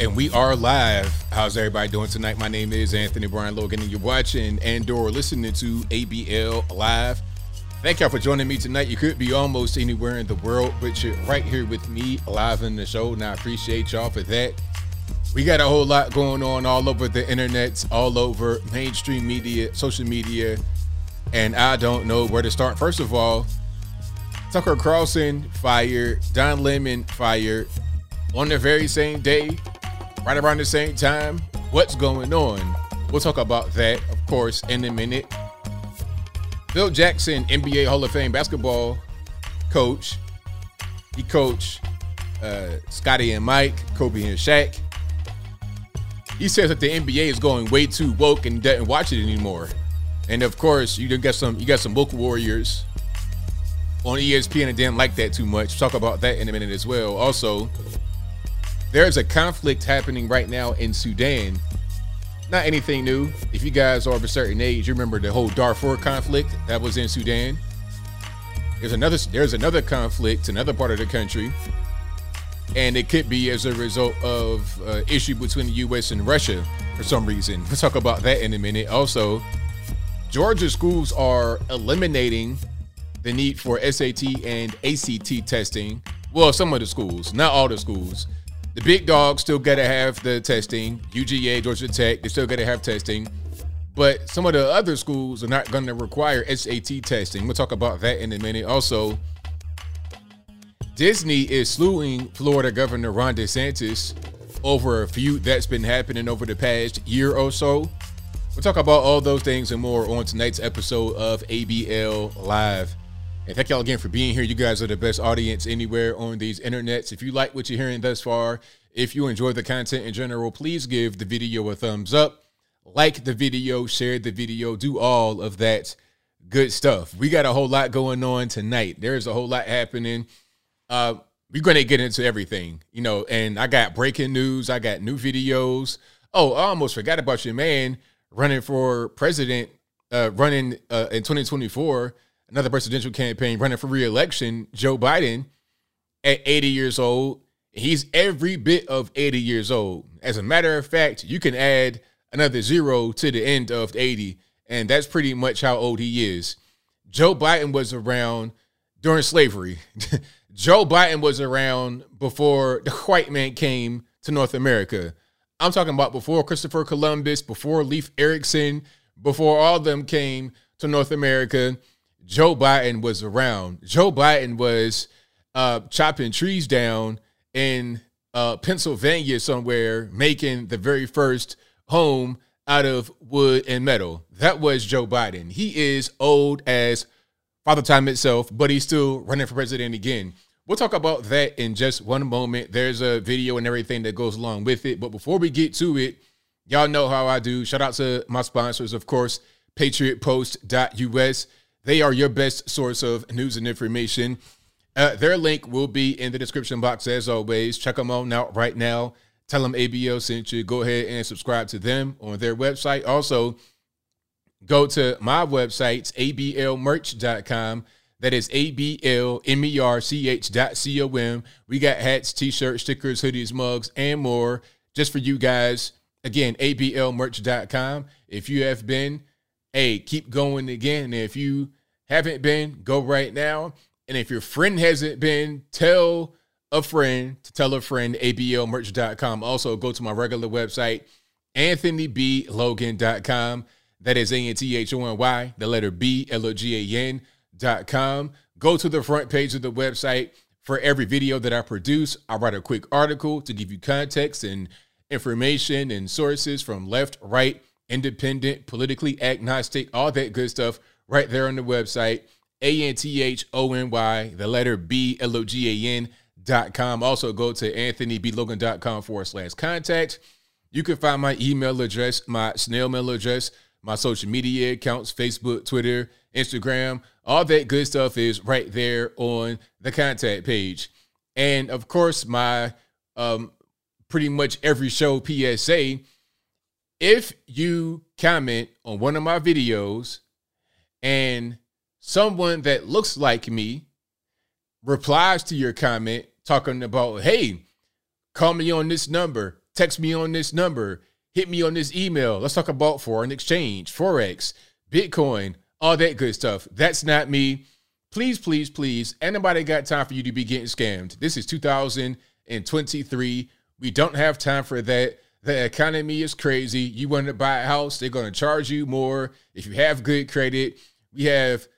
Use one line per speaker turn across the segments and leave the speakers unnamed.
And we are live. How's everybody doing tonight? My name is Anthony Brian Logan, and you're watching and or listening to ABL Live. Thank y'all for joining me tonight. You could be almost anywhere in the world, but you're right here with me live in the show. And I appreciate y'all for that. We got a whole lot going on all over the internet, all over mainstream media, social media, and I don't know where to start. First of all, Tucker Carlson fired, Don Lemon fired on the very same day right around the same time. What's going on? We'll talk about that, of course, in a minute. Phil Jackson, NBA Hall of Fame basketball coach. He coached uh, Scotty and Mike, Kobe and Shaq. He says that the NBA is going way too woke and doesn't watch it anymore. And of course, you got some you got some woke warriors on ESPN and didn't like that too much. Talk about that in a minute as well. Also, there's a conflict happening right now in Sudan. Not anything new. If you guys are of a certain age, you remember the whole Darfur conflict that was in Sudan. There's another there's another conflict, another part of the country, and it could be as a result of uh, issue between the U.S. and Russia for some reason. We'll talk about that in a minute. Also, Georgia schools are eliminating the need for SAT and ACT testing. Well, some of the schools, not all the schools. The big dogs still got to have the testing. UGA, Georgia Tech, they still got to have testing. But some of the other schools are not going to require SAT testing. We'll talk about that in a minute. Also, Disney is suing Florida Governor Ron DeSantis over a feud that's been happening over the past year or so. We'll talk about all those things and more on tonight's episode of ABL Live. And thank y'all again for being here. You guys are the best audience anywhere on these internets. If you like what you're hearing thus far, if you enjoy the content in general, please give the video a thumbs up, like the video, share the video, do all of that good stuff. We got a whole lot going on tonight. There's a whole lot happening. Uh, we're going to get into everything, you know, and I got breaking news, I got new videos. Oh, I almost forgot about your man running for president, uh, running uh, in 2024 another presidential campaign running for reelection, Joe Biden, at 80 years old. He's every bit of 80 years old. As a matter of fact, you can add another zero to the end of 80, and that's pretty much how old he is. Joe Biden was around during slavery. Joe Biden was around before the white man came to North America. I'm talking about before Christopher Columbus, before Leif Erikson, before all of them came to North America. Joe Biden was around. Joe Biden was uh, chopping trees down in uh, Pennsylvania somewhere, making the very first home out of wood and metal. That was Joe Biden. He is old as Father Time itself, but he's still running for president again. We'll talk about that in just one moment. There's a video and everything that goes along with it. But before we get to it, y'all know how I do. Shout out to my sponsors, of course, patriotpost.us. They are your best source of news and information. Uh, their link will be in the description box as always. Check them out now, right now. Tell them ABL sent you. Go ahead and subscribe to them on their website. Also, go to my website, ablmerch.com. That is A-B-L-M-E-R-C-H dot C-O-M. We got hats, t-shirts, stickers, hoodies, mugs, and more just for you guys. Again, ablmerch.com. If you have been, hey, keep going again. If you haven't been, go right now. And if your friend hasn't been, tell a friend to tell a friend, ablmerch.com. Also, go to my regular website, anthonyblogan.com. That is A-N-T-H-O-N-Y, the letter B, L-O-G-A-N dot com. Go to the front page of the website. For every video that I produce, I write a quick article to give you context and information and sources from left, right, independent, politically agnostic, all that good stuff right there on the website. A N T H O N Y, the letter B L O G A N dot com. Also go to anthonyblogan.com forward slash contact. You can find my email address, my snail mail address, my social media accounts, Facebook, Twitter, Instagram. All that good stuff is right there on the contact page. And of course, my um pretty much every show PSA. If you comment on one of my videos and someone that looks like me replies to your comment talking about, hey, call me on this number, text me on this number, hit me on this email. Let's talk about foreign exchange, Forex, Bitcoin, all that good stuff. That's not me. Please, please, please, anybody got time for you to be getting scammed? This is 2023. We don't have time for that. The economy is crazy. You want to buy a house, they're going to charge you more. If you have good credit, we have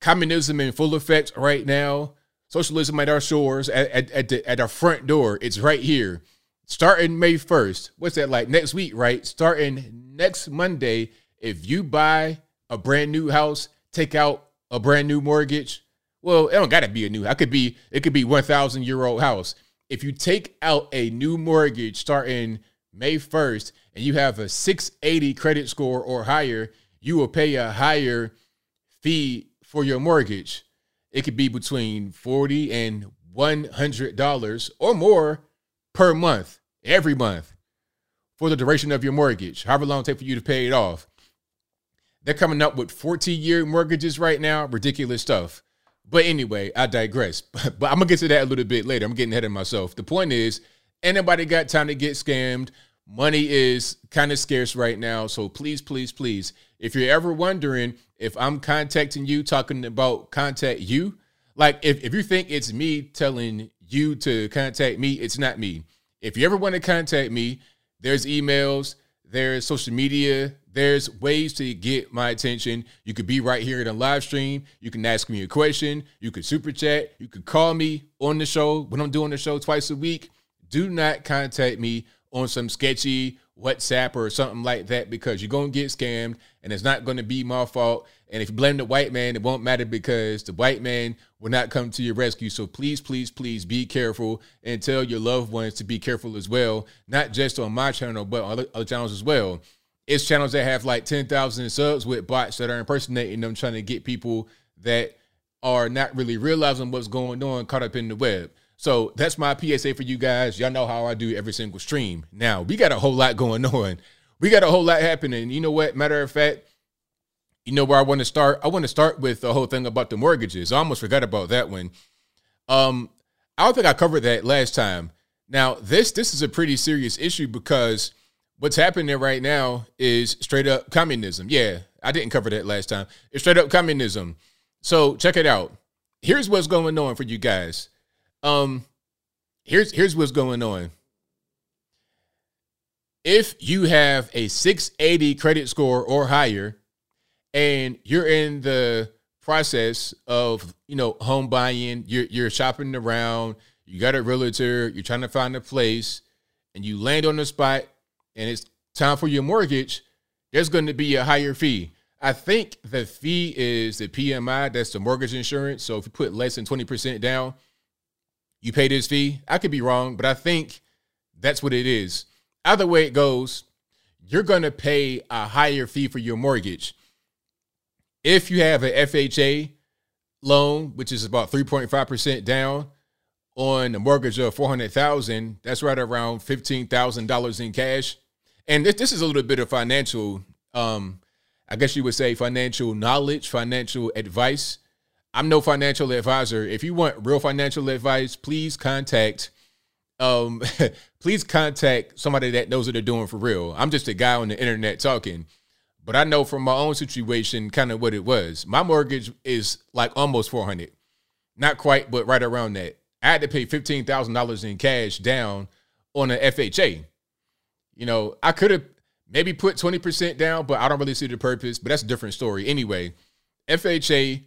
communism in full effect right now. Socialism at our shores, at, at, at, the, at our front door. It's right here. Starting May 1st. What's that like? Next week, right? Starting next Monday, if you buy a brand new house, take out a brand new mortgage. Well, it don't gotta be a new. I could be. It could be one thousand year old house. If you take out a new mortgage starting May first, and you have a six eighty credit score or higher, you will pay a higher fee for your mortgage. It could be between forty and one hundred dollars or more per month, every month, for the duration of your mortgage. However long it take for you to pay it off. They're coming up with 14 year mortgages right now. Ridiculous stuff. But anyway, I digress. But, I'm gonna get to that a little bit later. I'm getting ahead of myself. The point is, anybody got time to get scammed? Money is kind of scarce right now. So please, please, please, if you're ever wondering if I'm contacting you, talking about contact you, like if, if you think it's me telling you to contact me, it's not me. If you ever want to contact me, there's emails, there's social media, there's ways to get my attention. You could be right here in a live stream. You can ask me a question. You could super chat. You could call me on the show when I'm doing the show twice a week. Do not contact me on some sketchy WhatsApp or something like that because you're going to get scammed and it's not going to be my fault. And if you blame the white man, it won't matter because the white man will not come to your rescue. So please, please, please be careful and tell your loved ones to be careful as well, not just on my channel, but on other, channels as well it's channels that have like 10,000 subs with bots that are impersonating them, trying to get people that are not really realizing what's going on caught up in the web. So that's my PSA for you guys. Y'all know how I do every single stream. Now, we got a whole lot going on. We got a whole lot happening. You know what? Matter of fact, you know where I want to start? I want to start with the whole thing about the mortgages. I almost forgot about that one. Um, I don't think I covered that last time. Now, this this is a pretty serious issue because what's happening right now is straight up communism. Yeah, I didn't cover that last time. It's straight up communism. So check it out. Here's what's going on for you guys. Um, here's here's what's going on. If you have a 680 credit score or higher, and you're in the process of you know home buying, you're you're shopping around, you got a realtor, you're trying to find a place, and you land on the spot and it's time for your mortgage, there's going to be a higher fee. I think the fee is the PMI, that's the mortgage insurance. So if you put less than 20% down, you pay this fee. I could be wrong, but I think that's what it is. Either way it goes, you're going to pay a higher fee for your mortgage. If you have an FHA loan, which is about 3.5% down on a mortgage of 400,000, that's right around $15,000 in cash. And this, this is a little bit of financial, um, I guess you would say financial knowledge, financial advice. I'm no financial advisor. If you want real financial advice, please contact um please contact somebody that knows what they're doing for real. I'm just a guy on the internet talking. But I know from my own situation kind of what it was. My mortgage is like almost 400. Not quite, but right around that. I had to pay $15,000 in cash down on an FHA. You know, I could have maybe put 20% down, but I don't really see the purpose. But that's a different story. Anyway, FHA,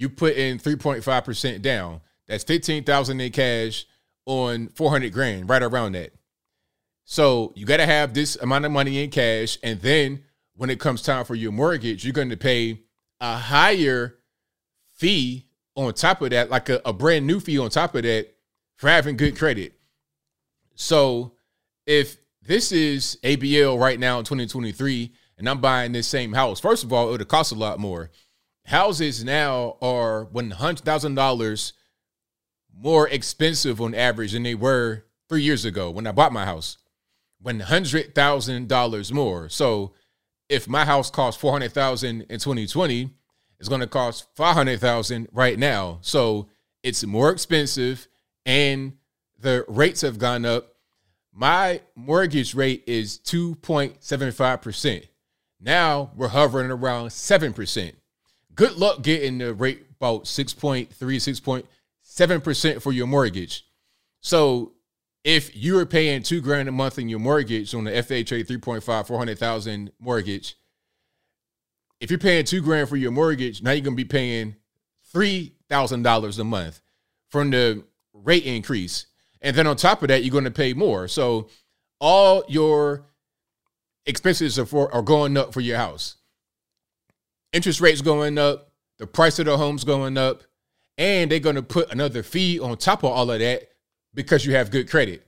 you put in 3.5% down. That's 15,000 in cash on 400 grand, right around that. So you got to have this amount of money in cash. And then when it comes time for your mortgage, you're going to pay a higher fee on top of that, like a, a brand new fee on top of that for having good credit. So if this is ABL right now in 2023, and I'm buying this same house. First of all, it would cost a lot more. Houses now are $100,000 more expensive on average than they were three years ago when I bought my house. $100,000 more. So if my house cost 400,000 in 2020, it's going to cost 500,000 right now. So it's more expensive and the rates have gone up my mortgage rate is 2.75%. Now we're hovering around 7%. Good luck getting the rate about 6.3, 6.7% for your mortgage. So if you are paying two grand a month in your mortgage on the FHA 3.5, 400,000 mortgage, if you're paying two grand for your mortgage, now you're going to be paying $3,000 a month from the rate increase. And then on top of that, you're going to pay more. So all your expenses are, for, are going up for your house. Interest rates going up, the price of the home's going up, and they're going to put another fee on top of all of that because you have good credit.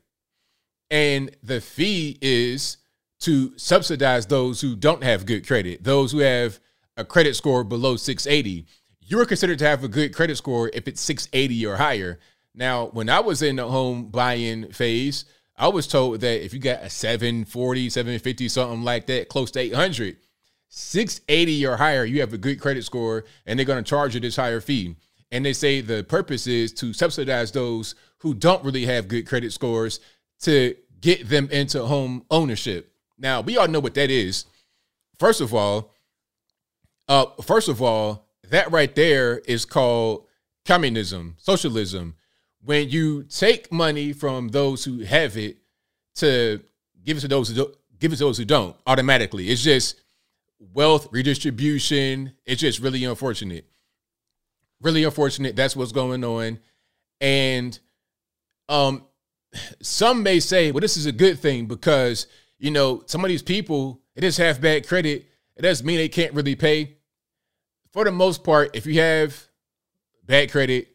And the fee is to subsidize those who don't have good credit, those who have a credit score below 680. You're considered to have a good credit score if it's 680 or higher. Now, when I was in the home buying phase, I was told that if you got a 740, 750, something like that, close to 800, 680 or higher, you have a good credit score and they're going to charge you this higher fee. And they say the purpose is to subsidize those who don't really have good credit scores to get them into home ownership. Now, we all know what that is. First of all, uh, first of all, that right there is called communism, socialism. When you take money from those who have it to give it to those who don't, give it to those who don't automatically. It's just wealth redistribution. It's just really unfortunate. Really unfortunate. That's what's going on. And um, some may say, well, this is a good thing because, you know, some of these people, it is half bad credit. It doesn't mean they can't really pay. For the most part, if you have bad credit,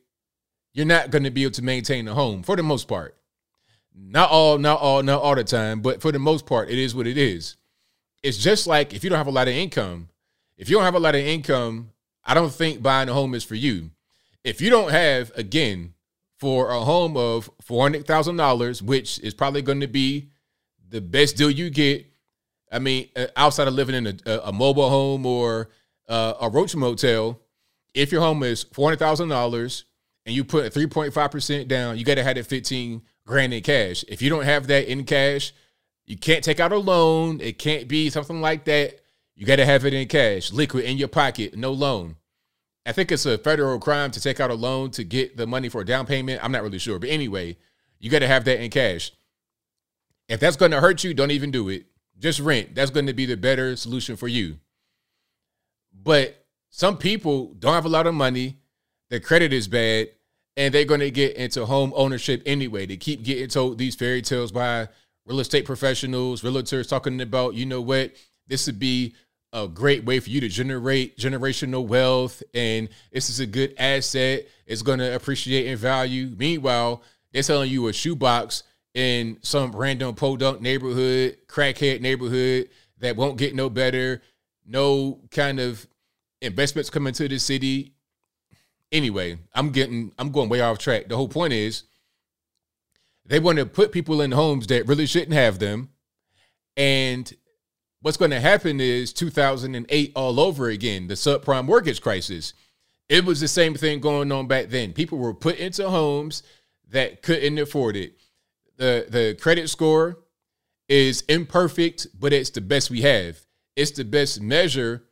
you're not going to be able to maintain a home for the most part. Not all, not all, not all the time, but for the most part, it is what it is. It's just like if you don't have a lot of income. If you don't have a lot of income, I don't think buying a home is for you. If you don't have, again, for a home of $400,000, which is probably going to be the best deal you get. I mean, uh, outside of living in a, a mobile home or uh, a roach motel, if your home is $400,000 and you put 3.5% down, you got to have it 15 grand in cash. If you don't have that in cash, you can't take out a loan. It can't be something like that. You got to have it in cash, liquid in your pocket, no loan. I think it's a federal crime to take out a loan to get the money for a down payment. I'm not really sure. But anyway, you got to have that in cash. If that's going to hurt you, don't even do it. Just rent. That's going to be the better solution for you. But some people don't have a lot of money, their credit is bad, and they're going to get into home ownership anyway. They keep getting told these fairy tales by real estate professionals, realtors talking about, you know what, this would be a great way for you to generate generational wealth and this is a good asset. It's going to appreciate in value. Meanwhile they're selling you a shoebox in some random podunk neighborhood crackhead neighborhood that won't get no better. No kind of investments coming to the city. Anyway i'm getting i'm going way off track. The whole point is they want to put people in homes that really shouldn't have them and what's going to happen is 2008 all over again, the subprime mortgage crisis. It was the same thing going on back then. People were put into homes that couldn't afford it. The the credit score is imperfect, but it's the best we have. It's the best measure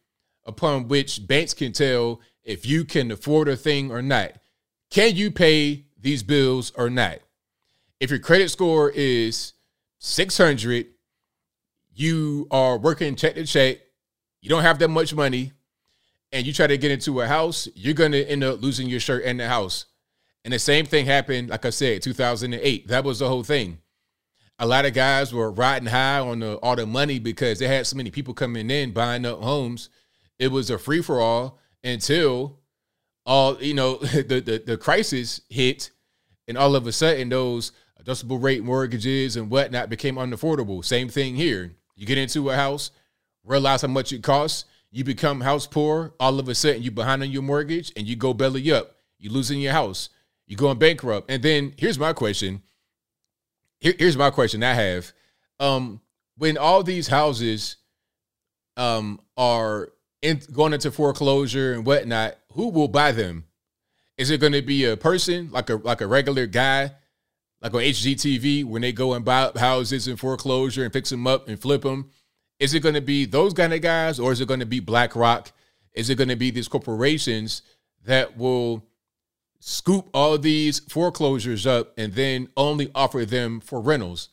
upon which banks can tell if you can afford a thing or not. Can you pay these bills or not? If your credit score is 600 you are working check to check, you don't have that much money, and you try to get into a house, you're going to end up losing your shirt and the house. And the same thing happened, like I said, 2008. That was the whole thing. A lot of guys were riding high on the, all the money because they had so many people coming in buying up homes. It was a free for all until all you know the, the the crisis hit, and all of a sudden those adjustable rate mortgages and whatnot became unaffordable. Same thing here. You get into a house, realize how much it costs, you become house poor, all of a sudden you're behind on your mortgage and you go belly up. You losing your house. You going bankrupt. And then here's my question. Here, here's my question I have. Um, when all these houses um are in, going into foreclosure and whatnot, who will buy them? Is it going to be a person like a like a regular guy like on HGTV when they go and buy houses in foreclosure and fix them up and flip them? Is it going to be those kind of guys or is it going to be BlackRock? Is it going to be these corporations that will scoop all these foreclosures up and then only offer them for rentals?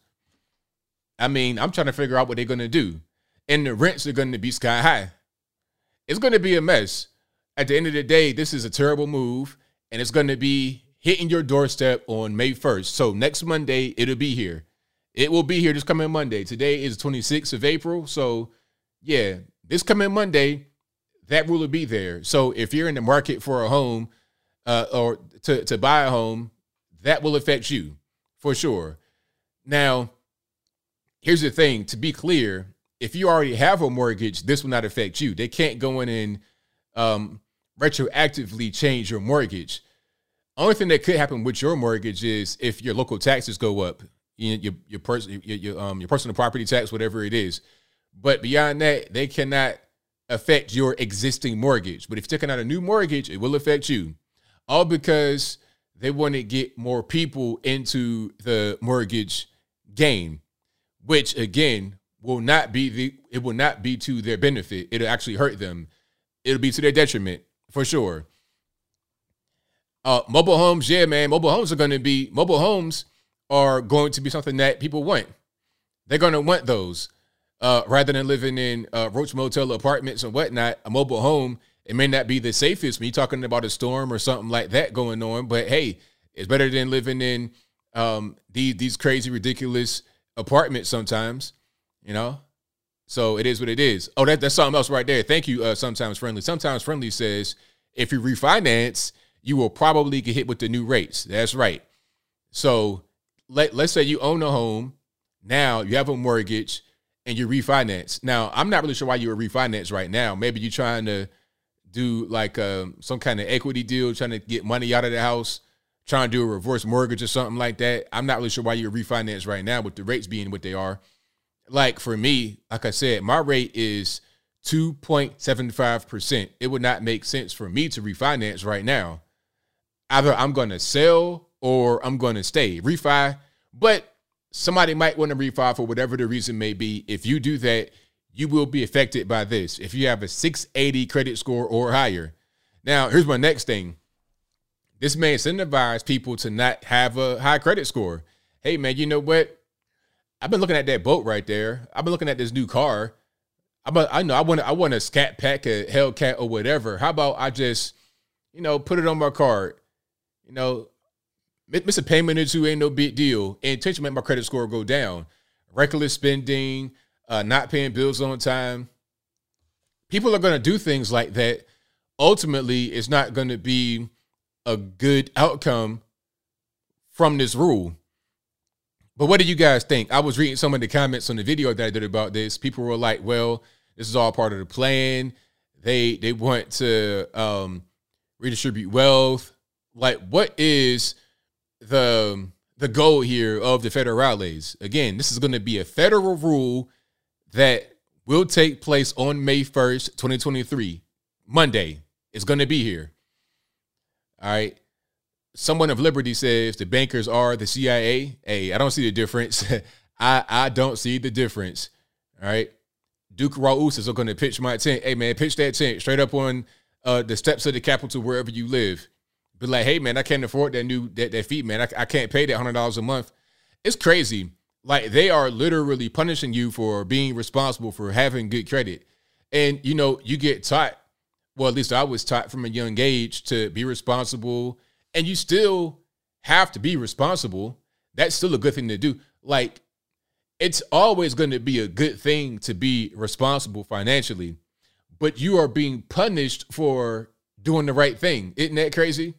I mean, I'm trying to figure out what they're going to do. And the rents are going to be sky high. It's going to be a mess. At the end of the day, this is a terrible move and it's going to be hitting your doorstep on May 1st. So next Monday, it'll be here. It will be here this coming Monday. Today is 26th of April. So, yeah, this coming Monday, that rule will be there. So, if you're in the market for a home uh, or to, to buy a home, that will affect you for sure. Now, here's the thing to be clear if you already have a mortgage, this will not affect you. They can't go in and um, retroactively change your mortgage. Only thing that could happen with your mortgage is if your local taxes go up you know, your your your, your um your personal property tax, whatever it is. But beyond that, they cannot affect your existing mortgage. But if you're taking out a new mortgage, it will affect you. All because they want to get more people into the mortgage game, which again will not be the it will not be to their benefit. It'll actually hurt them. It'll be to their detriment for sure. Uh, mobile homes, yeah, man. Mobile homes are going to be mobile homes are going to be something that people want. They're going to want those uh, rather than living in uh, Roach Motel apartments and whatnot. A mobile home, it may not be the safest when you're talking about a storm or something like that going on, but hey, it's better than living in um, these these crazy, ridiculous apartments sometimes, you know. So it is what it is. Oh, that, that's something else right there. Thank you. Uh, sometimes friendly. Sometimes friendly says if you refinance, you will probably get hit with the new rates. That's right. So let let's say you own a home, now you have a mortgage and you refinance. Now, I'm not really sure why you would refinance right now. Maybe you're trying to do like um, some kind of equity deal, trying to get money out of the house, trying to do a reverse mortgage or something like that. I'm not really sure why you would refinance right now with the rates being what they are. Like for me, like I said, my rate is 2.75%. It would not make sense for me to refinance right now. Either I'm going to sell or I'm going to stay. Refi, but somebody might want to refi for whatever the reason may be. If you do that, you will be affected by this. If you have a 680 credit score or higher. Now, here's my next thing. This may incentivize people to not have a high credit score. Hey, man, you know what? I've been looking at that boat right there. I've been looking at this new car. I'm a, I know I want I want a scat pack, a Hellcat, or whatever. How about I just, you know, put it on my card? You know, miss a payment or two ain't no big deal. Intention make my credit score go down. Reckless spending, uh, not paying bills on time. People are going to do things like that. Ultimately, it's not going to be a good outcome from this rule. But what do you guys think? I was reading some of the comments on the video that I did about this. People were like, "Well, this is all part of the plan. They they want to um, redistribute wealth. Like, what is the the goal here of the federal federales. Again, this is going to be a federal rule that will take place on May 1st, 2023. Monday. It's going to be here. All right. Someone of Liberty says the bankers are the CIA. Hey, I don't see the difference. I, I don't see the difference. All right. Duke Raus is going to pitch my tent. Hey, man, pitch that tent straight up on uh, the steps of the Capitol wherever you live be like, hey man, I can't afford that new that, that feet, man. I, I can't pay that hundred dollars a month. It's crazy. Like they are literally punishing you for being responsible for having good credit. And you know, you get taught, well, at least I was taught from a young age to be responsible, and you still have to be responsible. That's still a good thing to do. Like it's always going to be a good thing to be responsible financially, but you are being punished for doing the right thing. Isn't that crazy?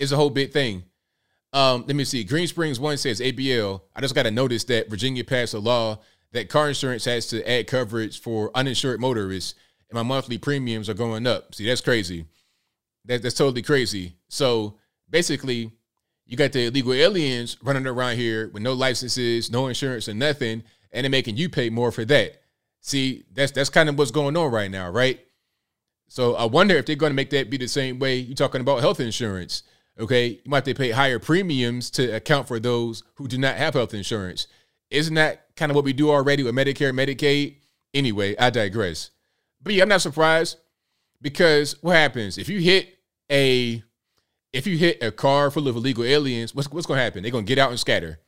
Is a whole big thing. Um, let me see. Green Springs one says ABL. I just got to notice that Virginia passed a law that car insurance has to add coverage for uninsured motorists, and my monthly premiums are going up. See, that's crazy. That, that's totally crazy. So basically, you got the illegal aliens running around here with no licenses, no insurance, and nothing, and they're making you pay more for that. See, that's that's kind of what's going on right now, right? So I wonder if they're going to make that be the same way you're talking about health insurance Okay, you might have to pay higher premiums to account for those who do not have health insurance. Isn't that kind of what we do already with Medicare, Medicaid? Anyway, I digress. But yeah, I'm not surprised because what happens if you hit a if you hit a car full of illegal aliens, what's what's gonna happen? They're gonna get out and scatter.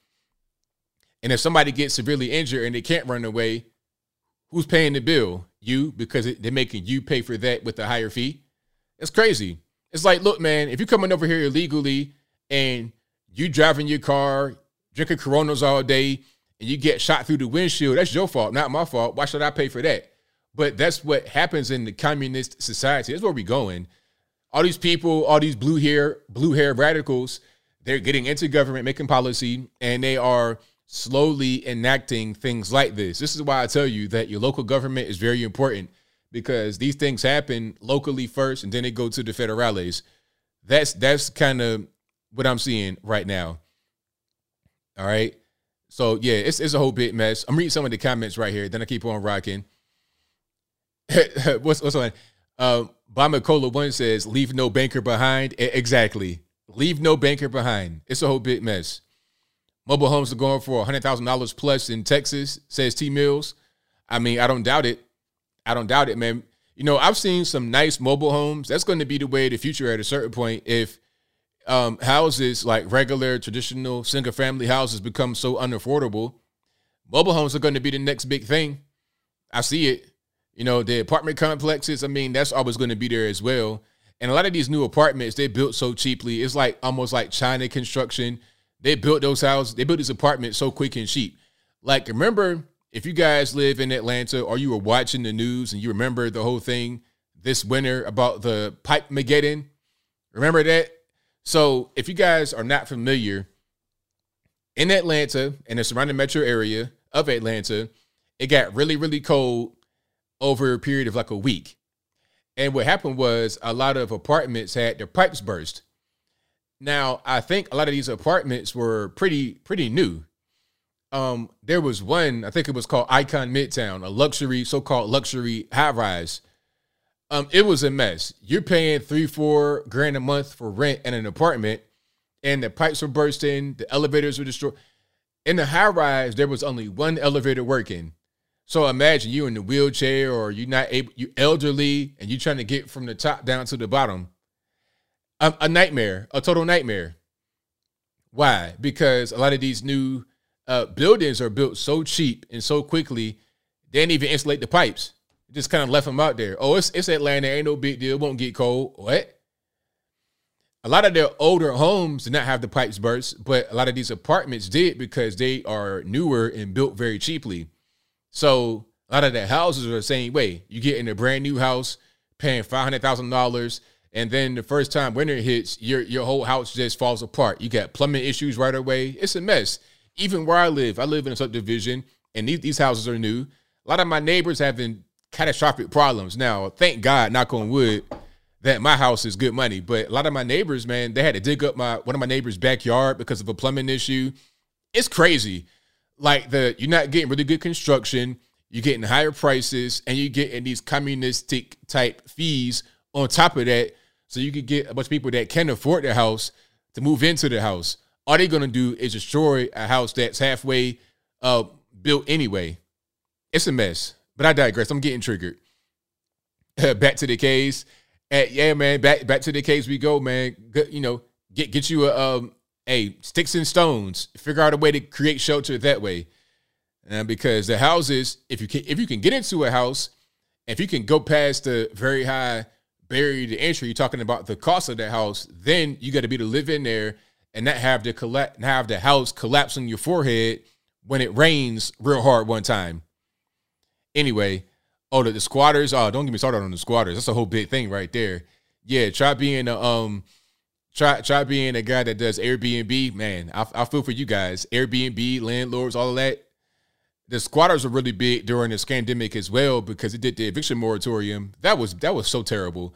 And if somebody gets severely injured and they can't run away, who's paying the bill? You, because they're making you pay for that with a higher fee. It's crazy. It's like, look, man, if you're coming over here illegally and you driving your car, drinking Coronas all day, and you get shot through the windshield, that's your fault, not my fault. Why should I pay for that? But that's what happens in the communist society. That's where we're going. All these people, all these blue hair, blue hair radicals, they're getting into government, making policy, and they are slowly enacting things like this. This is why I tell you that your local government is very important because these things happen locally first and then they go to the federales. That's that's kind of what I'm seeing right now. All right. So yeah, it's it's a whole bit mess. I'm reading some of the comments right here. Then I keep on rocking. what's what's on? Uh, Bama Cola One says, "Leave no banker behind." exactly. Leave no banker behind. It's a whole bit mess. Mobile homes are going for $100,000 plus in Texas, says T Mills. I mean, I don't doubt it. I don't doubt it, man. You know, I've seen some nice mobile homes. That's going to be the way the future at a certain point. If um, houses like regular, traditional, single family houses become so unaffordable, mobile homes are going to be the next big thing. I see it. You know, the apartment complexes, I mean, that's always going to be there as well. And a lot of these new apartments, they built so cheaply. It's like almost like China construction. They built those houses, they built these apartments so quick and cheap. Like, remember, if you guys live in Atlanta or you were watching the news and you remember the whole thing this winter about the pipe Mageddon, remember that? So, if you guys are not familiar, in Atlanta and the surrounding metro area of Atlanta, it got really, really cold over a period of like a week. And what happened was a lot of apartments had their pipes burst. Now, I think a lot of these apartments were pretty pretty new. Um, there was one, I think it was called Icon Midtown, a luxury, so-called luxury high rise. Um, it was a mess. You're paying three, four grand a month for rent in an apartment, and the pipes were bursting, the elevators were destroyed. In the high rise, there was only one elevator working. So imagine you in the wheelchair or you're not able, you elderly, and you're trying to get from the top down to the bottom a, a nightmare, a total nightmare. Why? Because a lot of these new uh, buildings are built so cheap and so quickly, they didn't even insulate the pipes. Just kind of left them out there. Oh, it's it's Atlanta, ain't no big deal, won't get cold. What? A lot of their older homes did not have the pipes burst, but a lot of these apartments did because they are newer and built very cheaply. So a lot of the houses are the same way. You get in a brand new house, paying five hundred thousand dollars and then the first time winter hits, your your whole house just falls apart. You got plumbing issues right away. It's a mess. Even where I live, I live in a subdivision, and these, these houses are new. A lot of my neighbors having catastrophic problems. Now, thank God, knock on wood, that my house is good money. But a lot of my neighbors, man, they had to dig up my one of my neighbors' backyard because of a plumbing issue. It's crazy. Like the you're not getting really good construction, you're getting higher prices, and you're getting these communistic type fees on top of that so you could get a bunch of people that can afford the house to move into the house. All they're gonna do is destroy a house that's halfway uh, built anyway. It's a mess. But I digress. I'm getting triggered. back to the case. Uh, yeah, man. Back back to the case we go, man. Good, you know, get get you a um a sticks and stones. Figure out a way to create shelter that way. And because the houses, if you can if you can get into a house, if you can go past the very high barrier to entry, you're talking about the cost of that house, then you got to be to live in there and not have the collect have the house collapse on your forehead when it rains real hard one time. Anyway, oh the, the squatters, oh don't get me started on the squatters. That's a whole big thing right there. Yeah, try being a um try try being a guy that does Airbnb. Man, I, I feel for you guys. Airbnb, landlords, all of that. The squatters are really big during this pandemic as well because it did the eviction moratorium. That was that was so terrible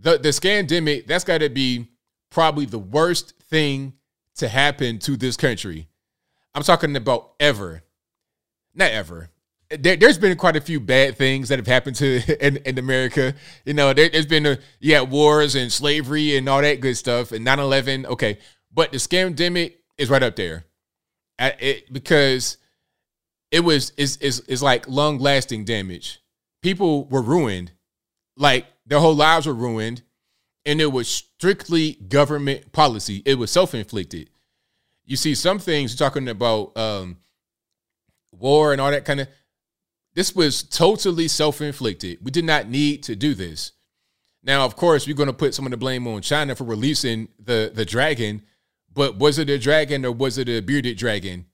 the the scandemic that's got to be probably the worst thing to happen to this country. I'm talking about ever, not ever. there, has been quite a few bad things that have happened to in, in America. You know, there, has been a, yeah wars and slavery and all that good stuff and 9-11. Okay, but the scamdemic is right up there, it, because it was is is is like long lasting damage. People were ruined, like their whole lives were ruined, and it was strictly government policy. It was self inflicted. You see, some things you're talking about um, war and all that kind of this was totally self inflicted. We did not need to do this. Now, of course, we're going to put some of the blame on China for releasing the, the dragon, but was it a dragon or was it a bearded dragon?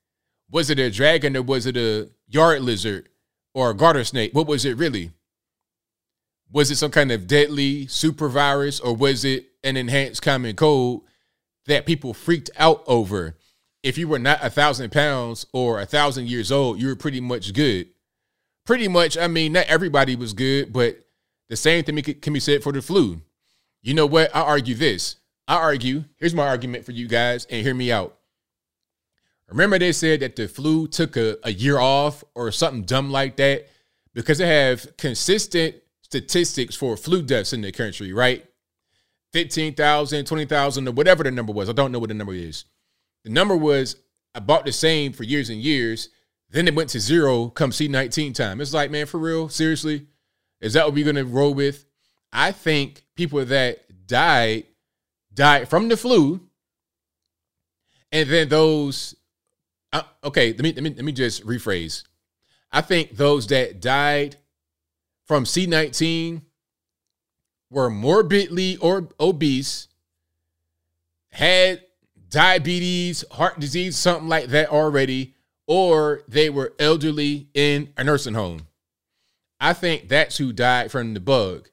Was it a dragon or was it a yard lizard or a garter snake? What was it really? Was it some kind of deadly super virus or was it an enhanced common cold that people freaked out over? If you were not a thousand pounds or a thousand years old, you were pretty much good pretty much, I mean, not everybody was good, but the same thing can be said for the flu. You know what? I argue this. I argue, here's my argument for you guys, and hear me out. Remember, they said that the flu took a, a year off or something dumb like that because they have consistent statistics for flu deaths in the country, right? 15,000, 20,000, or whatever the number was. I don't know what the number is. The number was about the same for years and years. Then it went to zero come C19 time. It's like, man, for real? Seriously? Is that what we're going to roll with? I think people that died, died from the flu. And then those, uh, okay, let me, let, me, let me just rephrase. I think those that died from C19 were morbidly or obese, had diabetes, heart disease, something like that already, or they were elderly in a nursing home. I think that's who died from the bug.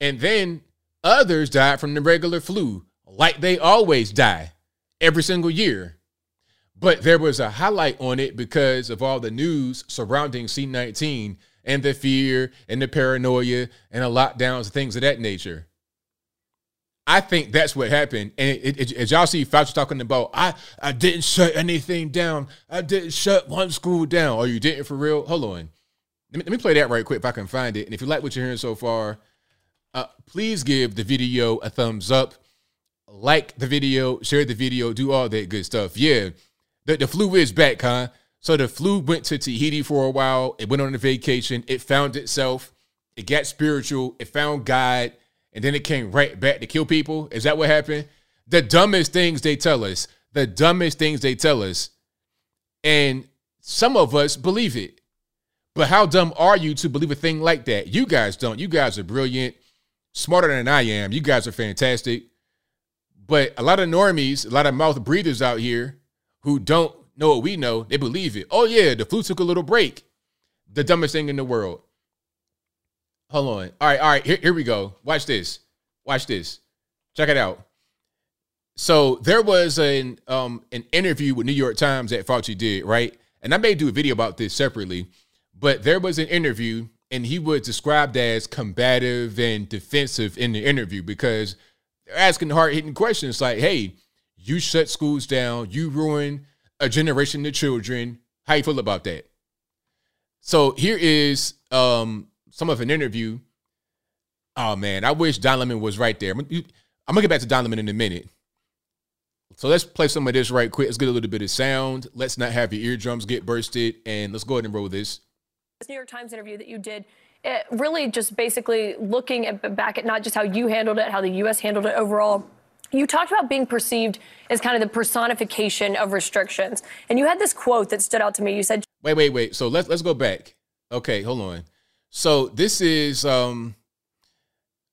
And then others died from the regular flu, like they always die every single year. But there was a highlight on it because of all the news surrounding C19 and the fear and the paranoia and the lockdowns and things of that nature. I think that's what happened. And it, it, as y'all see, Fauci talking about, I, I didn't shut anything down. I didn't shut one school down. Oh, you didn't for real? Hold on. Let me, let me play that right quick if I can find it. And if you like what you're hearing so far, uh, please give the video a thumbs up. Like the video, share the video, do all that good stuff. Yeah, the, the flu is back, huh? So the flu went to Tahiti for a while. It went on a vacation. It found itself. It got spiritual. It found God and then it came right back to kill people? Is that what happened? The dumbest things they tell us, the dumbest things they tell us. And some of us believe it. But how dumb are you to believe a thing like that? You guys don't. You guys are brilliant, smarter than I am. You guys are fantastic. But a lot of normies, a lot of mouth breathers out here who don't know what we know, they believe it. Oh, yeah, the flu took a little break. The dumbest thing in the world. Hold on. All right, all right. Here, here we go. Watch this. Watch this. Check it out. So there was an um an interview with New York Times that Fauci did, right? And I may do a video about this separately, but there was an interview and he was described as combative and defensive in the interview because they're asking hard hitting questions like, hey, you shut schools down, you ruin a generation of children. How you feel about that? So here is um some of an interview. Oh man, I wish Don Lemon was right there. I'm gonna get back to Don Lemon in a minute. So let's play some of this right quick. Let's get a little bit of sound. Let's not have your eardrums get bursted, and let's go ahead and roll this.
This New York Times interview that you did, it really just basically looking at, back at not just how you handled it, how the U.S. handled it overall. You talked about being perceived as kind of the personification of restrictions, and you had this quote that stood out to me. You said,
"Wait, wait, wait." So let's let's go back. Okay, hold on. So this is um,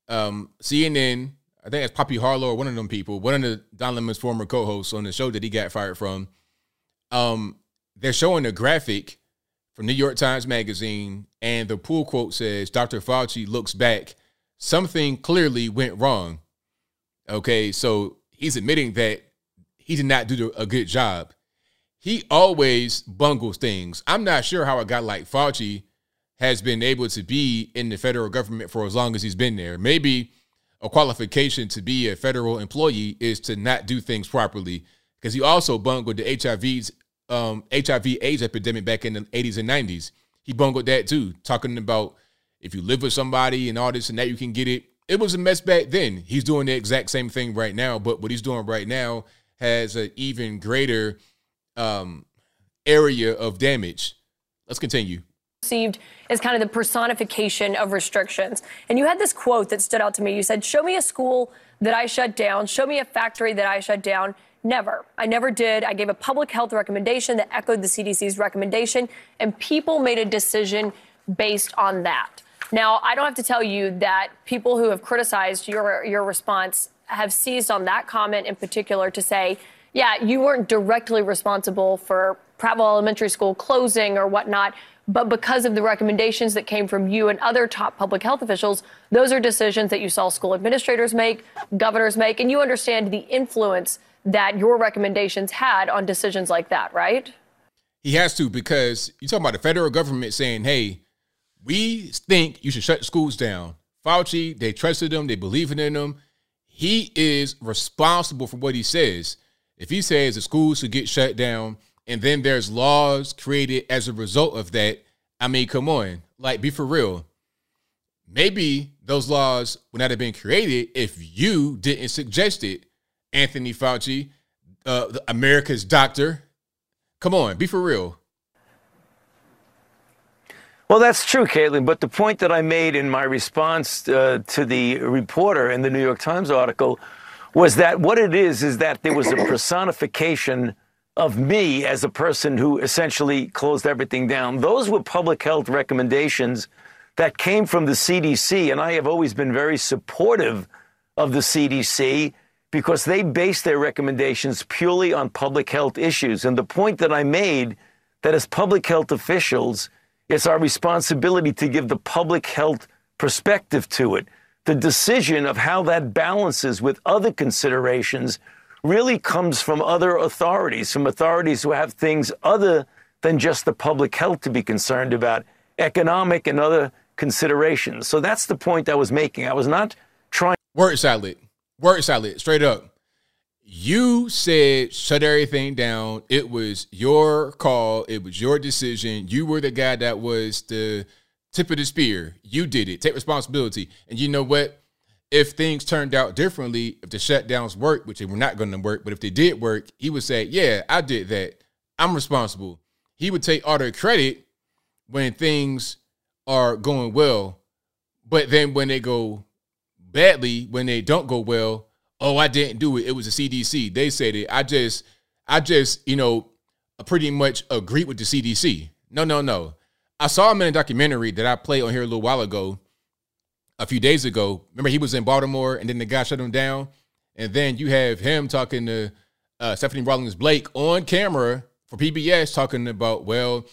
um, CNN. I think it's Poppy Harlow or one of them people, one of the Don Lemon's former co-hosts on the show that he got fired from. Um, they're showing a graphic from New York Times Magazine, and the pull quote says, "Dr. Fauci looks back. Something clearly went wrong." Okay, so he's admitting that he did not do a good job. He always bungles things. I'm not sure how a guy like Fauci has been able to be in the federal government for as long as he's been there. Maybe a qualification to be a federal employee is to not do things properly because he also bungled the HIV's um, HIV AIDS epidemic back in the 80s and 90s. he bungled that too, talking about if you live with somebody and all this and that, you can get it. It was a mess back then. He's doing the exact same thing right now, but what he's doing right now has an even greater um, area of damage. Let's continue.
Perceived as kind of the personification of restrictions. And you had this quote that stood out to me. You said, Show me a school that I shut down, show me a factory that I shut down. Never. I never did. I gave a public health recommendation that echoed the CDC's recommendation, and people made a decision based on that. Now, I don't have to tell you that people who have criticized your, your response have seized on that comment in particular to say, yeah, you weren't directly responsible for Prattville Elementary School closing or whatnot, but because of the recommendations that came from you and other top public health officials, those are decisions that you saw school administrators make, governors make, and you understand the influence that your recommendations had on decisions like that, right?
He has to because you're talking about the federal government saying, hey, we think you should shut schools down. Fauci, they trusted him, they believe in him. He is responsible for what he says. If he says the schools should get shut down and then there's laws created as a result of that, I mean, come on, like be for real. Maybe those laws would not have been created if you didn't suggest it, Anthony Fauci, uh, America's doctor. Come on, be for real.
Well, that's true, Kaitlan. But the point that I made in my response uh, to the reporter in the New York Times article was that what it is is that there was a personification of me as a person who essentially closed everything down. Those were public health recommendations that came from the CDC, and I have always been very supportive of the CDC because they base their recommendations purely on public health issues. And the point that I made that as public health officials, it's our responsibility to give the public health perspective to it. The decision of how that balances with other considerations really comes from other authorities, from authorities who have things other than just the public health to be concerned about, economic and other considerations. So that's the point I was making. I was not trying.
Word salad. Word salad. Straight up you said shut everything down. It was your call. It was your decision. You were the guy that was the tip of the spear. You did it. Take responsibility. And you know what? If things turned out differently, if the shutdowns worked, which they were not going to work, but if they did work, he would say, Yeah, I did that. I'm responsible. He would take all the credit when things are going well. But then when they go badly, when they don't go well, oh, I didn't do it. It was the CDC. They said it. I just, I just, you know, pretty much agreed with the CDC. No, no, no. I saw him in a documentary that I played on here a little while ago, a few days ago. Remember, he was in Baltimore, and then the guy shut him down. And then you have him talking to uh, Stephanie Rawlings Blake on camera for PBS, talking about, well,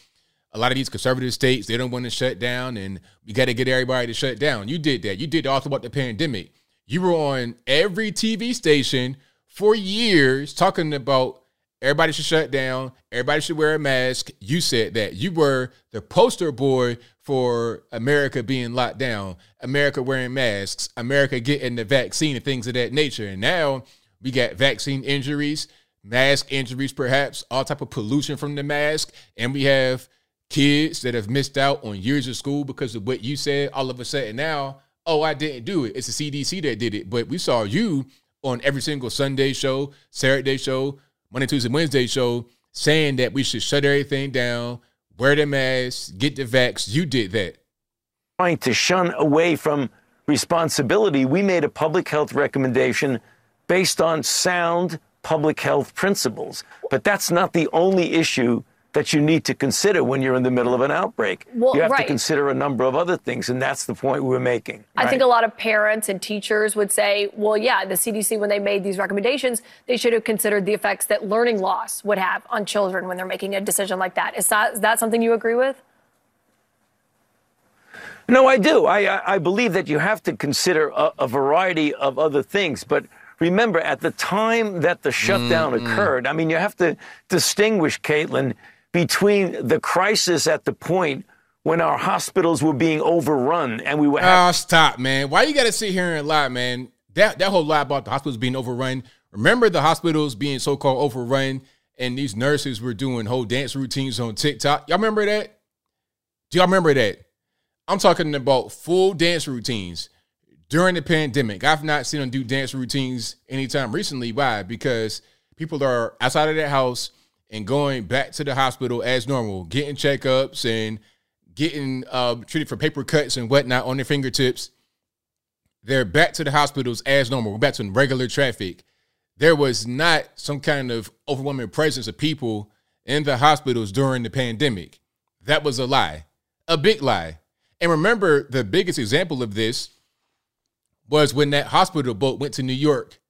a lot of these conservative states they don't want to shut down, and we got to get everybody to shut down. You did that. You did also about the pandemic. You were on every TV station for years talking about everybody should shut down, everybody should wear a mask. You said that. You were the poster boy for America being locked down, America wearing masks, America getting the vaccine and things of that nature. And now we got vaccine injuries, mask injuries perhaps, all type of pollution from the mask, and we have kids that have missed out on years of school because of what you said. All of a sudden now oh, I didn't do it. It's the CDC that did it. But we saw you on every single Sunday show, Saturday show, Monday, Tuesday, Wednesday show saying that we should shut everything down, wear the mask, get the vax. You did that.
Trying to shun away from responsibility, we made a public health recommendation based on sound public health principles. But that's not the only issue that you need to consider when you're in the middle of an outbreak. Well, you have right. to consider a number of other things, and that's the point we are making.
I think a lot of parents and teachers would say, well, yeah, the CDC, when they made these recommendations, they should have considered the effects that learning loss would have on children when they're making a decision like that. Is that, is that something you agree with?
No, I do. I, I believe that you have to consider a, a variety of other things, but remember, at the time that the shutdown mm-hmm. occurred, I mean, you have to distinguish, Kaitlan, between the crisis at the point when our hospitals were being overrun and we were.
Oh, stop, man! Why you got to sit here and lie, man? That that whole lie about the hospitals being overrun. Remember the hospitals being so called overrun, and these nurses were doing whole dance routines on TikTok. Y'all remember that? Do y'all remember that? I'm talking about full dance routines during the pandemic. I've not seen them do dance routines anytime recently. Why? Because people are outside of their house and going back to the hospital as normal, getting checkups and getting uh, treated for paper cuts and whatnot on their fingertips. They're back to the hospitals as normal. We're back to regular traffic. There was not some kind of overwhelming presence of people in the hospitals during the pandemic. That was a lie, a big lie. And remember, the biggest example of this was when that hospital boat went to New York.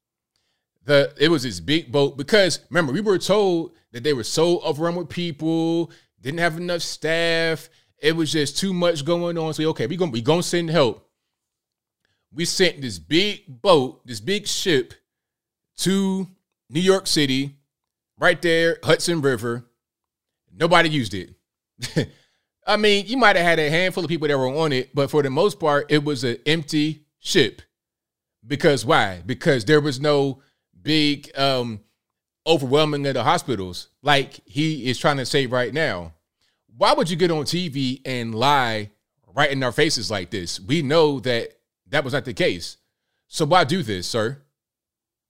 The it was this big boat because remember we were told that they were so overrun with people, didn't have enough staff. It was just too much going on. So okay, we're gonna we gonna send help. We sent this big boat, this big ship to New York City, right there, Hudson River. Nobody used it. I mean, you might have had a handful of people that were on it, but for the most part, it was an empty ship. Because why? Because there was no big um overwhelming of the hospitals like he is trying to say right now. Why would you get on TV and lie right in our faces like this? We know that that was not the case. So why do this, sir?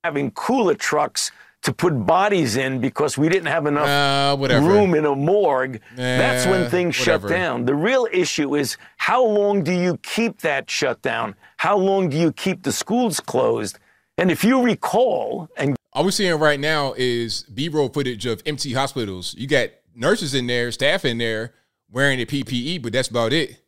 Having cooler trucks to put bodies in because we didn't have enough
uh,
room in a morgue. That's when things whatever. shut down. The real issue is how long do you keep that shut down? How long do you keep the schools closed? And if you recall, and
all we're seeing right now is B-roll footage of empty hospitals. You got nurses in there, staff in there wearing the PPE, but that's about it.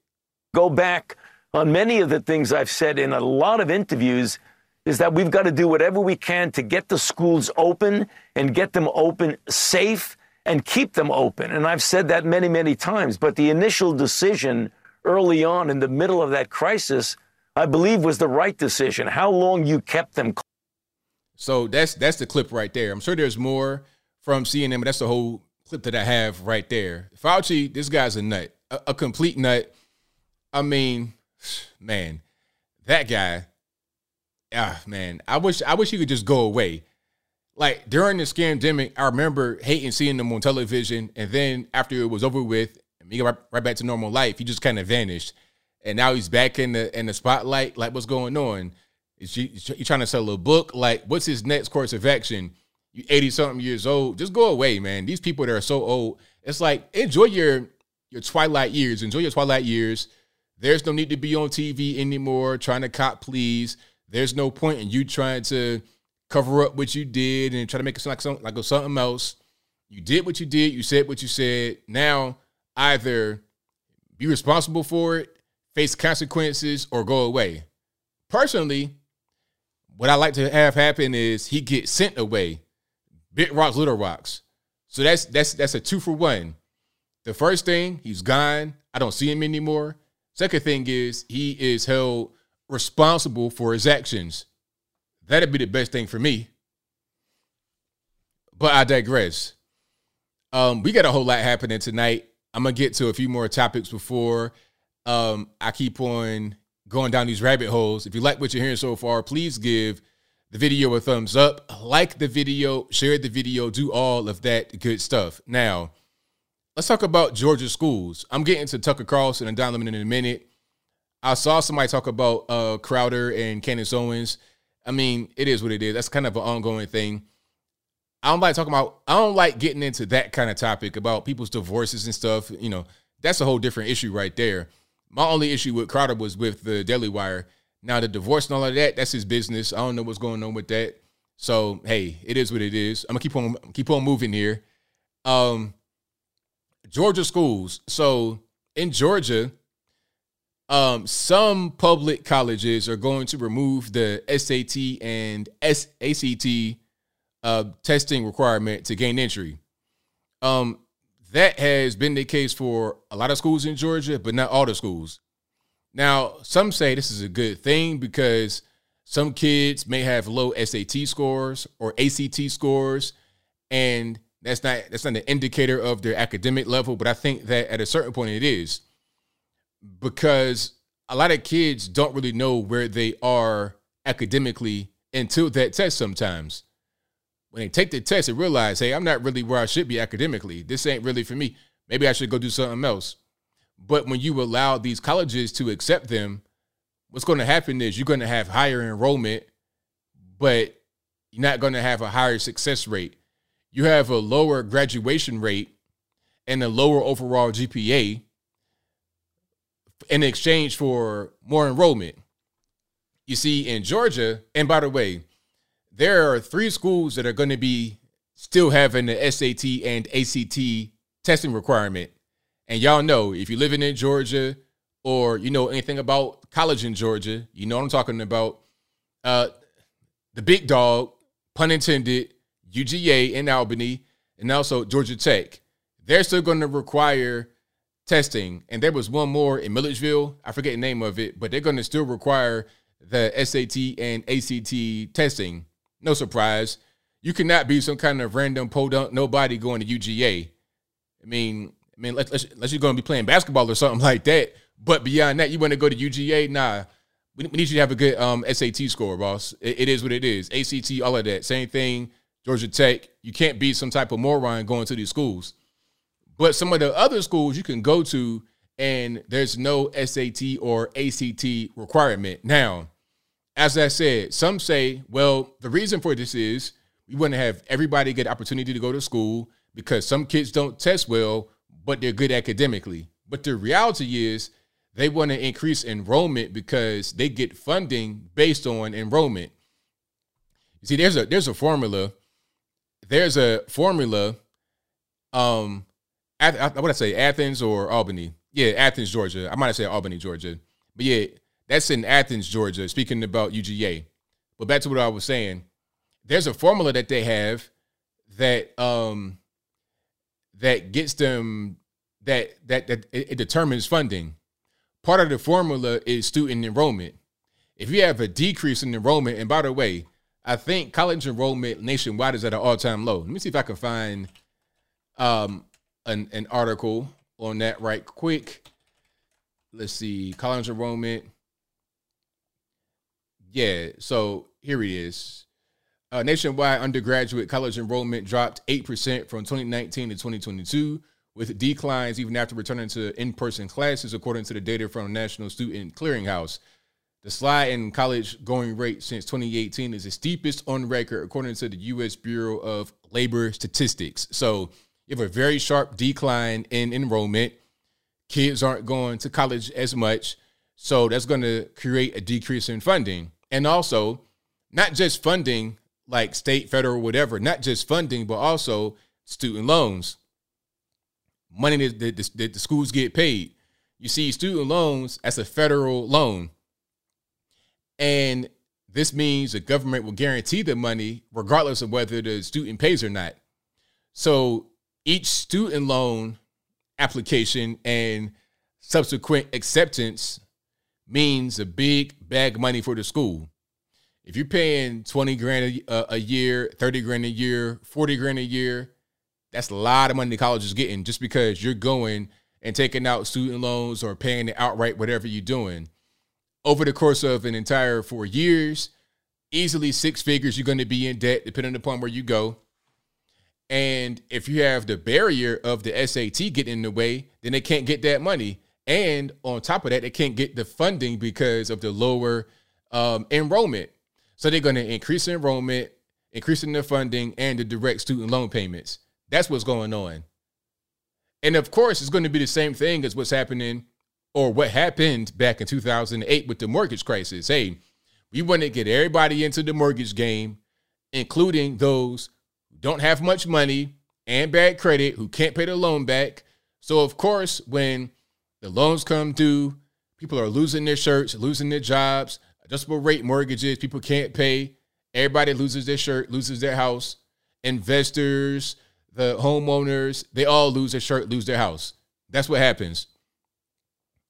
Go back on many of the things I've said in a lot of interviews is that we've got to do whatever we can to get the schools open and get them open safe and keep them open. And I've said that many, many times. But the initial decision early on in the middle of that crisis, I believe, was the right decision. How long you kept them.
So that's that's the clip right there. I'm sure there's more from CNN, but that's the whole clip that I have right there. Fauci, this guy's a nut, a, a complete nut. I mean, man, that guy ah man, I wish I wish he could just go away. Like during the scandemic, I remember hating seeing them on television, and then after it was over with, he got right, right back to normal life. He just kind of vanished, and now he's back in the in the spotlight. Like, what's going on? Is you, you trying to sell a book? Like, what's his next course of action? You eighty something years old, just go away, man. These people that are so old, it's like enjoy your your twilight years. Enjoy your twilight years. There's no need to be on TV anymore, trying to cop please. There's no point in you trying to cover up what you did and try to make it sound like something like something else. You did what you did. You said what you said. Now either be responsible for it, face consequences, or go away. Personally, what I like to have happen is he gets sent away. Big rocks, little rocks. So that's that's that's a two for one. The first thing, he's gone. I don't see him anymore. Second thing is he is held responsible for his actions. That'd be the best thing for me. But I digress. Um, we got a whole lot happening tonight. I'm gonna get to a few more topics before um, I keep on going down these rabbit holes. If you like what you're hearing so far, please give the video a thumbs up, like the video, share the video, do all of that good stuff. Now, let's talk about Georgia schools. I'm getting to Tucker Carlson and Don Lemon in a minute. I saw somebody talk about uh, Crowder and Candace Owens. I mean, it is what it is. That's kind of an ongoing thing. I don't like talking about. I don't like getting into that kind of topic about people's divorces and stuff. You know, that's a whole different issue right there. My only issue with Crowder was with the Daily Wire. Now the divorce and all of that, that's his business. I don't know what's going on with that. So hey, it is what it is. I'm gonna keep on keep on moving here. Um, Georgia schools. So in Georgia, um, some public colleges are going to remove the SAT and ACT uh, testing requirement to gain entry. Um, that has been the case for a lot of schools in Georgia, but not all the schools. Now, some say this is a good thing because some kids may have low SAT scores or ACT scores, and that's not that's not an indicator of their academic level. But I think that at a certain point it is because a lot of kids don't really know where they are academically until that test sometimes. When they take the test and realize, hey, I'm not really where I should be academically. This ain't really for me. Maybe I should go do something else. But when you allow these colleges to accept them, what's going to happen is you're going to have higher enrollment, but you're not going to have a higher success rate. You have a lower graduation rate and a lower overall GPA in exchange for more enrollment. You see, in Georgia, and by the way, there are three schools that are going to be still having the SAT and ACT testing requirement. And y'all know if you're living in Georgia or you know anything about college in Georgia, you know what I'm talking about. Uh, the big dog, pun intended, UGA in Albany, and also Georgia Tech. They're still going to require testing. And there was one more in Milledgeville. I forget the name of it, but they're going to still require the SAT and ACT testing. No surprise. You cannot be some kind of random podunk nobody going to UGA. I mean, I mean, unless, you're going to be playing basketball or something like that. But beyond that, you want to go to UGA? Nah, we, we need you to have a good um, SAT score, boss. It, it is what it is. ACT, all of that. Same thing. Georgia Tech. You can't be some type of moron going to these schools. But some of the other schools you can go to, and there's no SAT or ACT requirement. Now, as I said, some say, well, the reason for this is we want to have everybody get opportunity to go to school because some kids don't test well, but they're good academically. But the reality is they want to increase enrollment because they get funding based on enrollment. You see, there's a there's a formula. There's a formula. Um, i what I say, Athens or Albany? Yeah, Athens, Georgia. I might say Albany, Georgia. But yeah, that's in Athens, Georgia. Speaking about UGA. But back to what I was saying, there's a formula that they have that um that gets them that that that it, it determines funding. Part of the formula is student enrollment. If you have a decrease in enrollment, and by the way, I think college enrollment nationwide is at an all-time low. Let me see if I can find um an, an article on that right quick. Let's see, college enrollment. Yeah, so here it is. Uh, nationwide undergraduate college enrollment dropped 8% from 2019 to 2022, with declines even after returning to in person classes, according to the data from National Student Clearinghouse. The slide in college going rate since 2018 is the steepest on record, according to the U.S. Bureau of Labor Statistics. So you have a very sharp decline in enrollment. Kids aren't going to college as much. So that's going to create a decrease in funding. And also, not just funding like state, federal, whatever, not just funding, but also student loans. Money that, the schools get paid. You see, student loans as a federal loan. And this means the government will guarantee the money regardless of whether the student pays or not. So each student loan application and subsequent acceptance means a big bag of money for the school. If you're paying 20 grand a, uh, a, year, 30 grand a year, 40 grand a year, that's a lot of money the college is getting just because you're going and taking out student loans or paying it outright, whatever you're doing. Over the course of an entire four years, easily six figures you're going to be in debt, depending upon where you go. And if you have the barrier of the SAT getting in the way, then they can't get that money. And on top of that, they can't get the funding because of the lower um, enrollment. So they're going to increase enrollment, increasing the funding, and the direct student loan payments. That's what's going on. And of course, it's going to be the same thing as what's happening or what happened back in 2008 with the mortgage crisis. Hey, we want to get everybody into the mortgage game, including those don't have much money and bad credit who can't pay the loan back. So, of course, when the loans come due, people are losing their shirts, losing their jobs, adjustable rate mortgages, people can't pay. Everybody loses their shirt, loses their house. Investors, the homeowners, they all lose their shirt, lose their house. That's what happens.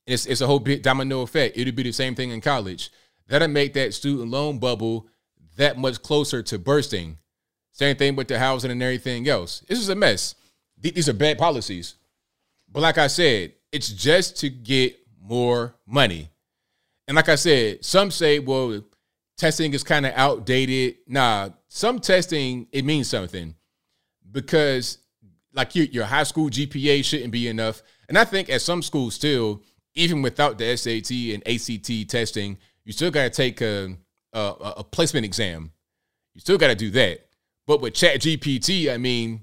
It's, it's a whole domino effect. It'll be the same thing in college. That'll make that student loan bubble that much closer to bursting. Same thing with the housing and everything else. This is a mess. These are bad policies. But like I said, it's just to get more money. And like I said, some say, well, testing is kind of outdated. Nah, some testing, it means something because like your your high school GPA shouldn't be enough. And I think at some schools still, even without the SAT and ACT testing, you still got to take a, a a placement exam. You still got to do that. But with Chat GPT, I mean,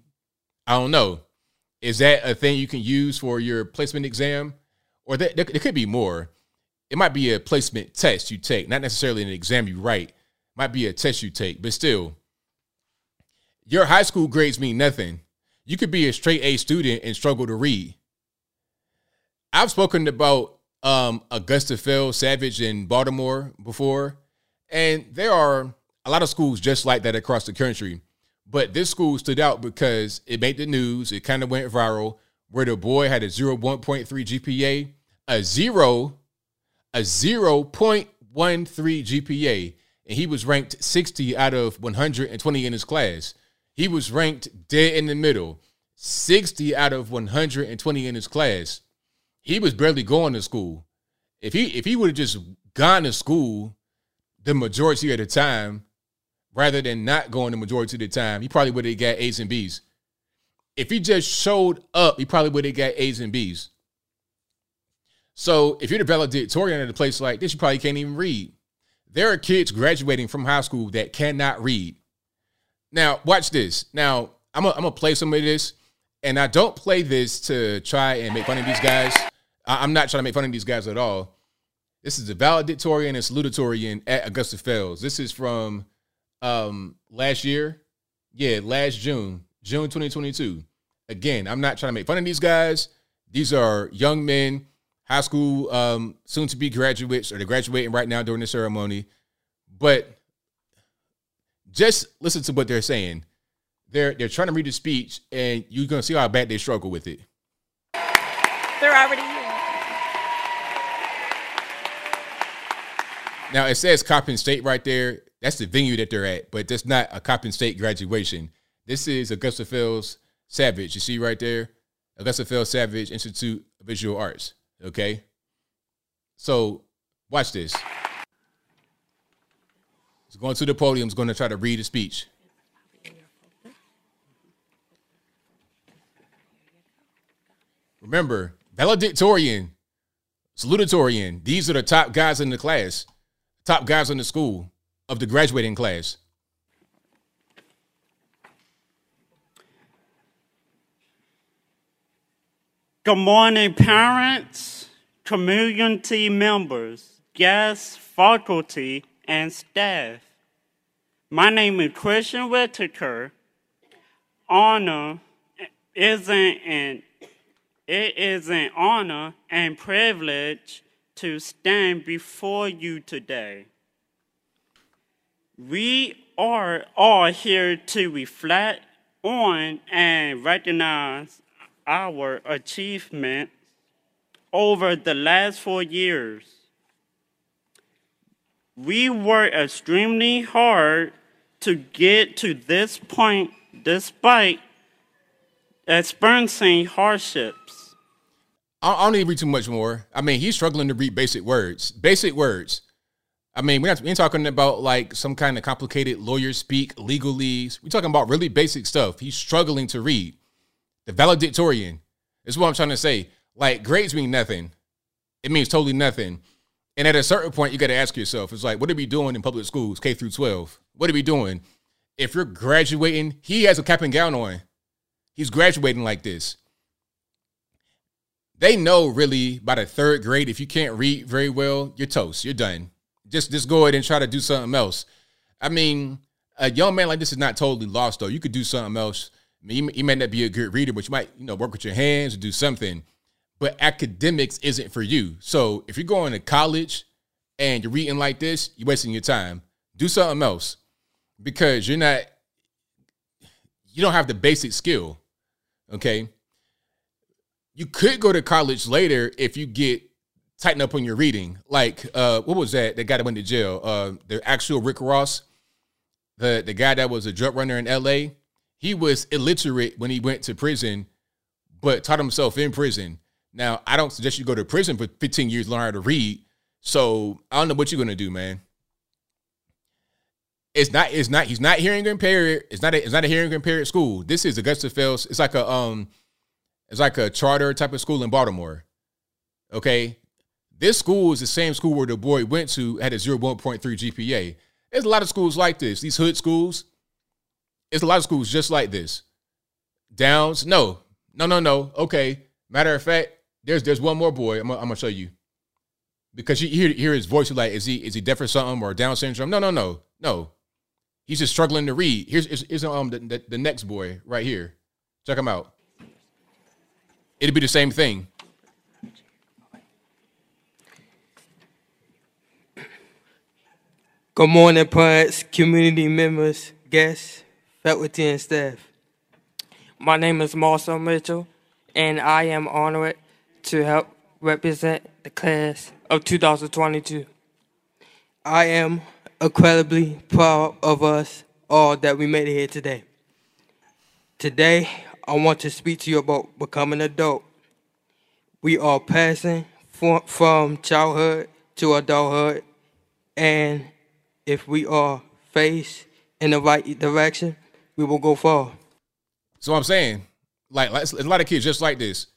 I don't know. Is that a thing you can use for your placement exam? Or that there, there could be more. It might be a placement test you take, not necessarily an exam you write. Might be a test you take, but still, your high school grades mean nothing. You could be a straight A student and struggle to read. I've spoken about um, Augusta Fells Savage in Baltimore before, and there are a lot of schools just like that across the country. But this school stood out because it made the news. It kind of went viral. Where the boy had a 0.13 GPA, a zero, a 0.13 GPA, and he was ranked 60 out of 120 in his class. He was ranked dead in the middle, 60 out of 120 in his class. He was barely going to school. If he if he would have just gone to school the majority of the time, rather than not going the majority of the time, he probably would have got A's and B's. If he just showed up, he probably would have got A's and B's. So if you're the valedictorian at a place like this, you probably can't even read. There are kids graduating from high school that cannot read. Now, watch this. Now, I'm gonna play some of this, and I don't play this to try and make fun of these guys. I, am not trying to make fun of these guys at all. This is the valedictorian and salutatorian at Augusta Fells. This is from um last year. Yeah, last June, June 2022. Again, I'm not trying to make fun of these guys. These are young men, high school, um, soon to be graduates, or they're graduating right now during the ceremony. But just listen to what they're saying. They're they're trying to read the speech, and you're gonna see how bad they struggle with it.
They're already here.
Now it says Coppin State right there. That's the venue that they're at, but that's not a Coppin State graduation. This is Augusta Fells Savage. You see right there, Augusta Fells Savage Institute of Visual Arts. Okay, so watch this. He's going to the podium. He's going to try to read a speech. Remember, valedictorian, salutatorian. These are the top guys in the class, top guys in the school of the graduating class.
Good morning, parents, community members, guests, faculty, and staff. My name is Christian Whitaker. Honor is an it is an honor and privilege to stand before you today. We are all here to reflect on and recognize our achievements over the last four years. We worked extremely hard to get to this point despite experiencing hardships.
I don't need to read too much more. I mean, he's struggling to read basic words. Basic words. I mean, we're not we're talking about like some kind of complicated lawyer speak, legalese. We're talking about really basic stuff. He's struggling to read. The valedictorian is what I'm trying to say. Like grades mean nothing. It means totally nothing. And at a certain point, you got to ask yourself, it's like, what are we doing in public schools, K through 12? What are we doing? If you're graduating, he has a cap and gown on. He's graduating like this. They know really by the third grade, if you can't read very well, you're toast. You're done. Just just go ahead and try to do something else. I mean, a young man like this is not totally lost though. You could do something else. I mean, you, may not be a good reader, but you might, you know, work with your hands or do something. But academics isn't for you. So if you're going to college and you're reading like this, you're wasting your time. Do something else because you're not. You don't have the basic skill. Okay. You could go to college later if you get tighten up on your reading. Like, uh, what was that? The guy that went to jail. Uh, the actual Rick Ross, the the guy that was a drug runner in L.A. He was illiterate when he went to prison, but taught himself in prison. Now, I don't suggest you go to prison for 15 years learn how to read. So I don't know what you're gonna do, man. It's not. It's not. He's not hearing impaired. It's not. A, it's not a hearing impaired school. This is Augusta Fells. It's like a um, it's like a charter type of school in Baltimore. Okay, this school is the same school where the boy went to had a 0.3 GPA. There's a lot of schools like this. These hood schools. It's a lot of schools just like this. Downs, no, no, no, no. Okay. Matter of fact, there's there's one more boy. I'm, I'm gonna show you because you hear hear his voice. You're like, is he is he deaf or something or Down syndrome? No, no, no, no. He's just struggling to read. Here's here's, um the, the, the next boy right here. Check him out. It'd be the same thing.
Good morning, parents, community members, guests, faculty, and staff. My name is Marcel Mitchell, and I am honored to help represent the class of 2022. I am incredibly proud of us all that we made it here today. Today, I want to speak to you about becoming an adult. We are passing from, childhood to adulthood, and if we are faced in the right direction, we will go far.
So I'm saying, like, like, a lot of kids just like this.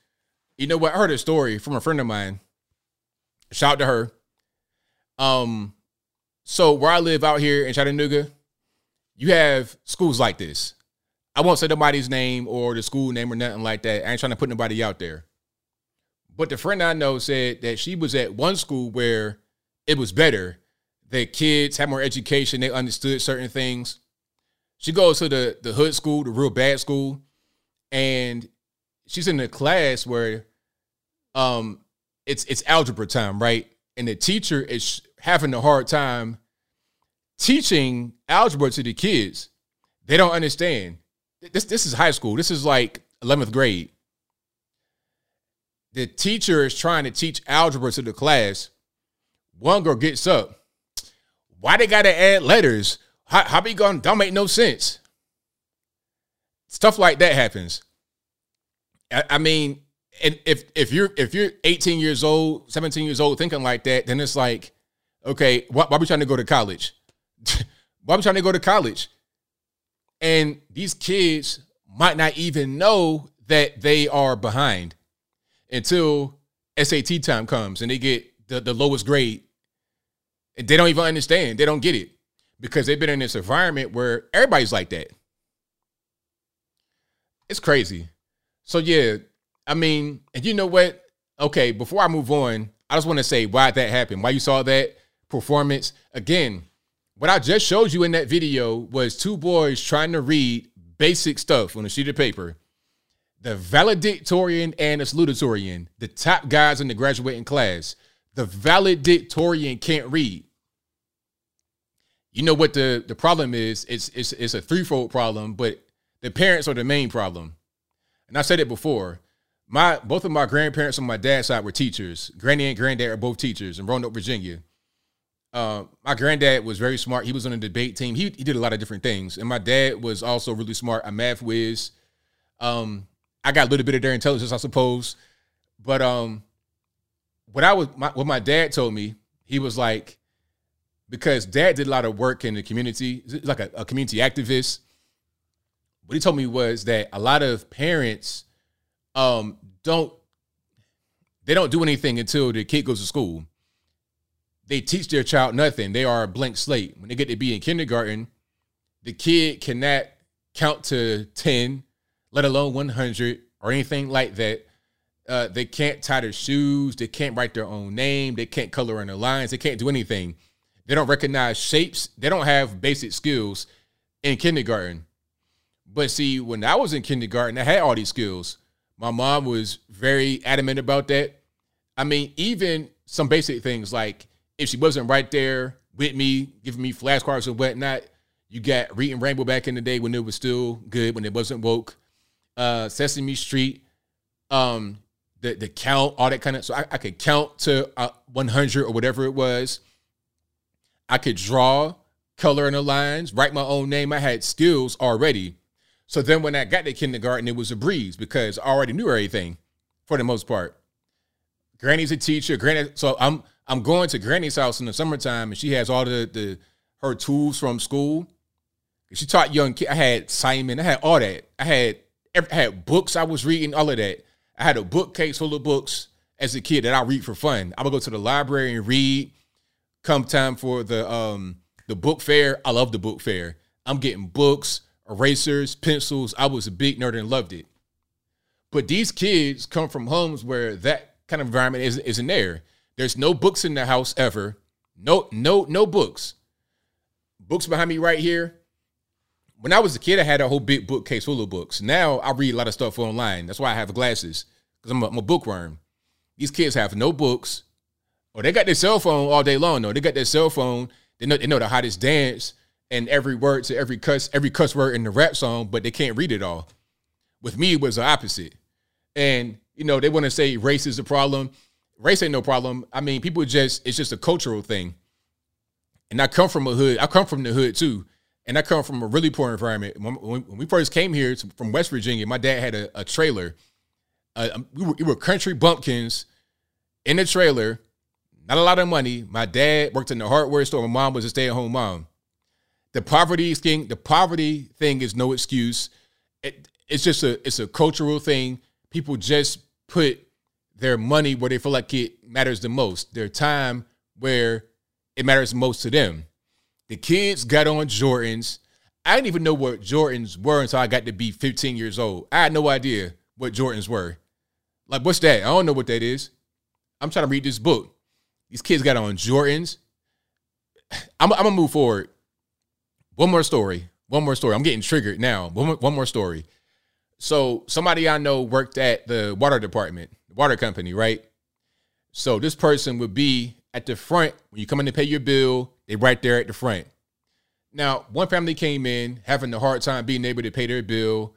You know what? I heard a story from a friend of mine. Shout out to her. Um, so where I live out here in Chattanooga, you have schools like this. I won't say nobody's name or the school name or nothing like that. I ain't trying to put nobody out there. But the friend I know said that she was at one school where it was better their kids had more education, they understood certain things. She goes to the the hood school, the real bad school, and she's in a class where um it's it's algebra time, right? And the teacher is having a hard time teaching algebra to the kids. They don't understand. This this is high school. This is like 11th grade. The teacher is trying to teach algebra to the class. One girl gets up why they gotta add letters? How, how be going? Don't make no sense. Stuff like that happens. I, I mean, and if if you're if you're 18 years old, 17 years old, thinking like that, then it's like, okay, why, why are we trying to go to college? why are we trying to go to college? And these kids might not even know that they are behind until SAT time comes and they get the, the lowest grade they don't even understand. They don't get it because they've been in this environment where everybody's like that. It's crazy. So yeah, I mean, and you know what? Okay, before I move on, I just want to say why that happened. Why you saw that performance again? What I just showed you in that video was two boys trying to read basic stuff on a sheet of paper. The valedictorian and the salutatorian, the top guys in the graduating class. The valedictorian can't read. You know what the the problem is? It's it's it's a threefold problem, but the parents are the main problem. And I said it before. My both of my grandparents on my dad's side were teachers. Granny and granddad are both teachers in Roanoke, Virginia. Uh, my granddad was very smart. He was on a debate team. He, he did a lot of different things. And my dad was also really smart, a math whiz. Um, I got a little bit of their intelligence, I suppose. But um, what I was, my, what my dad told me, he was like, because dad did a lot of work in the community, like a, a community activist. What he told me was that a lot of parents um, don't they don't do anything until the kid goes to school. They teach their child nothing. They are a blank slate. When they get to be in kindergarten, the kid cannot count to 10, let alone 100 or anything like that. Uh, they can't tie their shoes. They can't write their own name. They can't color in their lines. They can't do anything. They don't recognize shapes. They don't have basic skills in kindergarten. But see, when I was in kindergarten, I had all these skills. My mom was very adamant about that. I mean, even some basic things like if she wasn't right there with me, giving me flashcards and whatnot, you got reading Rainbow back in the day when it was still good, when it wasn't woke. Uh, Sesame Street, um, the the count, all that kind of. So I, I could count to uh, 100 or whatever it was. I could draw, color in the lines, write my own name. I had skills already. So then when I got to kindergarten, it was a breeze because I already knew everything for the most part. Granny's a teacher. Granny, so I'm I'm going to Granny's house in the summertime, and she has all the the her tools from school. She taught young kids. I had Simon. I had all that. I had I had books I was reading, all of that. I had a bookcase full of books as a kid that I read for fun. I would go to the library and read. Come time for the um the book fair, I love the book fair. I'm getting books, erasers, pencils. I was a big nerd and loved it. But these kids come from homes where that kind of environment isn't, isn't there. There's no books in the house ever. No, no, no books. Books behind me right here. When I was a kid, I had a whole big bookcase full of books. Now I read a lot of stuff online. That's why I have glasses because I'm, I'm a bookworm. These kids have no books, or they got their cell phone all day long. though. they got their cell phone. They know they know the hottest dance and every word to every cuss every cuss word in the rap song, but they can't read it all. With me, it was the opposite. And you know they want to say race is a problem. Race ain't no problem. I mean, people just it's just a cultural thing. And I come from a hood. I come from the hood too. And I come from a really poor environment. When, we first came here from West Virginia, my dad had a, a trailer. Uh, we, were, we were country bumpkins in a trailer not a lot of money. My dad worked in the hardware store. My mom was a stay-at-home mom. The poverty thing, the poverty thing is no excuse. It, it's just a it's a cultural thing. People just put their money where they feel like it matters the most. Their time where it matters most to them. The kids got on Jordans. I didn't even know what Jordans were until I got to be 15 years old. I had no idea what Jordans were. Like, what's that? I don't know what that is. I'm trying to read this book. These kids got on Jordans. I'm, I'm gonna move forward. One more story. One more story. I'm getting triggered now. One more, one more story. So somebody I know worked at the water department, water company, right? So this person would be at the front when you come in to pay your bill. They right there at the front. Now, one family came in having a hard time being able to pay their bill,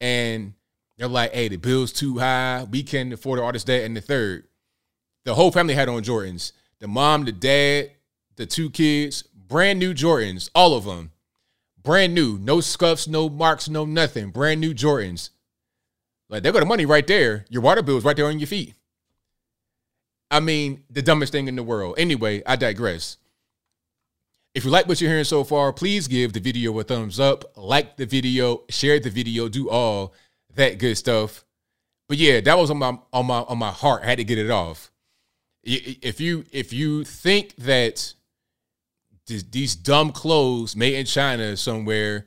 and they're like, "Hey, the bill's too high. We can't afford all this, that, and the third. The whole family had on Jordans. The mom, the dad, the two kids, brand new Jordans, all of them. Brand new. No scuffs, no marks, no nothing. Brand new Jordans. Like, they got the money right there. Your water bill is right there on your feet. I mean, the dumbest thing in the world. Anyway, I digress. If you like what you're hearing so far, please give the video a thumbs up, like the video, share the video, do all that good stuff. But yeah, that was on my on my on my heart. I had to get it off if you if you think that these dumb clothes made in China somewhere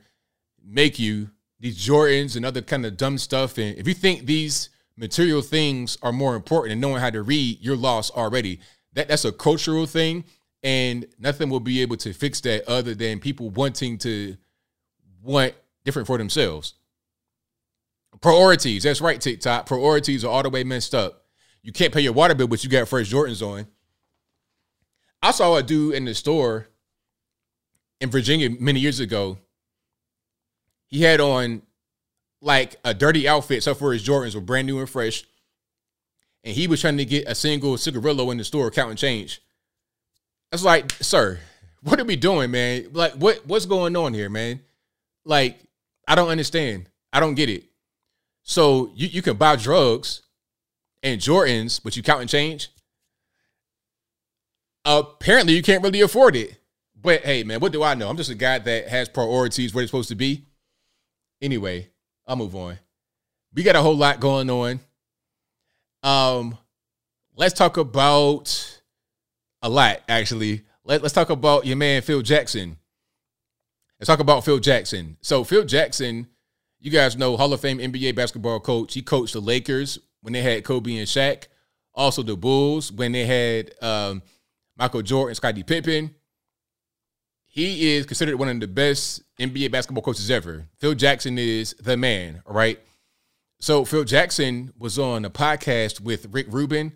make you these Jordans and other kind of dumb stuff, and if you think these material things are more important than knowing how to read, you're lost already. That that's a cultural thing, and nothing will be able to fix that other than people wanting to want different for themselves. Priorities, that's right, TikTok. Priorities are all the way messed up. You can't pay your water bill, but you got fresh Jordans on. I saw a dude in the store in Virginia many years ago. He had on like a dirty outfit, except for his Jordans were brand new and fresh. And he was trying to get a single cigarillo in the store counting change. I was like, sir, what are we doing, man? Like, what what's going on here, man? Like, I don't understand. I don't get it. So you, you can buy drugs and Jordans, but you count and change, apparently you can't really afford it. But hey, man, what do I know? I'm just a guy that has priorities where it's supposed to be. Anyway, I'll move on. We got a whole lot going on. Um, let's talk about a lot, actually. Let, let's talk about your man Phil Jackson. Let's talk about Phil Jackson. So Phil Jackson, you guys know Hall of Fame NBA basketball coach. He coached the Lakers when they had Kobe and Shaq. Also the Bulls when they had um, Michael Jordan, Scottie Pippen. He is considered one of the best NBA basketball coaches ever. Phil Jackson is the man, right? So Phil Jackson was on a podcast with Rick Rubin.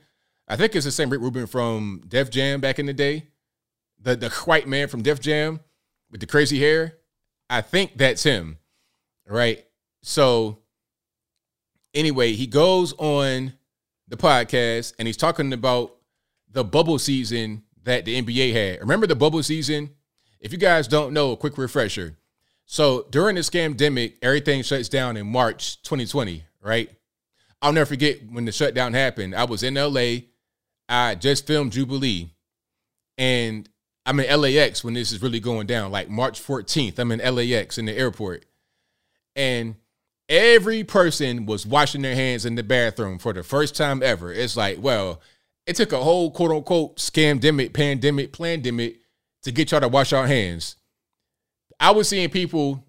I think it's the same Rick Rubin from Def Jam back in the day. The the white man from Def Jam with the crazy hair. I think that's him. Right. So anyway, he goes on the podcast and he's talking about the bubble season that the NBA had. Remember the bubble season? If you guys don't know, a quick refresher. So during the scamdemic, everything shuts down in March 2020, right? I'll never forget when the shutdown happened. I was in LA. I just filmed Jubilee. And I'm in LAX when this is really going down. Like March 14th, I'm in LAX in the airport. And every person was washing their hands in the bathroom for the first time ever. It's like, well, it took a whole quote unquote scamdemic, pandemic, pandemic to get y'all to wash our hands. I was seeing people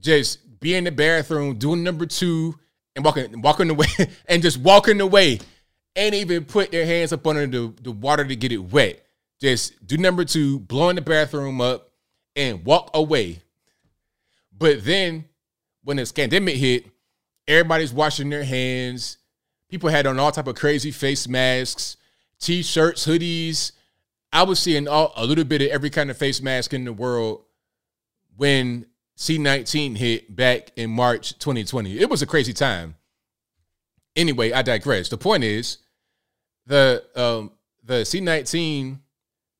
just be in the bathroom doing number two and walking walking away and just walking away and even put their hands up under the, the water to get it wet. Just do number two, blowing the bathroom up and walk away. But then when the pandemic hit, everybody's washing their hands. People had on all type of crazy face masks, t-shirts, hoodies. I was seeing all, a little bit of every kind of face mask in the world when C19 hit back in March 2020. It was a crazy time. Anyway, I digress. The point is, the um, the C19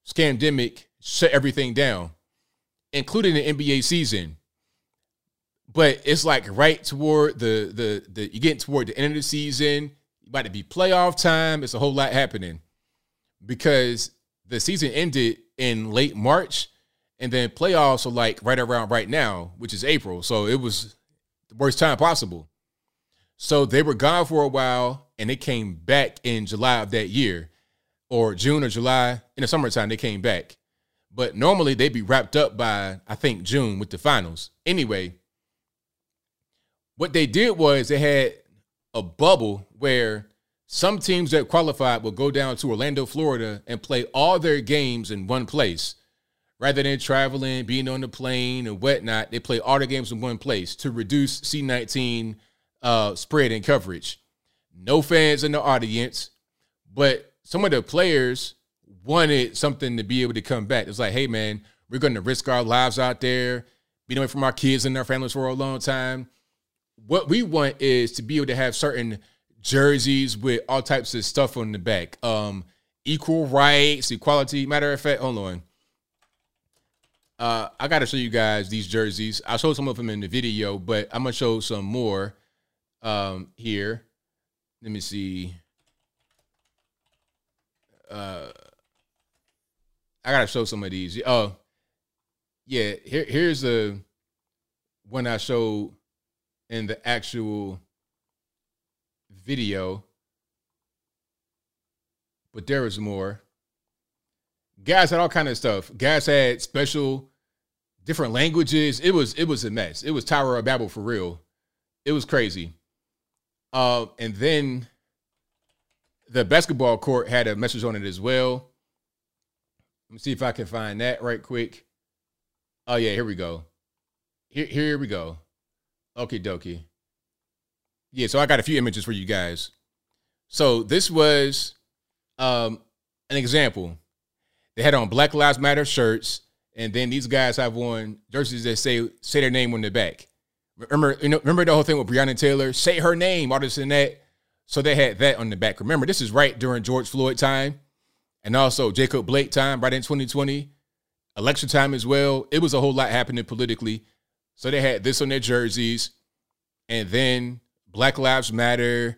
scandemic shut everything down, including the NBA season. But it's like right toward the the the you getting toward the end of the season, about to be playoff time. It's a whole lot happening because the season ended in late March, and then playoffs are like right around right now, which is April. So it was the worst time possible. So they were gone for a while and they came back in July of that year or June or July in the summertime. They came back. But normally they'd be wrapped up by, I think, June with the finals. Anyway, what they did was they had a bubble where some teams that qualified will go down to Orlando, Florida and play all their games in one place. Rather than traveling, being on the plane and whatnot, they play all their games in one place to reduce C19 uh, spread and coverage. No fans in the audience, but some of the players wanted something to be able to come back. It's like, hey man, we're going to risk our lives out there, being away from our kids and our families for a long time. What we want is to be able to have certain jerseys with all types of stuff on the back. Um, equal rights, equality. Matter of fact, hold on. Uh, I got to show you guys these jerseys. I showed some of them in the video, but I'm gonna show some more um, here. Let me see. Uh, I gotta show some of these. Oh, yeah. Here, here's a one I showed in the actual video, but there was more. Guys had all kind of stuff. Guys had special, different languages. It was it was a mess. It was Tower of Babel for real. It was crazy. Uh, and then the basketball court had a message on it as well. Let me see if I can find that right quick. Oh yeah, here we go. Here, here we go. Okie dokie. Yeah, so I got a few images for you guys. So this was um, an example. They had on Black Lives Matter shirts, and then these guys have on jerseys that say say their name on the back. Remember, you know, remember the whole thing with Breonna Taylor? Say her name, all this and that. So they had that on the back. Remember, this is right during George Floyd time, and also Jacob Blake time, right in 2020, election time as well. It was a whole lot happening politically. So they had this on their jerseys, and then Black Lives Matter,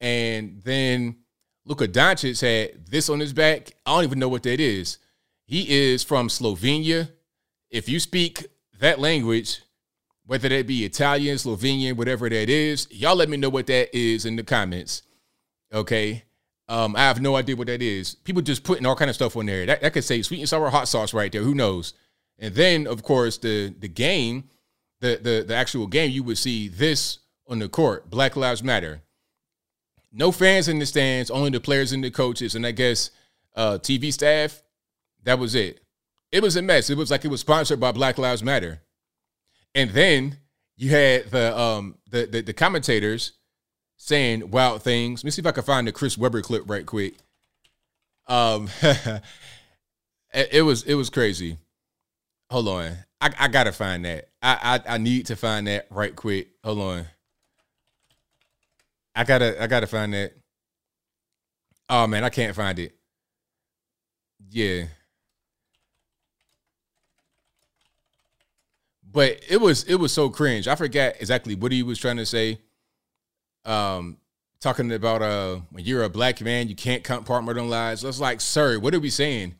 and then Luka Doncic had this on his back. I don't even know what that is. He is from Slovenia. If you speak that language, whether that be Italian, Slovenian, whatever that is, y'all let me know what that is in the comments. Okay. Um, I have no idea what that is. People just putting all kind of stuff on there. That, that could say sweet and sour hot sauce right there. Who knows? And then, of course, the the game, the the the actual game, you would see this on the court. Black Lives Matter. No fans in the stands, only the players and the coaches, and I guess uh, TV staff. That was it. It was a mess. It was like it was sponsored by Black Lives Matter. And then you had the um the, the, the commentators saying wild things. Let me see if I can find the Chris Webber clip right quick. Um, it, it was it was crazy. Hold on, I, I gotta find that. I, I I need to find that right quick. Hold on. I gotta I gotta find that. Oh man, I can't find it. Yeah. But it was it was so cringe. I forgot exactly what he was trying to say. Um, talking about uh when you're a black man, you can't compartmentalize. I was like, sir, what are we saying?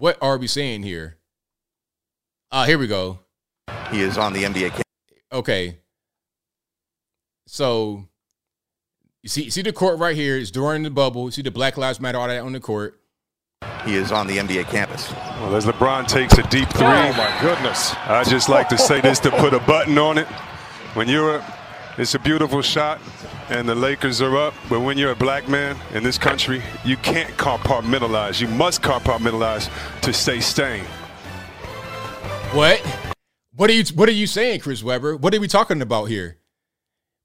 what are we saying here? Uh, here we go.
He is on the NBA camp.
Okay. So you see, you see the court right here. It's during the bubble. You see the Black Lives Matter all that on the court.
He is on the NBA campus.
Well, as LeBron takes a deep three, oh my goodness. I just like to say this to put a button on it. When you're a, it's a beautiful shot and the Lakers are up, but when you're a black man in this country, you can't compartmentalize. You must compartmentalize to stay sane.
What? What are you what are you saying, Chris Webber? What are we talking about here?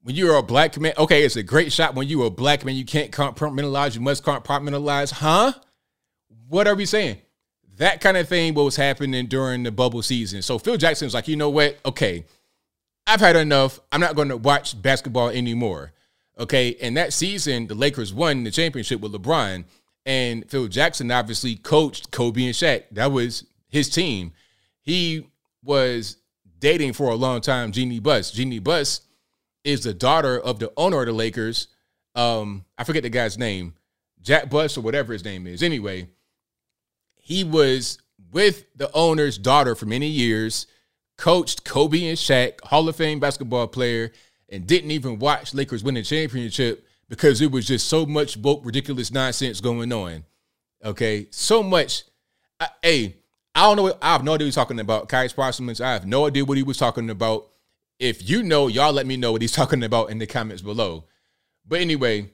When you're a black man, okay, it's a great shot. When you're a black man, you can't compartmentalize. You must compartmentalize, huh? What are we saying? That kind of thing what was happening during the bubble season. So Phil Jackson's like, you know what? Okay, I've had enough. I'm not going to watch basketball anymore. Okay, and that season, the Lakers won the championship with LeBron, and Phil Jackson obviously coached Kobe and Shaq. That was his team. He was dating for a long time Jeanie Buss. Jeanie Buss is the daughter of the owner of the Lakers. Um, I forget the guy's name, Jack Buss or whatever his name is. Anyway, he was with the owner's daughter for many years, coached Kobe and Shaq, Hall of Fame basketball player, and didn't even watch Lakers win the championship because it was just so much woke, ridiculous nonsense going on. Okay, so much. I, hey, I don't know. What, I have no idea what he's talking about. Kai Parsons. I have no idea what he was talking about. If you know, y'all let me know what he's talking about in the comments below. But anyway,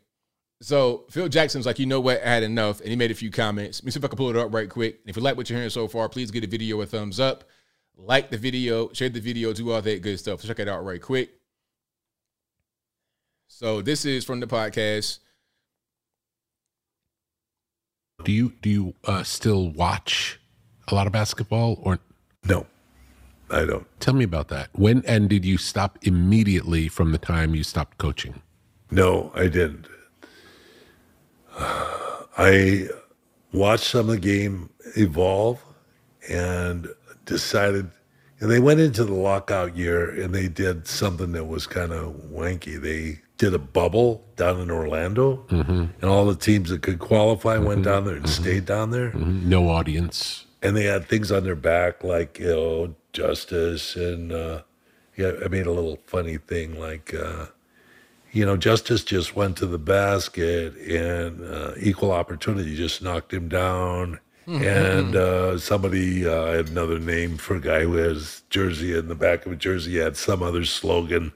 so Phil Jackson's like, you know what, I had enough, and he made a few comments. Let me see if I can pull it up right quick. If you like what you're hearing so far, please give the video a thumbs up, like the video, share the video, do all that good stuff. check it out right quick. So this is from the podcast.
Do you do you uh, still watch a lot of basketball or
no? I don't.
Tell me about that. When and did you stop immediately from the time you stopped coaching?
No, I didn't. I watched some of the game evolve and decided and they went into the lockout year and they did something that was kind of wanky. They did a bubble down in Orlando, mm-hmm. and all the teams that could qualify mm-hmm. went down there and mm-hmm. stayed down there.
Mm-hmm. No audience,
and they had things on their back like you know justice and uh, yeah. I made a little funny thing like. Uh, you know, Justice just went to the basket and uh, equal opportunity just knocked him down. Mm-hmm. And uh, somebody, uh, I had another name for a guy who has jersey in the back of a jersey, had some other slogan.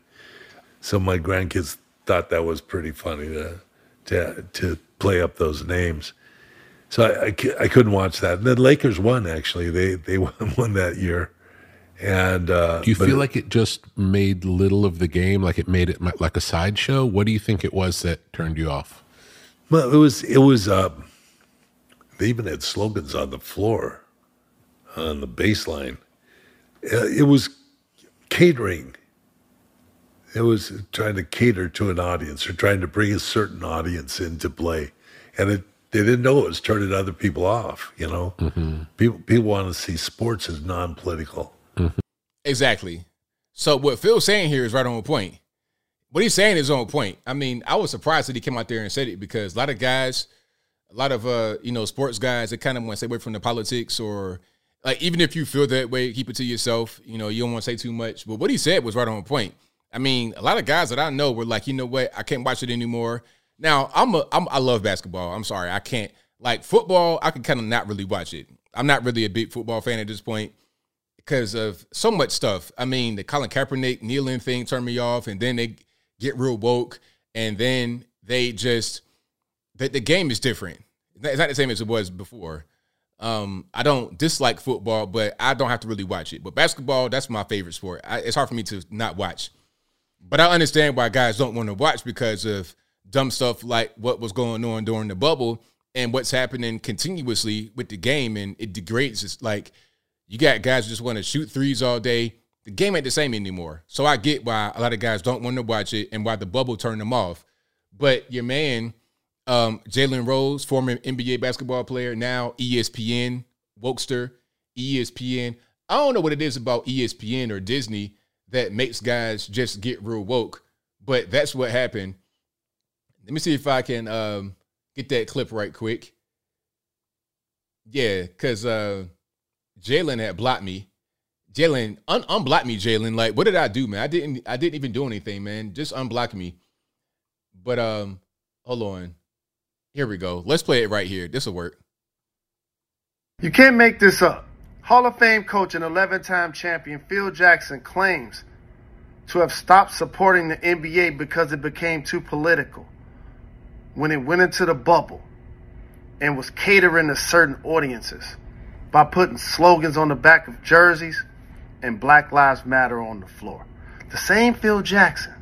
So my grandkids thought that was pretty funny to to to play up those names. So I, I, I couldn't watch that. The Lakers won actually. They they won that year. And uh,
do you feel like it just made little of the game, like it made it like a sideshow? What do you think it was that turned you off?
Well, it was it was. Uh, they even had slogans on the floor, on the baseline. Uh, it was catering it was trying to cater to an audience or trying to bring a certain audience into play. And it, they didn't know it was turning other people off, you know? Mm-hmm. People, people want to see sports as non political.
Mm-hmm. Exactly. So what Phil's saying here is right on point. What he's saying is on point. I mean, I was surprised that he came out there and said it because a lot of guys, a lot of uh, you know, sports guys, they kind of want to stay away from the politics or like even if you feel that way, keep it to yourself. You know, you don't want to say too much. But what he said was right on point. I mean, a lot of guys that I know were like, you know what, I can't watch it anymore. Now, I'm a, I'm, I love basketball. I'm sorry, I can't like football. I can kind of not really watch it. I'm not really a big football fan at this point because of so much stuff. I mean, the Colin Kaepernick kneeling thing turned me off, and then they get real woke, and then they just the, the game is different. It's not the same as it was before. Um, I don't dislike football, but I don't have to really watch it. But basketball, that's my favorite sport. I, it's hard for me to not watch. But I understand why guys don't want to watch because of dumb stuff like what was going on during the bubble and what's happening continuously with the game, and it degrades. It's like you got guys who just want to shoot threes all day. The game ain't the same anymore. So I get why a lot of guys don't want to watch it and why the bubble turned them off. But your man, um, Jalen Rose, former NBA basketball player, now ESPN, Wokester, ESPN. I don't know what it is about ESPN or Disney that makes guys just get real woke. But that's what happened. Let me see if I can um, get that clip right quick. Yeah, because uh, Jalen had blocked me. Jalen, un- unblock me, Jalen. Like, what did I do, man? I didn't. I didn't even do anything, man. Just unblock me. But um, hold on. Here we go. Let's play it right here. This will work.
You can't make this up. Hall of Fame coach and 11 time champion Phil Jackson claims to have stopped supporting the NBA because it became too political when it went into the bubble and was catering to certain audiences by putting slogans on the back of jerseys and Black Lives Matter on the floor. The same Phil Jackson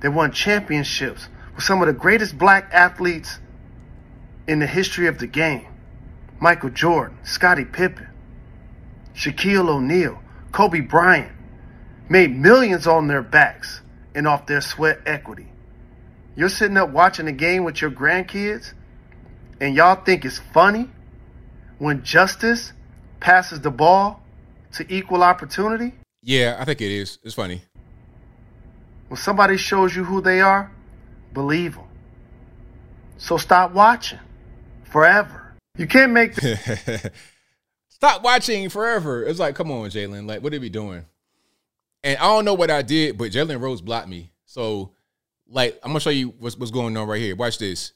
that won championships with some of the greatest black athletes in the history of the game Michael Jordan, Scottie Pippen, Shaquille O'Neal, Kobe Bryant, made millions on their backs and off their sweat equity. You're sitting up watching a game with your grandkids and y'all think it's funny when justice passes the ball to equal opportunity?
Yeah, I think it is. It's funny.
When somebody shows you who they are, believe them. So stop watching forever. You can't make. The-
stop watching forever. It's like, come on, Jalen. Like, what are we doing? And I don't know what I did, but Jalen Rose blocked me. So, like, I'm gonna show you what's what's going on right here. Watch this.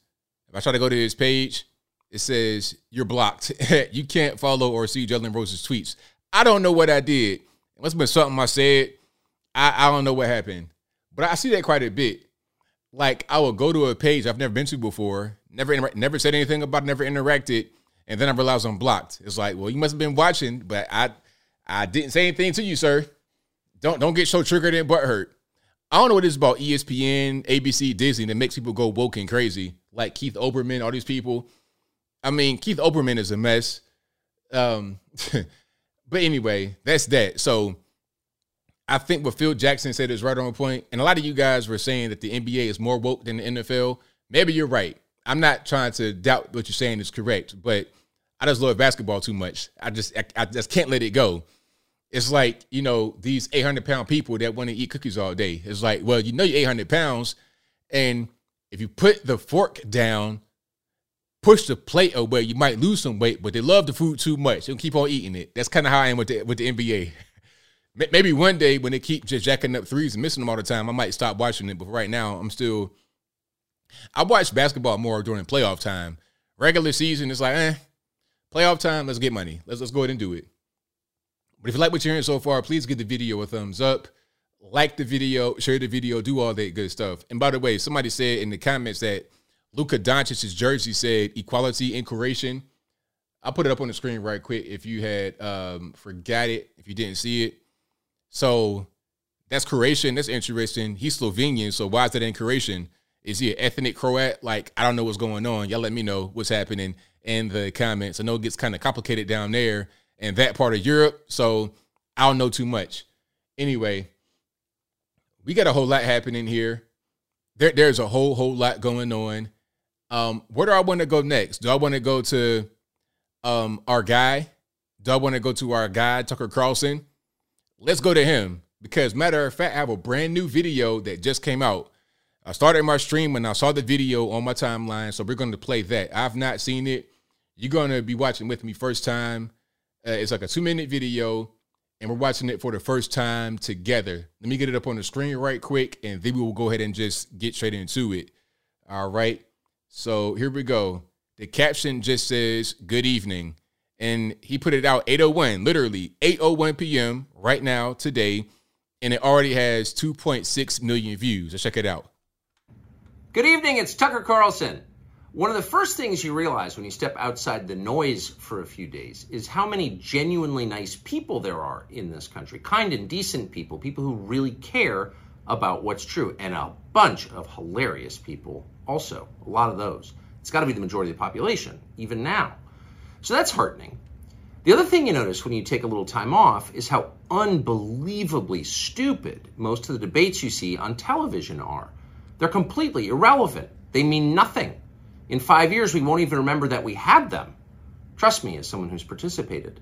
If I try to go to his page, it says you're blocked. you can't follow or see Jalen Rose's tweets. I don't know what I did. It must have been something I said. I, I don't know what happened. But I see that quite a bit. Like I will go to a page I've never been to before, never never said anything about, it, never interacted, and then I realize I'm blocked. It's like, well, you must have been watching, but I I didn't say anything to you, sir. Don't don't get so triggered and butthurt. I don't know what it is about ESPN, ABC, Disney that makes people go woke and crazy. Like Keith Olbermann, all these people. I mean, Keith Olbermann is a mess. Um, but anyway, that's that. So I think what Phil Jackson said is right on point. And a lot of you guys were saying that the NBA is more woke than the NFL. Maybe you're right. I'm not trying to doubt what you're saying is correct, but I just love basketball too much. I just I, I just can't let it go. It's like, you know, these 800 pound people that want to eat cookies all day. It's like, well, you know, you're 800 pounds. And if you put the fork down, push the plate away, you might lose some weight, but they love the food too much. They'll keep on eating it. That's kind of how I am with the, with the NBA. Maybe one day when they keep just jacking up threes and missing them all the time, I might stop watching it. But right now, I'm still. I watch basketball more during playoff time. Regular season, it's like, eh. Playoff time, let's get money. Let's let's go ahead and do it. But if you like what you're hearing so far, please give the video a thumbs up, like the video, share the video, do all that good stuff. And by the way, somebody said in the comments that Luka Doncic's jersey said equality and creation. I'll put it up on the screen right quick if you had um, forgot it, if you didn't see it. So that's Croatian. That's interesting. He's Slovenian. So why is that in Croatian? Is he an ethnic Croat? Like, I don't know what's going on. Y'all let me know what's happening in the comments. I know it gets kind of complicated down there in that part of Europe. So I don't know too much. Anyway, we got a whole lot happening here. There, there's a whole, whole lot going on. Um, where do I want to go next? Do I want to go to um our guy? Do I want to go to our guy, Tucker Carlson? Let's go to him because matter of fact, I have a brand new video that just came out. I started my stream and I saw the video on my timeline, so we're going to play that. I've not seen it. You're going to be watching with me first time. Uh, it's like a two minute video, and we're watching it for the first time together. Let me get it up on the screen right quick, and then we will go ahead and just get straight into it. All right. So here we go. The caption just says, Good evening. And he put it out 801, literally 801 p.m. right now, today. And it already has 2.6 million views. Let's check it out.
Good evening, it's Tucker Carlson. One of the first things you realize when you step outside the noise for a few days is how many genuinely nice people there are in this country. Kind and decent people, people who really care about what's true, and a bunch of hilarious people also. A lot of those. It's got to be the majority of the population, even now. So that's heartening. The other thing you notice when you take a little time off is how unbelievably stupid most of the debates you see on television are. They're completely irrelevant. They mean nothing. In five years, we won't even remember that we had them. Trust me, as someone who's participated.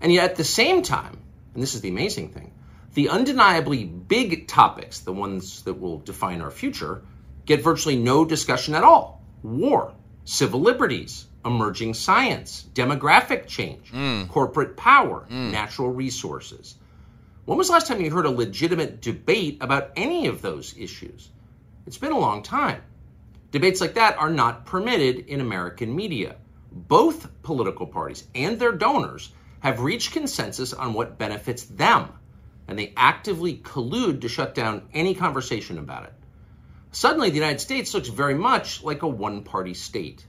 And yet, at the same time, and this is the amazing thing, the undeniably big topics, the ones that will define our future, get virtually no discussion at all war, civil liberties, emerging science, demographic change, mm. corporate power, mm. natural resources. When was the last time you heard a legitimate debate about any of those issues? It's been a long time. Debates like that are not permitted in American media. Both political parties and their donors have reached consensus on what benefits them, and they actively collude to shut down any conversation about it. Suddenly, the United States looks very much like a one party state.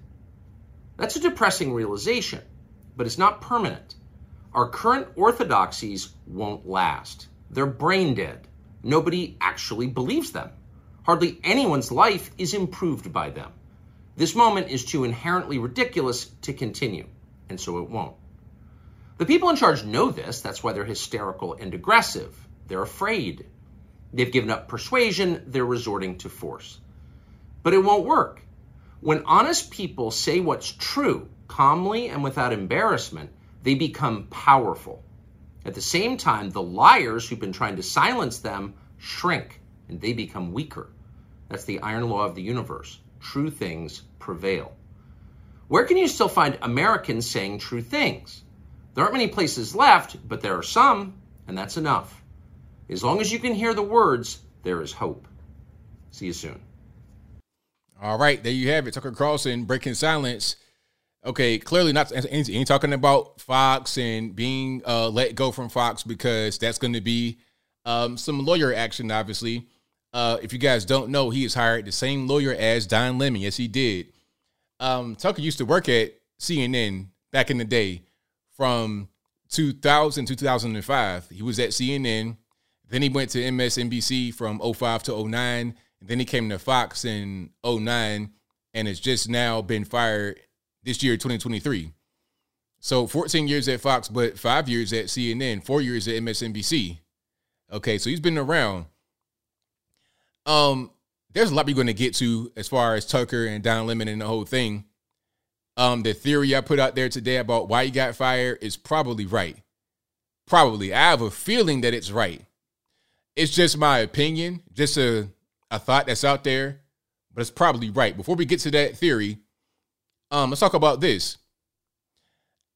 That's a depressing realization, but it's not permanent. Our current orthodoxies won't last. They're brain dead. Nobody actually believes them. Hardly anyone's life is improved by them. This moment is too inherently ridiculous to continue, and so it won't. The people in charge know this. That's why they're hysterical and aggressive. They're afraid. They've given up persuasion. They're resorting to force. But it won't work. When honest people say what's true, calmly and without embarrassment, they become powerful. At the same time, the liars who've been trying to silence them shrink and they become weaker. That's the iron law of the universe. True things prevail. Where can you still find Americans saying true things? There aren't many places left, but there are some, and that's enough. As long as you can hear the words, there is hope. See you soon.
All right, there you have it. Tucker Carlson breaking silence. Okay, clearly not. Ain't, ain't talking about Fox and being uh, let go from Fox because that's going to be um, some lawyer action. Obviously, uh, if you guys don't know, he has hired the same lawyer as Don Lemon. Yes, he did. Um, Tucker used to work at CNN back in the day from 2000 to 2005. He was at CNN. Then he went to MSNBC from 05 to 09. And then he came to Fox in 09 and has just now been fired this year, 2023. So 14 years at Fox, but five years at CNN, four years at MSNBC. Okay, so he's been around. Um, there's a lot we're going to get to as far as Tucker and Don Lemon and the whole thing. Um, the theory I put out there today about why he got fired is probably right. Probably. I have a feeling that it's right. It's just my opinion, just a, a thought that's out there, but it's probably right. Before we get to that theory, um, let's talk about this.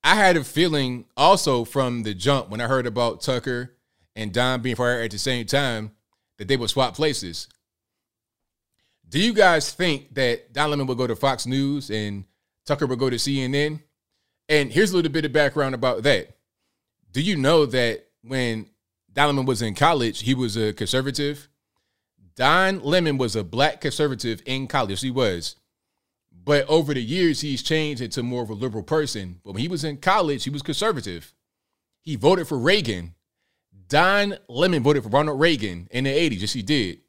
I had a feeling also from the jump when I heard about Tucker and Don being fired at the same time that they would swap places. Do you guys think that Don Lemon would go to Fox News and Tucker would go to CNN? And here's a little bit of background about that. Do you know that when Don Lemon was in college, he was a conservative? Don Lemon was a black conservative in college. He was. But over the years, he's changed into more of a liberal person. But when he was in college, he was conservative. He voted for Reagan. Don Lemon voted for Ronald Reagan in the 80s. Yes, he did.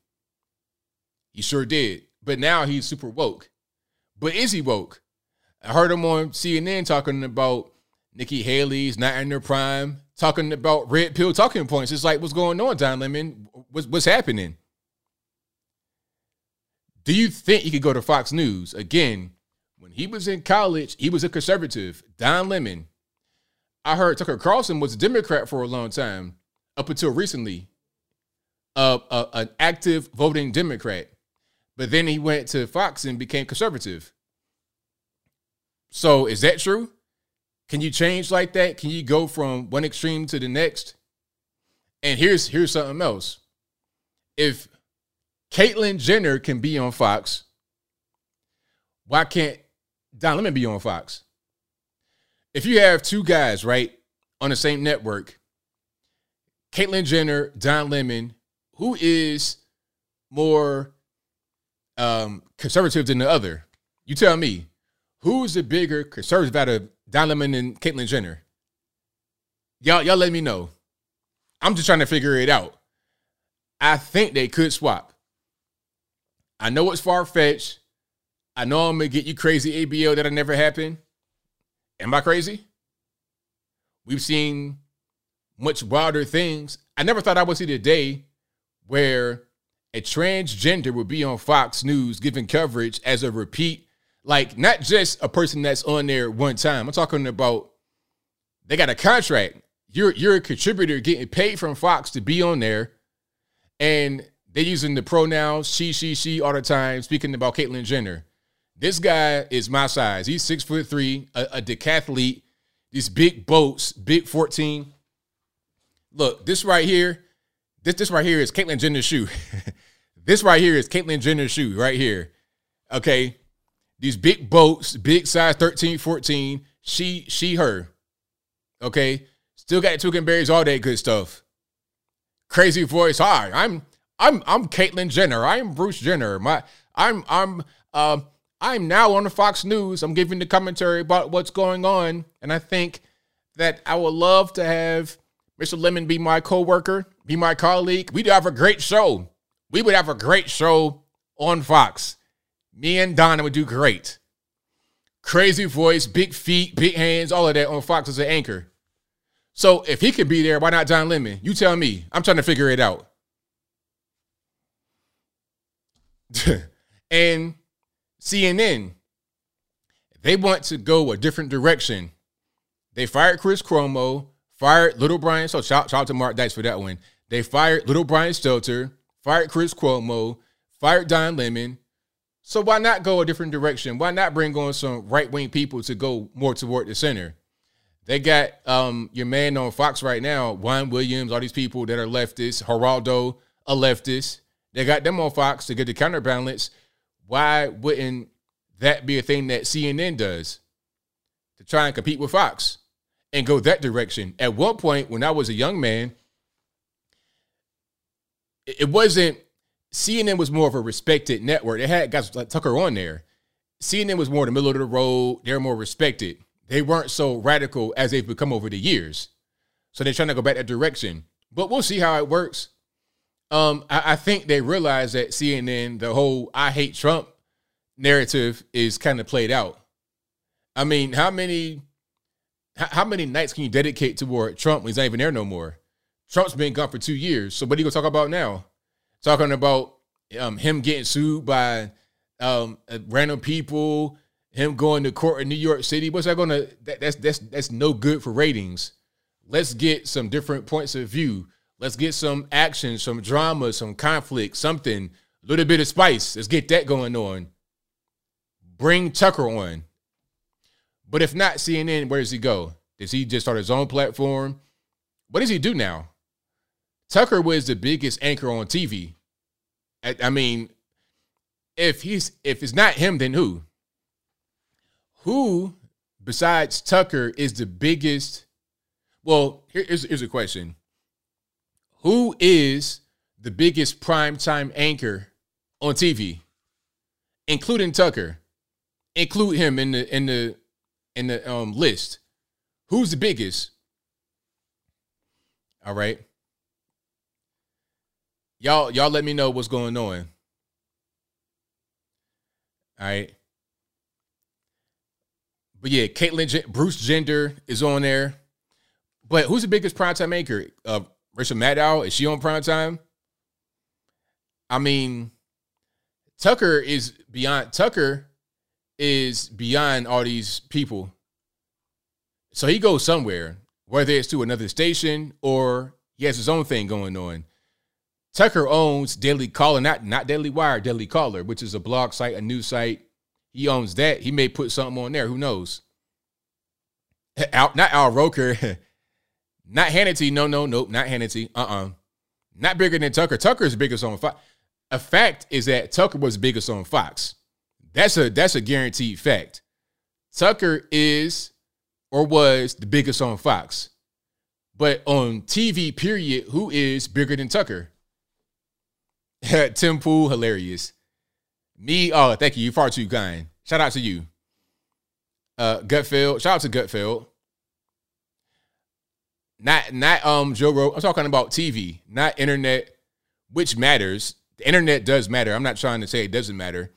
He sure did. But now he's super woke. But is he woke? I heard him on CNN talking about Nikki Haley's not in their prime, talking about red pill talking points. It's like, what's going on, Don Lemon? What's, what's happening? Do you think he could go to Fox News? Again, when he was in college, he was a conservative. Don Lemon. I heard Tucker Carlson was a Democrat for a long time, up until recently. Uh, uh, an active voting Democrat. But then he went to Fox and became conservative. So is that true? Can you change like that? Can you go from one extreme to the next? And here's here's something else. If Caitlyn Jenner can be on Fox, why can't Don Lemon be on Fox? If you have two guys, right, on the same network, Caitlyn Jenner, Don Lemon, who is more um, conservative than the other? You tell me. Who's the bigger conservative out of Don Lemon and Caitlyn Jenner? Y'all, y'all let me know. I'm just trying to figure it out. I think they could swap. I know it's far fetched. I know I'm gonna get you crazy ABL that'll never happen. Am I crazy? We've seen much wilder things. I never thought I would see the day where a transgender would be on Fox News giving coverage as a repeat, like not just a person that's on there one time. I'm talking about they got a contract. You're you're a contributor getting paid from Fox to be on there, and they're using the pronouns she, she, she all the time, speaking about Caitlyn Jenner. This guy is my size. He's six foot three, a, a decathlete. These big boats, big 14. Look, this right here, this this right here is Caitlyn Jenner's shoe. this right here is Caitlyn Jenner's shoe right here. Okay. These big boats, big size 13, 14. She, she, her. Okay. Still got two berries, all that good stuff. Crazy voice. Hi, I'm I'm I'm Caitlyn Jenner. I'm Bruce Jenner. My I'm I'm um I'm now on the Fox News. I'm giving the commentary about what's going on, and I think that I would love to have Mr. Lemon be my coworker, be my colleague. We'd have a great show. We would have a great show on Fox. Me and Donna would do great. Crazy voice, big feet, big hands, all of that on Fox as an anchor. So if he could be there, why not Don Lemon? You tell me. I'm trying to figure it out. and CNN, they want to go a different direction. They fired Chris Cuomo, fired Little Brian. So shout, shout out to Mark Dice for that one. They fired Little Brian Stelter, fired Chris Cuomo, fired Don Lemon. So why not go a different direction? Why not bring on some right wing people to go more toward the center? They got um, your man on Fox right now, Juan Williams, all these people that are leftists, Geraldo, a leftist. They got them on Fox to get the counterbalance. Why wouldn't that be a thing that CNN does to try and compete with Fox and go that direction? At one point, when I was a young man, it wasn't CNN was more of a respected network. It had guys like Tucker on there. CNN was more in the middle of the road. They're more respected they weren't so radical as they've become over the years. So they're trying to go back that direction. But we'll see how it works. Um, I, I think they realize that CNN, the whole I hate Trump narrative is kind of played out. I mean, how many how many nights can you dedicate toward Trump when he's not even there no more? Trump's been gone for two years. So what are you gonna talk about now? Talking about um, him getting sued by um, random people, him going to court in New York City, what's that to? That, that's that's that's no good for ratings. Let's get some different points of view. Let's get some action, some drama, some conflict, something, a little bit of spice. Let's get that going on. Bring Tucker on. But if not CNN, where does he go? Does he just start his own platform? What does he do now? Tucker was the biggest anchor on TV. I, I mean, if he's if it's not him, then who? who besides Tucker is the biggest? Well, here's, here's a question. Who is the biggest primetime anchor on TV, including Tucker? Include him in the in the in the um, list. Who's the biggest? All right. Y'all, y'all let me know what's going on. All right. But yeah, Caitlyn, Bruce Gender is on there. But who's the biggest primetime maker? Uh, Rachel Maddow is she on primetime? I mean, Tucker is beyond. Tucker is beyond all these people. So he goes somewhere, whether it's to another station or he has his own thing going on. Tucker owns Daily Caller, not not Daily Wire, Daily Caller, which is a blog site, a news site he owns that. He may put something on there. Who knows? Al, not Al Roker. not Hannity. No, no, nope. Not Hannity. Uh uh-uh. uh Not bigger than Tucker. Tucker is biggest on Fox. A fact is that Tucker was biggest on Fox. That's a that's a guaranteed fact. Tucker is or was the biggest on Fox. But on TV, period, who is bigger than Tucker? Tim Pool, hilarious. Me, oh, thank you. You're far too kind. Shout out to you. Uh, Gutfeld. Shout out to Gutfeld. Not not um Joe Rogan. I'm talking about TV, not internet, which matters. The internet does matter. I'm not trying to say it doesn't matter.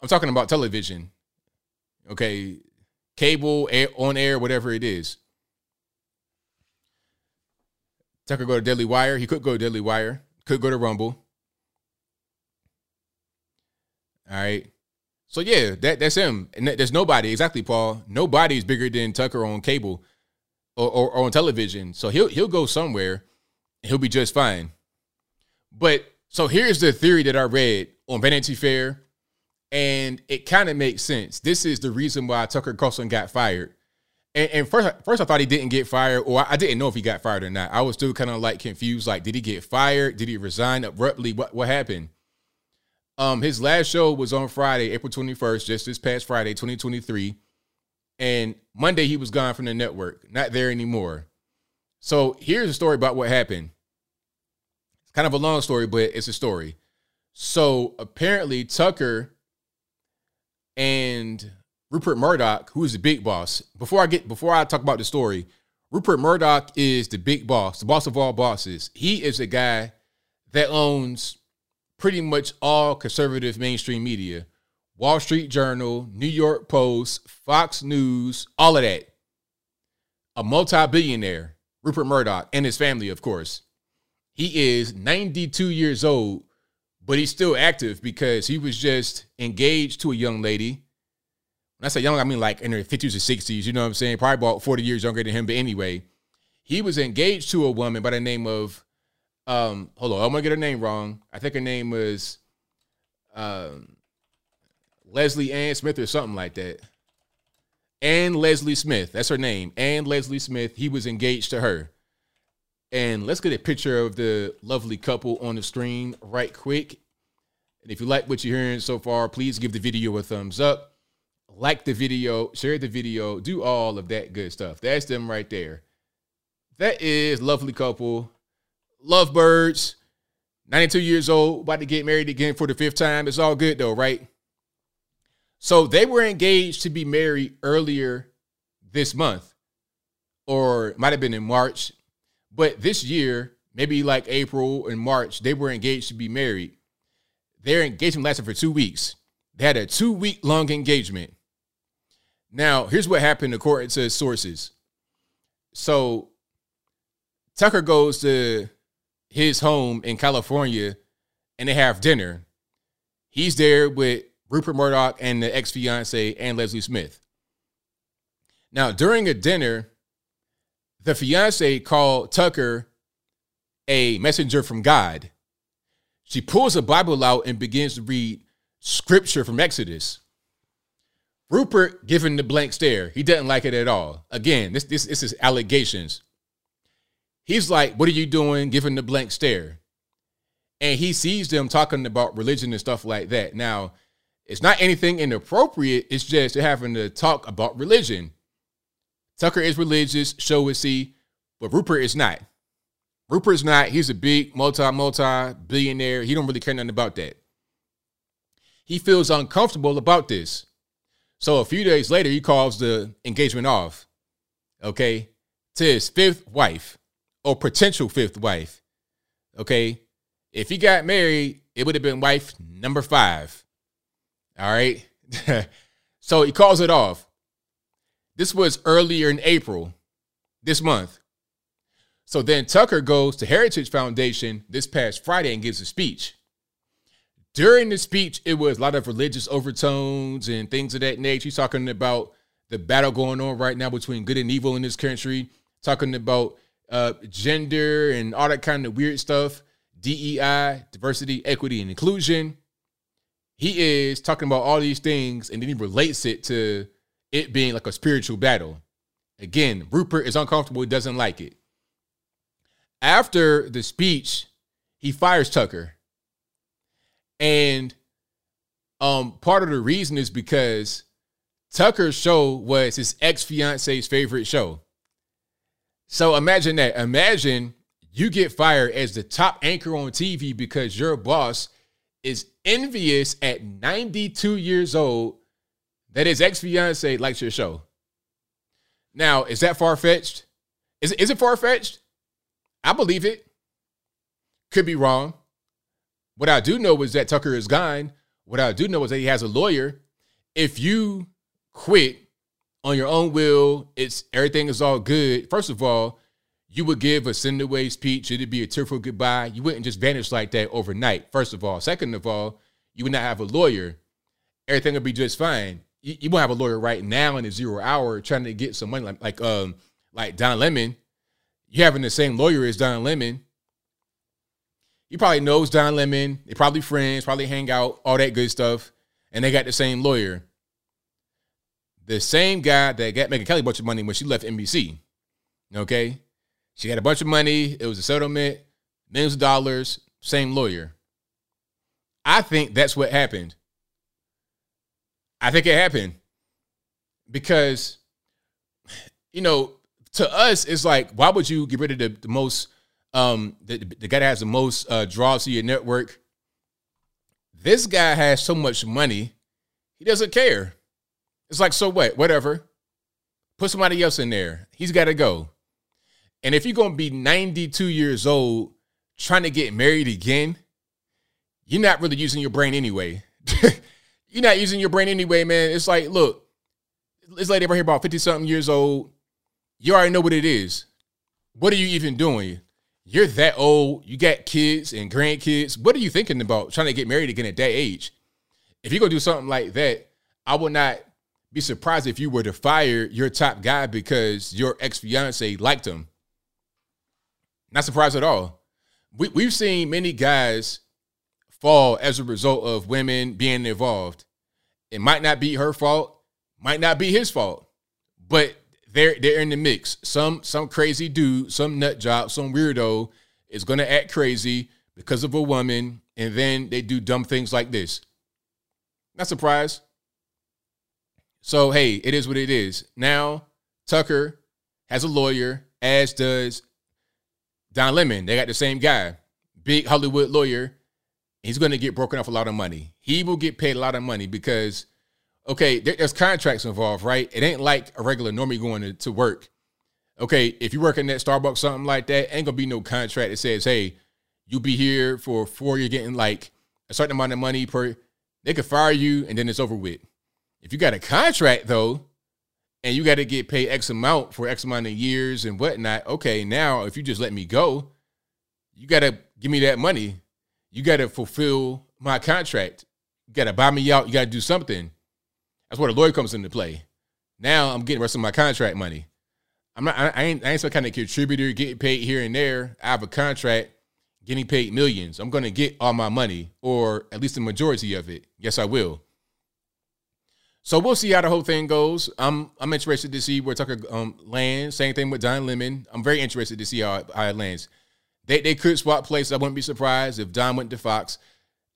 I'm talking about television. Okay, cable, air, on air, whatever it is. Tucker go to Daily Wire. He could go to Wire. Could go to Rumble. All right. So yeah, that that's him. And there's nobody exactly, Paul. Nobody's bigger than Tucker on cable or, or, or on television. So he'll he'll go somewhere. he'll be just fine. But so here's the theory that I read on Vanity Fair and it kind of makes sense. This is the reason why Tucker Carlson got fired. And, and first, first I thought he didn't get fired, or I didn't know if he got fired or not. I was still kind of like confused. Like, did he get fired? Did he resign abruptly? What what happened? Um, his last show was on Friday, April twenty first, just this past Friday, twenty twenty three, and Monday he was gone from the network, not there anymore. So here's a story about what happened. It's kind of a long story, but it's a story. So apparently Tucker and Rupert Murdoch, who is the big boss. Before I get before I talk about the story, Rupert Murdoch is the big boss, the boss of all bosses. He is a guy that owns pretty much all conservative mainstream media. Wall Street Journal, New York Post, Fox News, all of that. A multi-billionaire, Rupert Murdoch, and his family, of course. He is 92 years old, but he's still active because he was just engaged to a young lady when I say young, I mean like in their 50s or 60s, you know what I'm saying? Probably about 40 years younger than him. But anyway, he was engaged to a woman by the name of, um, hold on, I'm gonna get her name wrong. I think her name was um, Lesley Ann Smith or something like that. Ann Lesley Smith, that's her name. Ann Lesley Smith. He was engaged to her. And let's get a picture of the lovely couple on the screen right quick. And if you like what you're hearing so far, please give the video a thumbs up like the video, share the video, do all of that good stuff. That's them right there. That is lovely couple, lovebirds, 92 years old, about to get married again for the fifth time. It's all good though, right? So they were engaged to be married earlier this month, or might have been in March, but this year, maybe like April and March, they were engaged to be married. Their engagement lasted for two weeks. They had a two week long engagement. Now, here's what happened according to sources. So Tucker goes to his home in California and they have dinner. He's there with Rupert Murdoch and the ex fiance Ann Lesley Smith. Now, during a dinner, the fiance called Tucker a messenger from God. She pulls a Bible out and begins to read scripture from Exodus. Rupert giving the blank stare. He doesn't like it at all. Again, this this, this is allegations. He's like, "What are you doing?" Giving the blank stare, and he sees them talking about religion and stuff like that. Now, it's not anything inappropriate. It's just they're having to talk about religion. Tucker is religious, show is see, but Rupert is not. Rupert's not. He's a big multi multi billionaire. He don't really care nothing about that. He feels uncomfortable about this. So a few days later, he calls the engagement off, okay, to his fifth wife or potential fifth wife, okay. If he got married, it would have been wife number five. All right. so he calls it off. This was earlier in April, this month. So then Tucker goes to Heritage Foundation this past Friday and gives a speech. During the speech, it was a lot of religious overtones and things of that nature. He's talking about the battle going on right now between good and evil in this country, talking about uh, gender and all that kind of weird stuff, DEI, diversity, equity, and inclusion. He is talking about all these things, and then he relates it to it being like a spiritual battle. Again, Rupert is uncomfortable, he doesn't like it. After the speech, he fires Tucker and um, part of the reason is because Tucker's show was his ex fiance's favorite show. So imagine that. Imagine you get fired as the top anchor on TV because your boss is envious at 92 years old that his ex fiance likes your show. Now, is that far fetched? Is, is it far fetched? I believe it. Could be wrong. What I do know is that Tucker is gone. What I do know is that he has a lawyer. If you quit on your own will, it's everything is all good. First of all, you would give a send away speech. It'd be a tearful goodbye. You wouldn't just vanish like that overnight. First of all. Second of all, you would not have a lawyer. Everything would be just fine. You, you won't have a lawyer right now in the zero hour trying to get some money like like um like Don Lemon. You having the same lawyer as Don Lemon he probably knows Don Lemon. They probably friends, probably hang out, all that good stuff. and they got the same lawyer. The same guy that got Megyn Kelly a bunch of money when she left NBC. Okay? She had a bunch of money. It was a settlement, millions of dollars, same lawyer. I think that's what happened. I think it happened because, you know, to us, it's like, why would you get rid of the, the most, um, the, the guy that has the most uh, draws to your network? This guy has so much money, he doesn't care. It's like, so what? Whatever. Put somebody else in there. He's got to go. And if you're going to be 92 years old trying to get married again, you're not really using your brain anyway. you're not using your brain anyway, man. It's like, look, this lady right here about 50 something years old. You already know what it is. What are you even doing? You're that old. You got kids and grandkids. What are you thinking about trying to get married again at that age? If you're going to do something like that, I would not be surprised if you were to fire your top guy because your ex fiance liked him. Not surprised at all. We, we've seen many guys fall as a result of women being involved. It might not be her fault, might not be his fault, but they're they're in the mix. Some some crazy dude, some nut job, some weirdo is gonna act crazy because of a woman, and then they do dumb things like this. Not surprised. So hey, it is what it is. Now Tucker has a lawyer, as does Don Lemon. They got the same guy, big Hollywood lawyer. He's going to get broken off a lot of money. He will get paid a lot of money because, okay, there, there's contracts involved, right? It ain't like a regular normie going to, to work. Okay, if you work in that Starbucks, something like that, ain't gonna be no contract that says, hey, you'll be here for four, you're getting like a certain amount of money per. They could fire you and then it's over with. If you got a contract though, and you got to get paid X amount for X amount of years and whatnot, okay, now if you just let me go, you got to give me that money. You got to fulfill my contract. You got to buy me out. You got to do something. That's where the lawyer comes into play. Now I'm getting the rest of my contract money. I'm not. I ain't. I ain't some kind of contributor getting paid here and there. I have a contract, getting paid millions. I'm gonna get all my money, or at least the majority of it. Yes, I will. So we'll see how the whole thing goes. I'm I'm interested to see where Tucker um, lands. Same thing with Don Lemon. I'm very interested to see how, how it lands. They they could swap places. I wouldn't be surprised if Don went to Fox.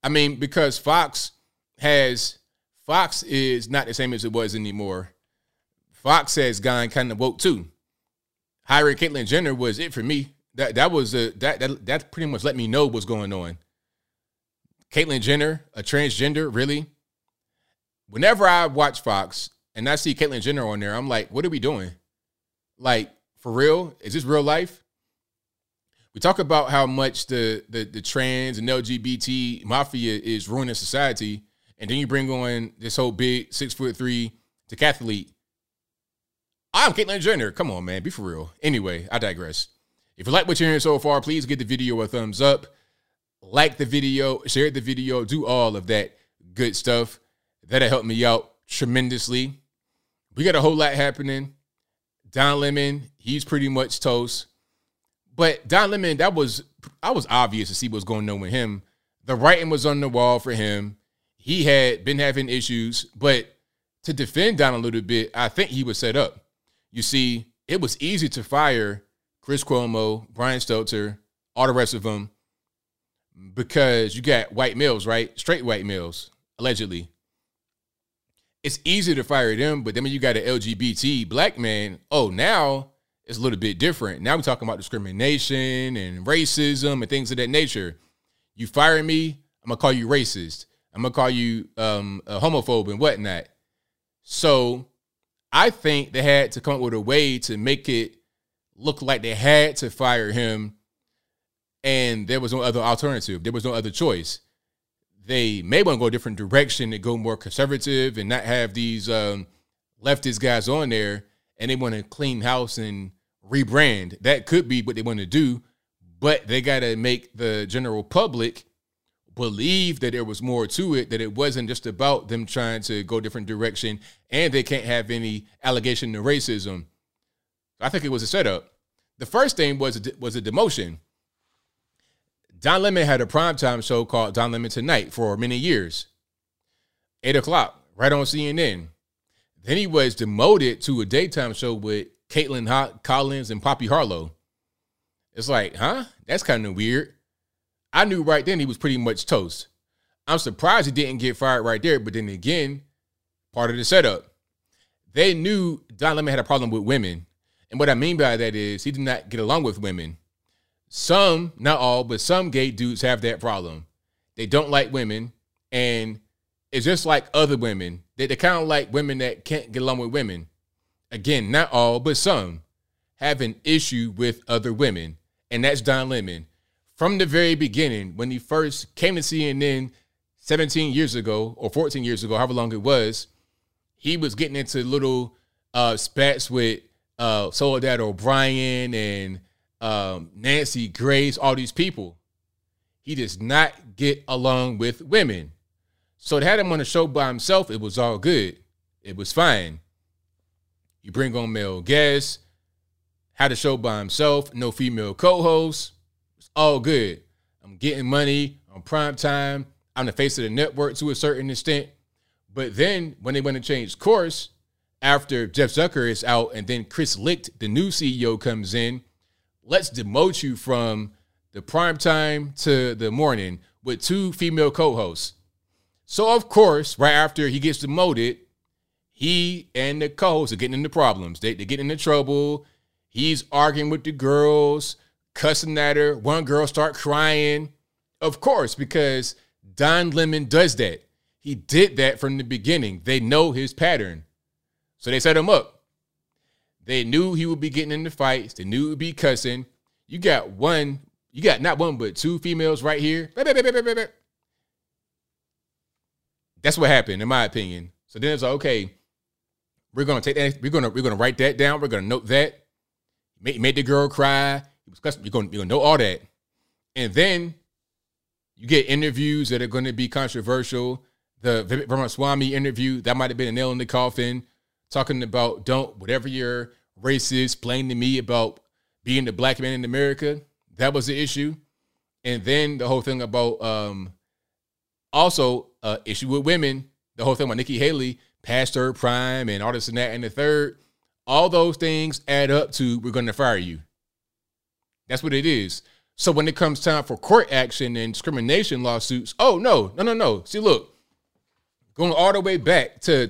I mean, because Fox has Fox is not the same as it was anymore. Fox has gone kind of woke too. Hiring Caitlyn Jenner was it for me. That that was a that that that pretty much let me know what's going on. Caitlyn Jenner, a transgender, really? Whenever I watch Fox and I see Caitlyn Jenner on there, I'm like, what are we doing? Like, for real? Is this real life? We talk about how much the the, the trans and LGBT mafia is ruining society, and then you bring on this whole big six foot three decathlete I'm Caitlyn Jenner. Come on, man. Be for real. Anyway, I digress. If you like what you're hearing so far, please give the video a thumbs up. Like the video, share the video, do all of that good stuff. That'll help me out tremendously. We got a whole lot happening. Don Lemon, he's pretty much toast. But Don Lemon, that was I was obvious to see what's going on with him. The writing was on the wall for him. He had been having issues, but to defend Don a little bit, I think he was set up. You see, it was easy to fire Chris Cuomo, Brian Stelter, all the rest of them because you got white males, right? Straight white males, allegedly. It's easy to fire them, but then when you got an LGBT black man, oh, now it's a little bit different. Now we're talking about discrimination and racism and things of that nature. You fire me, I'm gonna call you racist. I'm gonna call you um, a homophobe and whatnot. So I think they had to come up with a way to make it look like they had to fire him and there was no other alternative. There was no other choice. They may want to go a different direction and go more conservative and not have these um, leftist guys on there and they want to clean house and rebrand. That could be what they want to do, but they got to make the general public believe that there was more to it, that it wasn't just about them trying to go different direction, and they can't have any allegation of racism. I think it was a setup. The first thing was a, was a demotion. Don Lemon had a primetime show called Don Lemon Tonight for many years. eight o'clock, right on CNN. Then he was demoted to a daytime show with Kaitlan Collins and Poppy Harlow. It's like, huh? That's kind of weird. I knew right then he was pretty much toast. I'm surprised he didn't get fired right there, but then again, part of the setup. They knew Don Lemon had a problem with women. And what I mean by that is he did not get along with women. Some, not all, but some gay dudes have that problem. They don't like women, and it's just like other women. They, they kind of like women that can't get along with women. Again, not all, but some have an issue with other women, and that's Don Lemon. From the very beginning, when he first came to CNN 17 years ago or 14 years ago, however long it was, he was getting into little uh, spats with uh, Soledad O'Brien and um, Nancy Grace, all these people. He does not get along with women. So to have him on the show by himself, it was all good. It was fine. You bring on male guests, had a show by himself, no female co-hosts. It's all good. I'm getting money on prime time. I'm the face of the network to a certain extent. But then when they want to change course, after Jeff Zucker is out and then Chris Licht, the new CEO, comes in, let's demote you from the prime time to the morning with two female co-hosts. So of course, right after he gets demoted, he and the co-hosts are getting into problems. They they get into trouble. He's arguing with the girls, cussing at her. One girl start crying. Of course, because Don Lemon does that. He did that from the beginning. They know his pattern. So they set him up. They knew he would be getting into fights. They knew he would be cussing. You got one, you got not one, but two females right here. That's what happened, in my opinion. So then it's like, okay, we're gonna take that, we're gonna we're gonna write that down. We're gonna note that. Made, made the girl cry. He was cussing, You're gonna, you're gonna know all that. And then you get interviews that are gonna be controversial. The Vivek Swami interview, that might have been a nail in the coffin, talking about don't whatever your race is, explain to me about being the black man in America. That was the issue. And then the whole thing about um also uh issue with women, the whole thing about Nikki Haley past her prime and all this and that and the third. All those things add up to we're gonna fire you. That's what it is. So when it comes time for court action and discrimination lawsuits, oh no, no, no, no. See, look, going all the way back to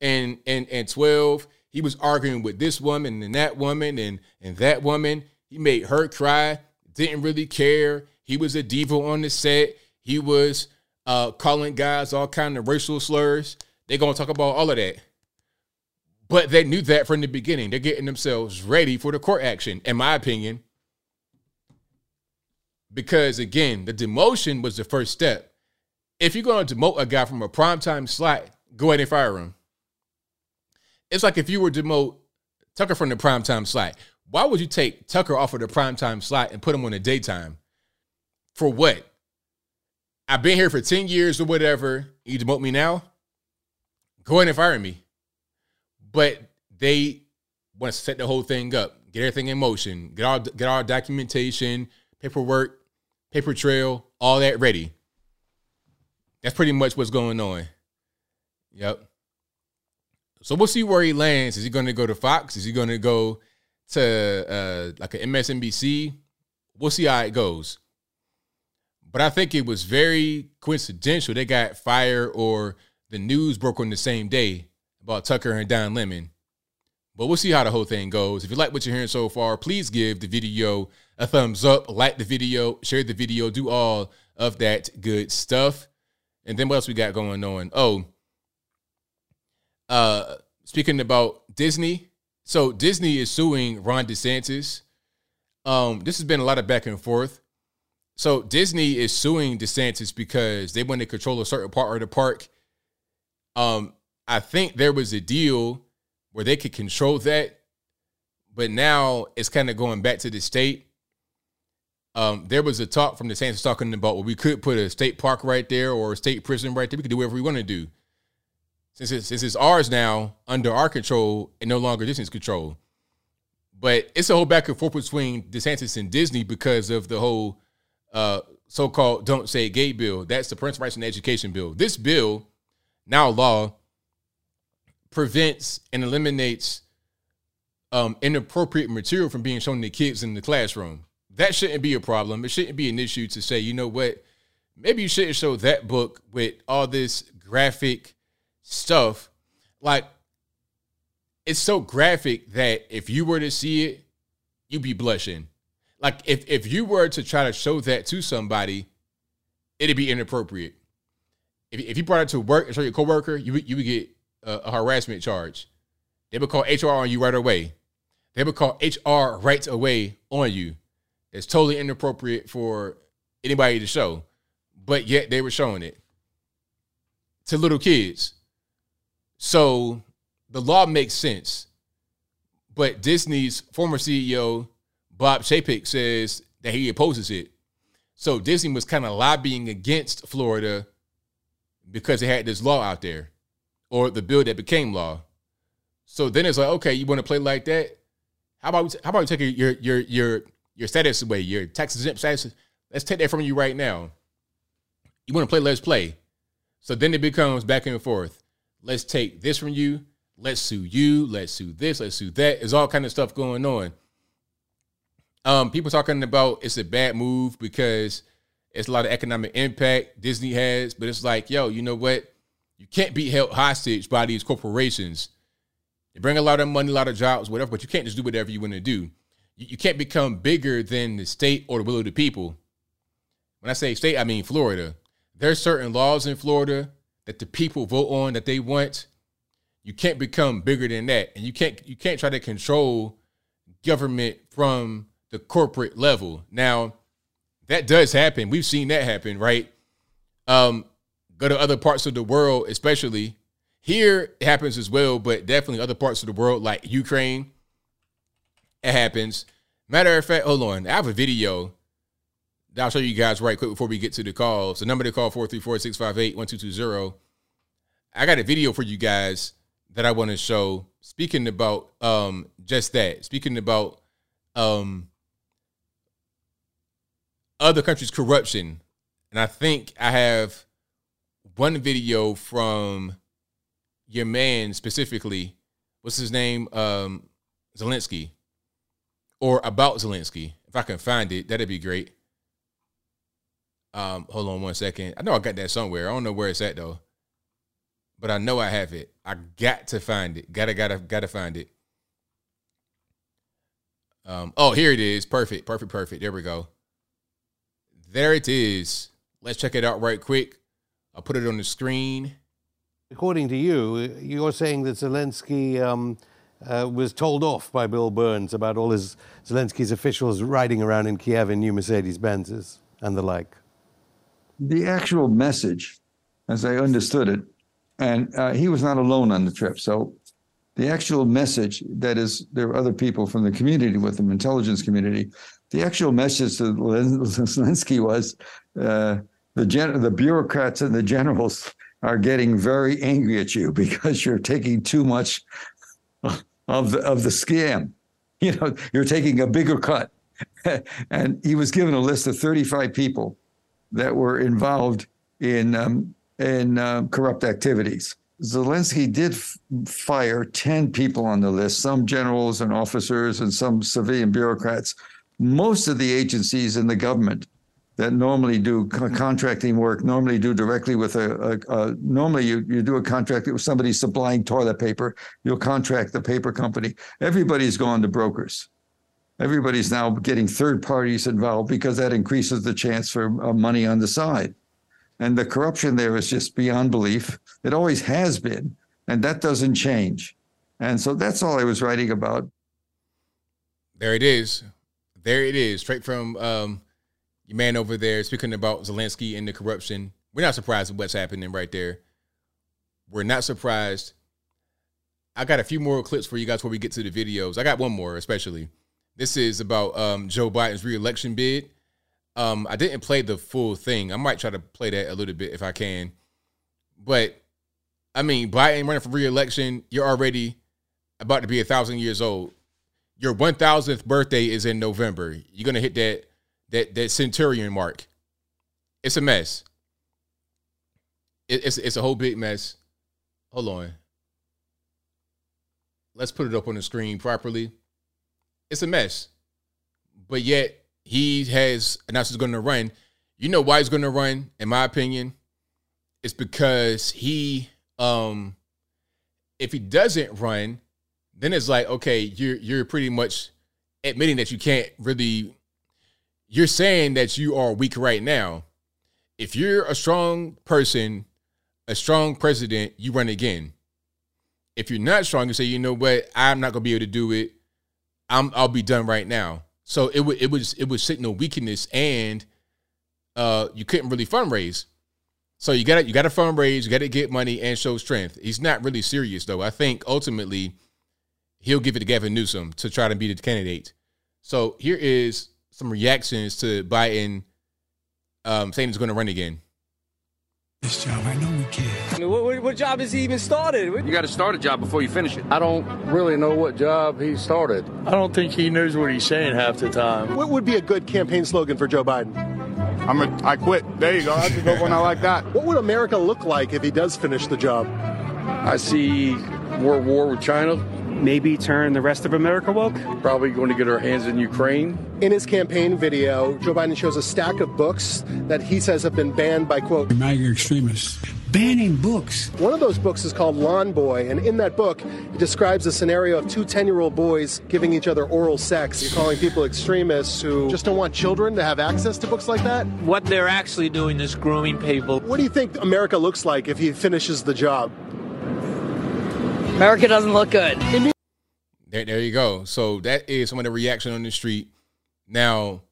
2012, he was arguing with this woman and that woman and and that woman. He made her cry. Didn't really care. He was a diva on the set. He was uh, calling guys all kind of racial slurs. They're gonna talk about all of that. But they knew that from the beginning. They're getting themselves ready for the court action, in my opinion. Because again, the demotion was the first step. If you're going to demote a guy from a primetime slot, go ahead and fire him. It's like if you were to demote Tucker from the primetime slot. Why would you take Tucker off of the primetime slot and put him on the daytime? For what? I've been here for 10 years or whatever. You demote me now? Go ahead and fire me. But they want to set the whole thing up, get everything in motion, get all get all documentation, paperwork, paper trail, all that ready. That's pretty much what's going on. Yep. So we'll see where he lands. Is he going to go to Fox? Is he going to go to uh, like an MSNBC? We'll see how it goes. But I think it was very coincidental they got fired or the news broke on the same day about Tucker and Don Lemon. But we'll see how the whole thing goes. If you like what you're hearing so far, please give the video a thumbs up, like the video, share the video, do all of that good stuff. And then what else we got going on? Oh, uh, speaking about Disney, so Disney is suing Ron DeSantis. Um, this has been a lot of back and forth. So Disney is suing DeSantis because they want to control a certain part of the park. Um, I think there was a deal where they could control that, but now it's kind of going back to the state. Um, there was a talk from DeSantis talking about well, we could put a state park right there or a state prison right there. We could do whatever we want to do since it's, since it's ours now under our control and no longer Disney's control. But it's a whole back and forth between DeSantis and Disney because of the whole uh, so-called "Don't Say Gay" bill. That's the Parents' Rights and Education bill. This bill now law prevents and eliminates um, inappropriate material from being shown to kids in the classroom. That shouldn't be a problem. It shouldn't be an issue to say, you know what, maybe you shouldn't show that book with all this graphic stuff. Like, it's so graphic that if you were to see it, you'd be blushing. Like, if if you were to try to show that to somebody, it'd be inappropriate. If, if you brought it to work and show your coworker, you you would get a, a harassment charge. They would call HR on you right away. They would call HR right away on you. It's totally inappropriate for anybody to show, but yet they were showing it to little kids. So the law makes sense. But Disney's former CEO, Bob Chapek, says that he opposes it. So Disney was kind of lobbying against Florida because they had this law out there or the bill that became law. So then it's like, okay, you want to play like that? How about how about we take your your your your status away, your tax exempt status? Let's take that from you right now. You want to play? Let's play. So then it becomes back and forth. Let's take this from you. Let's sue you. Let's sue this. Let's sue that. There's all kind of stuff going on. Um, people talking about it's a bad move because it's a lot of economic impact Disney has, but it's like, yo, you know what? You can't be held hostage by these corporations. They bring a lot of money, a lot of jobs, whatever, but you can't just do whatever you want to do. You, you can't become bigger than the state or the will of the people. When I say state, I mean Florida. There's certain laws in Florida that the people vote on that they want. You can't become bigger than that, and you can't you can't try to control government from the corporate level. Now, that does happen. We've seen that happen, right? Um, go to other parts of the world, especially here it happens as well, but definitely other parts of the world like Ukraine, it happens. Matter of fact, hold on. I have a video I'll show you guys right quick before we get to the calls. The number to call 434-658-1220. I got a video for you guys that I want to show. Speaking about um just that. Speaking about um other countries' corruption. And I think I have one video from your man specifically. What's his name? Um, Zelensky. Or about Zelensky. If I can find it, that'd be great. Um, hold on one second. I know I got that somewhere. I don't know where it's at though. But I know I have it. I got to find it. Gotta, gotta, gotta find it. Um, oh, here it is. Perfect, perfect, perfect. There we go. There it is. Let's check it out right quick. I'll put it on the screen.
According to you, you're saying that Zelensky um, uh, was told off by Bill Burns about all his Zelensky's officials riding around in Kiev in new Mercedes Benzes and the like.
The actual message, as I understood it, and uh, he was not alone on the trip. So the actual message that is, there are other people from the community with him, intelligence community. The actual message to Zelensky was uh, the gen- the bureaucrats and the generals are getting very angry at you because you're taking too much of the of the scam. You know, you're taking a bigger cut. and he was given a list of 35 people that were involved in um, in uh, corrupt activities. Zelensky did f- fire 10 people on the list, some generals and officers and some civilian bureaucrats. Most of the agencies in the government that normally do co- contracting work, normally do directly with a, a, a, normally you, you do a contract with somebody supplying toilet paper, you'll contract the paper company. Everybody's gone to brokers. Everybody's now getting third parties involved because that increases the chance for uh, money on the side. And the corruption there is just beyond belief. It always has been, and that doesn't change. And so that's all I was writing about.
There it is. There it is. Straight from um, your man over there speaking about Zelensky and the corruption. We're not surprised with what's happening right there. We're not surprised. I got a few more clips for you guys before we get to the videos. I got one more, especially. This is about um, Joe Biden's reelection bid. Um, I didn't play the full thing. I might try to play that a little bit if I can. But I mean, Biden running for reelection, you're already about to be a thousand years old. Your one thousandth birthday is in November. You're gonna hit that that that centurion mark. It's a mess. It, it's it's a whole big mess. hold on. Let's put it up on the screen properly. It's a mess. But yet he has announced he's going to run. You know why he's going to run, in my opinion? It's because he, um, if he doesn't run, then it's like, okay, you're you're pretty much admitting that you can't really. You're saying that you are weak right now. If you're a strong person, a strong president, you run again. If you're not strong, you say, you know what, I'm not gonna be able to do it. I'm I'll be done right now. So it would it was it was signal weakness and uh you couldn't really fundraise. So you got to you got to fundraise, you got to get money and show strength. He's not really serious though. I think ultimately he'll give it to Gavin Newsom to try to be the candidate. So here is some reactions to Biden um, saying he's going to run again.
This job, I know we can.
I mean, what, what, what job has he even started?
You got to start a job before you finish it.
I don't really know what job he started.
I don't think he knows what he's saying half the time.
What would be a good campaign slogan for Joe Biden?
I'm a, I quit. There you go. That's a good one. I like that.
What would America look like if he does finish the job?
I see world war with China.
Maybe turn the rest of America woke?
Probably going to get our hands in Ukraine.
In his campaign video, Joe Biden shows a stack of books that he says have been banned by, quote,
MAGA extremists. Banning books.
One of those books is called Lawn Boy, and in that book, it describes a scenario of two 10 year old boys giving each other oral sex. You're calling people extremists who just don't want children to have access to books like that?
What they're actually doing is grooming people.
What do you think America looks like if he finishes the job?
America doesn't look good.
There, there you go. So that is some of the reaction on the street. Now,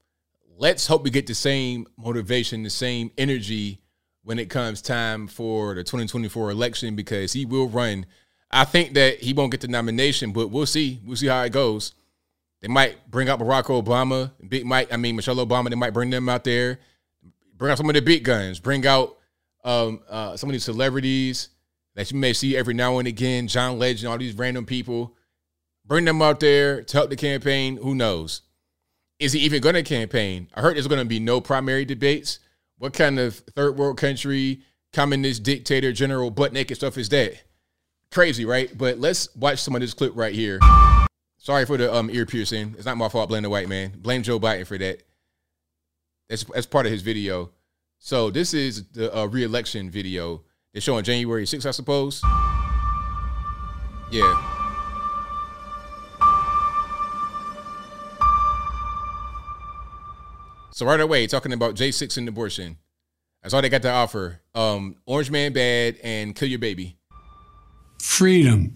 let's hope we get the same motivation, the same energy when it comes time for the 2024 election because he will run. I think that he won't get the nomination, but we'll see. We'll see how it goes. They might bring out Barack Obama, Big Mike, I mean Michelle Obama. They might bring them out there, bring out some of the big guns, bring out um, uh, some of these celebrities that you may see every now and again, John Legend, all these random people. Bring them out there to help the campaign. Who knows? Is he even going to campaign? I heard there's going to be no primary debates. What kind of third world country, communist dictator, general butt naked stuff is that? Crazy, right? But let's watch some of this clip right here. Sorry for the um, ear piercing. It's not my fault. Blame the white man. Blame Joe Biden for that. That's that's part of his video. So this is the uh, re-election video. They're showing January 6th, I suppose. Yeah. So right away, talking about J6 and abortion. That's all they got to offer. Um, Orange Man bad and kill your baby.
Freedom.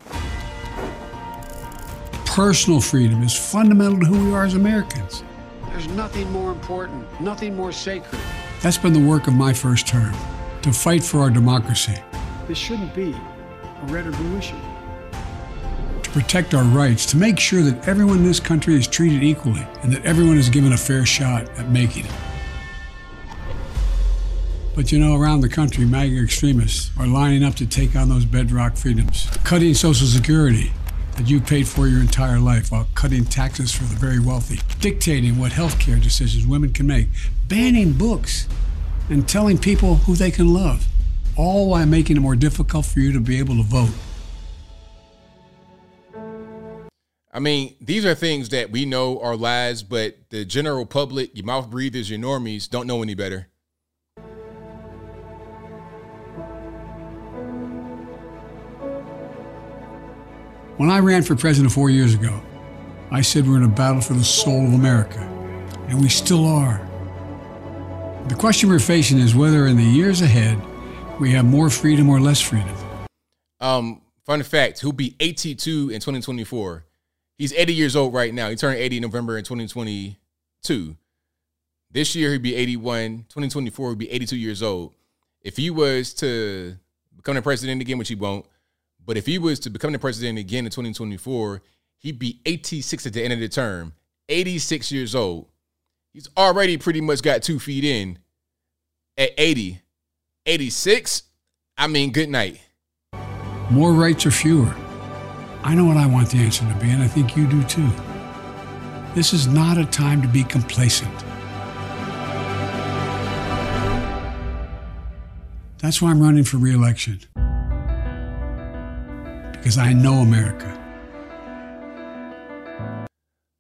Personal freedom is fundamental to who we are as Americans.
There's nothing more important, nothing more sacred.
That's been the work of my first term to fight for our democracy.
This shouldn't be a red or blue issue.
To protect our rights, to make sure that everyone in this country is treated equally and that everyone is given a fair shot at making it. But you know, around the country, MAGA extremists are lining up to take on those bedrock freedoms, cutting Social Security that you paid for your entire life while cutting taxes for the very wealthy, dictating what health care decisions women can make, banning books, and telling people who they can love, all while making it more difficult for you to be able to vote.
I mean, these are things that we know are lies, but the general public, your mouth breathers, your normies, don't know any better.
When I ran for president four years ago, I said we're in a battle for the soul of America, and we still are. The question we're facing is whether in the years ahead we have more freedom or less freedom.
Um, fun fact: He'll be 82 in 2024. He's 80 years old right now. He turned 80 in November in 2022. This year he'd be 81. 2024 he'd be 82 years old. If he was to become the president again, which he won't, but if he was to become the president again in 2024, he'd be 86 at the end of the term. 86 years old. He's already pretty much got two feet in at 80. 86, I mean, good night.
More rights or fewer? I know what I want the answer to be, and I think you do too. This is not a time to be complacent. That's why I'm running for reelection. because I know America.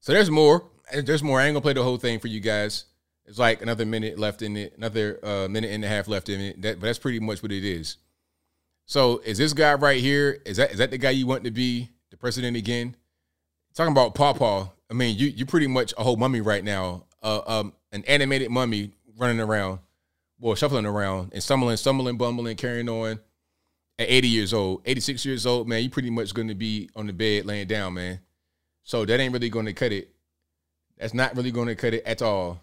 So there's more. There's more. I ain't gonna play the whole thing for you guys. It's like another minute left in it, another uh, minute and a half left in it. That, but that's pretty much what it is. So is this guy right here? Is that is that the guy you want to be the president again? Talking about Pawpaw. I mean, you you pretty much a whole mummy right now. Uh, um, an animated mummy running around, well, shuffling around and stumbling, stumbling, bumbling, carrying on. At 80 years old, 86 years old, man, you pretty much going to be on the bed laying down, man. So that ain't really going to cut it. That's not really going to cut it at all.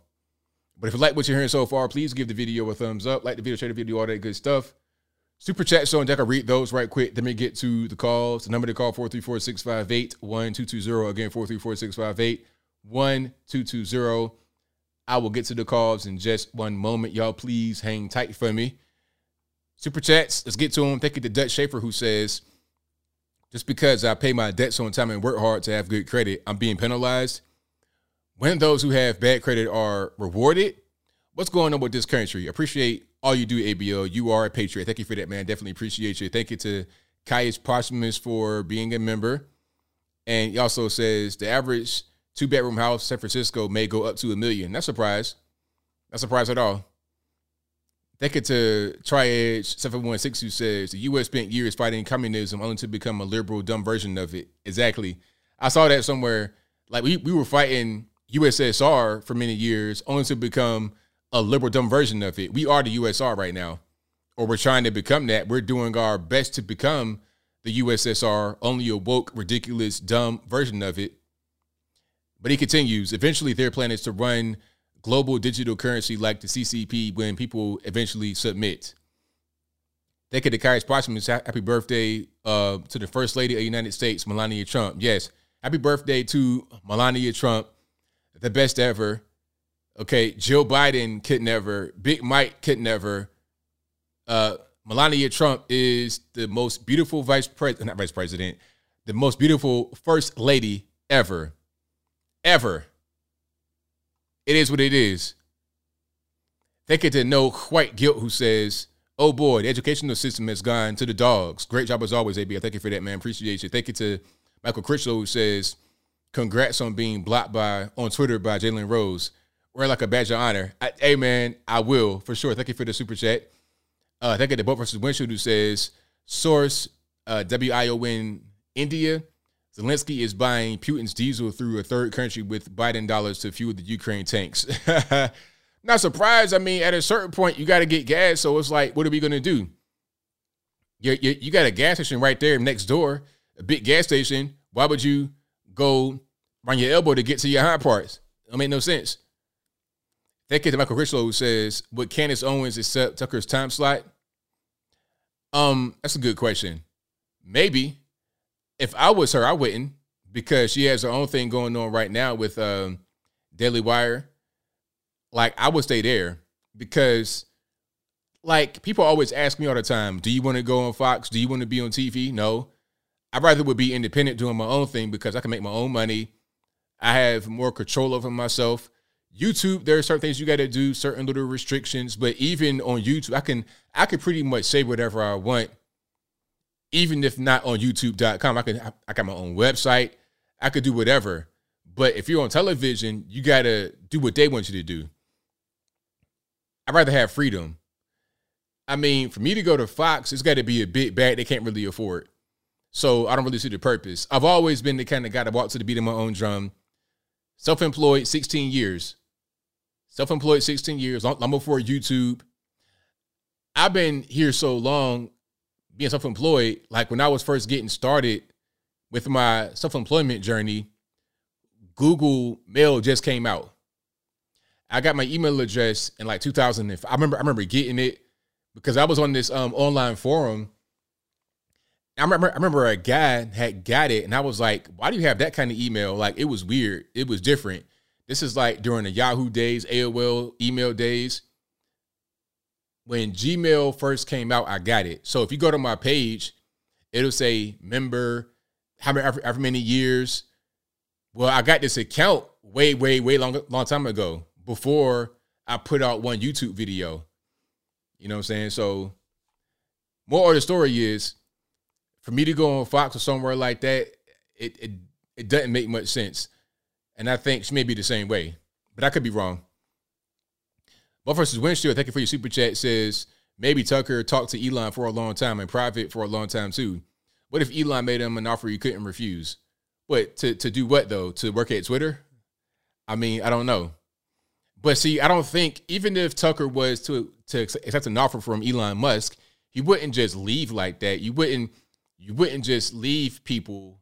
But if you like what you're hearing so far, please give the video a thumbs up, like the video, share the video, all that good stuff. Super chat so Deck, I read those right quick. Then we get to the calls. The number to call 434-658-1220. Again, 434-658-1220. I will get to the calls in just one moment. Y'all please hang tight for me. Super chats, let's get to them. Thank you to Dutch Schaefer who says, just because I pay my debts on time and work hard to have good credit, I'm being penalized. When those who have bad credit are rewarded, what's going on with this country? Appreciate all you do, ABO. You are a patriot. Thank you for that, man. Definitely appreciate you. Thank you to Caius Posthumous for being a member. And he also says the average two bedroom house San Francisco may go up to a million. Not surprised. Not surprised at all. Thank you to Triage 716 who says the US spent years fighting communism only to become a liberal, dumb version of it. Exactly. I saw that somewhere. Like we, we were fighting USSR for many years only to become a liberal, dumb version of it. We are the USR right now, or we're trying to become that. We're doing our best to become the USSR, only a woke, ridiculous, dumb version of it. But he continues eventually, their plan is to run global digital currency like the CCP when people eventually submit. You to Caius Posthumous. Happy birthday uh, to the First Lady of the United States, Melania Trump. Yes, happy birthday to Melania Trump, the best ever. Okay, Joe Biden could never, Big Mike could never. Uh, Melania Trump is the most beautiful vice president, not vice president, the most beautiful first lady ever. Ever. It is what it is. Thank you to No White Guilt who says, Oh boy, the educational system has gone to the dogs. Great job as always, AB. I thank you for that, man. Appreciate you. Thank you to Michael Critchlow who says, Congrats on being blocked by on Twitter by Jalen Rose. Wear like a badge of honor. I, hey man, I will for sure. Thank you for the super chat. Uh, thank you to Boat versus Windshield who says, Source uh, WION India. Zelensky is buying Putin's diesel through a third country with Biden dollars to fuel the Ukraine tanks. Not surprised. I mean, at a certain point, you got to get gas. So it's like, what are we going to do? You, you got a gas station right there next door, a big gas station. Why would you go run your elbow to get to your high parts? It make no sense. You to Michael Critchlow who says, would Candace Owens accept Tucker's time slot? Um, that's a good question. Maybe if I was her, I wouldn't because she has her own thing going on right now with um, Daily Wire. Like I would stay there because, like, people always ask me all the time, "Do you want to go on Fox? Do you want to be on TV?" No, I rather would be independent doing my own thing because I can make my own money. I have more control over myself. YouTube, there are certain things you got to do, certain little restrictions, but even on YouTube, I can I can pretty much say whatever I want. Even if not on youtube.com i can i got my own website. I could do whatever. But if you're on television you got to do what they want you to do. I'd rather have freedom. I mean for me to go to fox it's got to be a big bag they can't really afford. So i don't really see the purpose. I've always been the kind of guy that walks to the beat of my own drum self-employed 16 years self-employed 16 years i'm before youtube i've been here so long being self-employed, like when I was first getting started with my self-employment journey, Google Mail just came out. I got my email address in like 2005. I remember I remember getting it because I was on this um, online forum. I remember I remember a guy had got it and I was like, why do you have that kind of email? Like it was weird. It was different. This is like during the Yahoo days, AOL email days when Gmail first came out, I got it. So if you go to my page, it'll say member, how many, however many years. Well, I got this account way, way, way long, long time ago before I put out one YouTube video. You know what I'm saying? So, more of the story is for me to go on Fox or somewhere like that, it it it doesn't make much sense. And I think she may be the same way, but I could be wrong. Boat versus Windshield, thank you for your super chat. Says maybe Tucker talked to Elon for a long time in private for a long time too. What if Elon made him an offer he couldn't refuse? What to to do what though? To work at Twitter? I mean, I don't know. But see, I don't think even if Tucker was to to accept an offer from Elon Musk, he wouldn't just leave like that. You wouldn't you wouldn't just leave people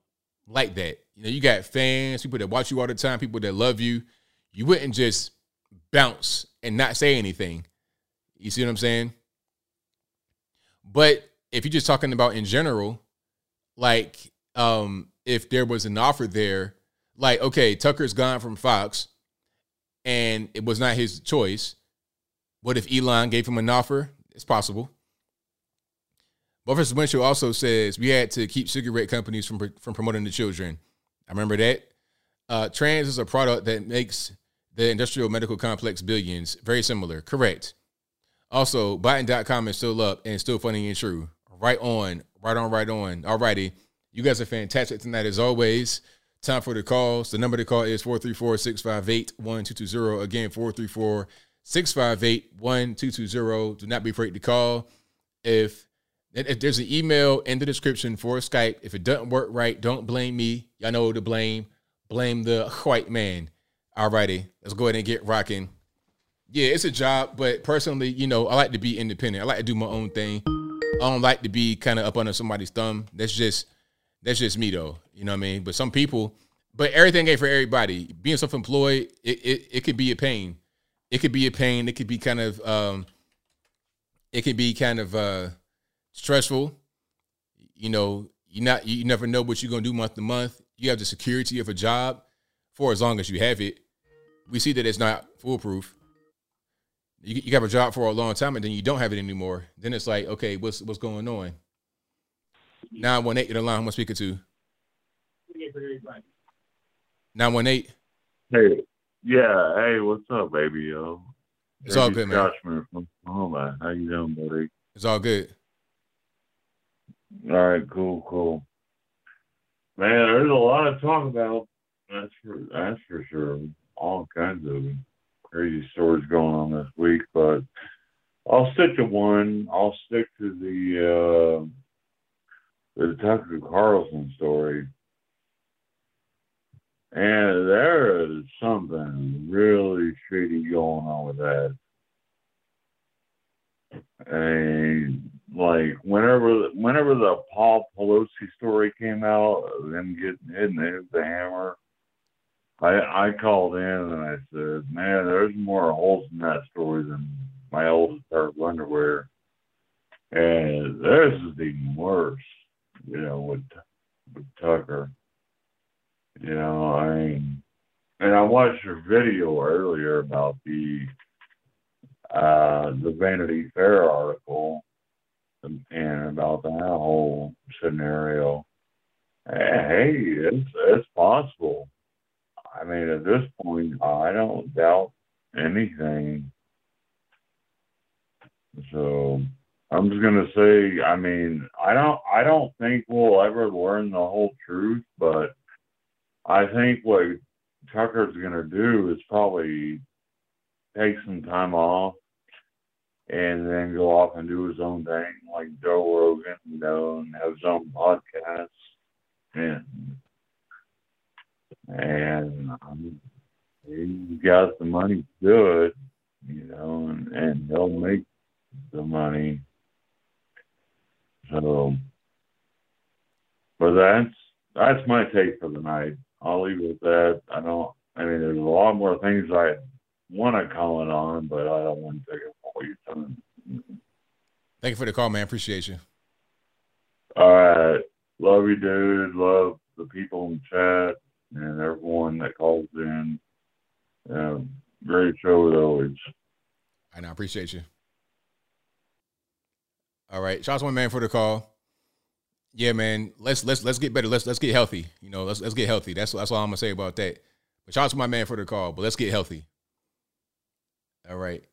like that. You know, you got fans, people that watch you all the time, people that love you. You wouldn't just bounce and not say anything. You see what I'm saying? But if you're just talking about in general, like um if there was an offer there, like okay, Tucker's gone from Fox and it was not his choice. What if Elon gave him an offer? It's possible. Buffett Winchell also says we had to keep cigarette companies from from promoting the children. I remember that. Uh, trans is a product that makes the industrial medical complex billions. Very similar. Correct. Also, Biden.com is still up and still funny and true. Right on. Right on, right on. Alrighty. You guys are fantastic tonight as always. Time for the calls. The number to call is 434 658 1220. Again, 434 658 1220. Do not be afraid to call. If if there's an email in the description for Skype, if it doesn't work right, don't blame me. Y'all know who to blame. Blame the white man. Alrighty, let's go ahead and get rocking. Yeah, it's a job, but personally, you know, I like to be independent. I like to do my own thing. I don't like to be kind of up under somebody's thumb. That's just that's just me though. You know what I mean? But some people, but everything ain't for everybody. Being self-employed, it it, it could be a pain. It could be a pain. It could be kind of um it could be kind of uh stressful. You know, you not you never know what you're gonna do month to month. You have the security of a job for as long as you have it. We see that it's not foolproof. You, you have a job for a long time and then you don't have it anymore. Then it's like, okay, what's what's going on? Nine one eight in the line. I'm speaking to. Nine one eight.
Hey, yeah. Hey, what's up, baby? Yo,
It's all good, man.
Scotchman from Oklahoma. How you doing, buddy?
It's all good.
All right, cool, cool. Man, there's a lot of talk about. That's for that's for sure. All kinds of crazy stories going on this week, but I'll stick to one. I'll stick to the uh, the Tucker Carlson story. And there is something really shady going on with that. And like whenever whenever the Paul Pelosi story came out, them getting hit with the hammer, I I called in and I said, Man, there's more holes in that story than my old pair of underwear. And this is even worse, you know, with with Tucker. You know, I mean, and I watched your video earlier about the uh, the Vanity Fair article and about that whole scenario. Hey, it's it's possible. I mean, at this point, I don't doubt anything. So I'm just gonna say, I mean, I don't I don't think we'll ever learn the whole truth, but I think what Tucker's gonna do is probably take some time off and then go off and do his own thing, like Joe Rogan, you know, and have his own podcast, and and um, he got the money to do it, you know, and, and he'll make the money. So, but that's that's my take for the night. I'll leave it at that. I don't. I mean, there's a lot more things I want to comment on, but I don't want to take all your time.
Thank you for the call, man. Appreciate you.
All right. Love you, dude. Love the people in the chat and everyone that calls in. Um, great show as always.
I appreciate you. All right. Shout out to my man for the call. Yeah, man. Let's let's let's get better. Let's let's get healthy. You know, let's let's get healthy. That's that's all I'm gonna say about that. But shout out to my man for the call. But let's get healthy. All right.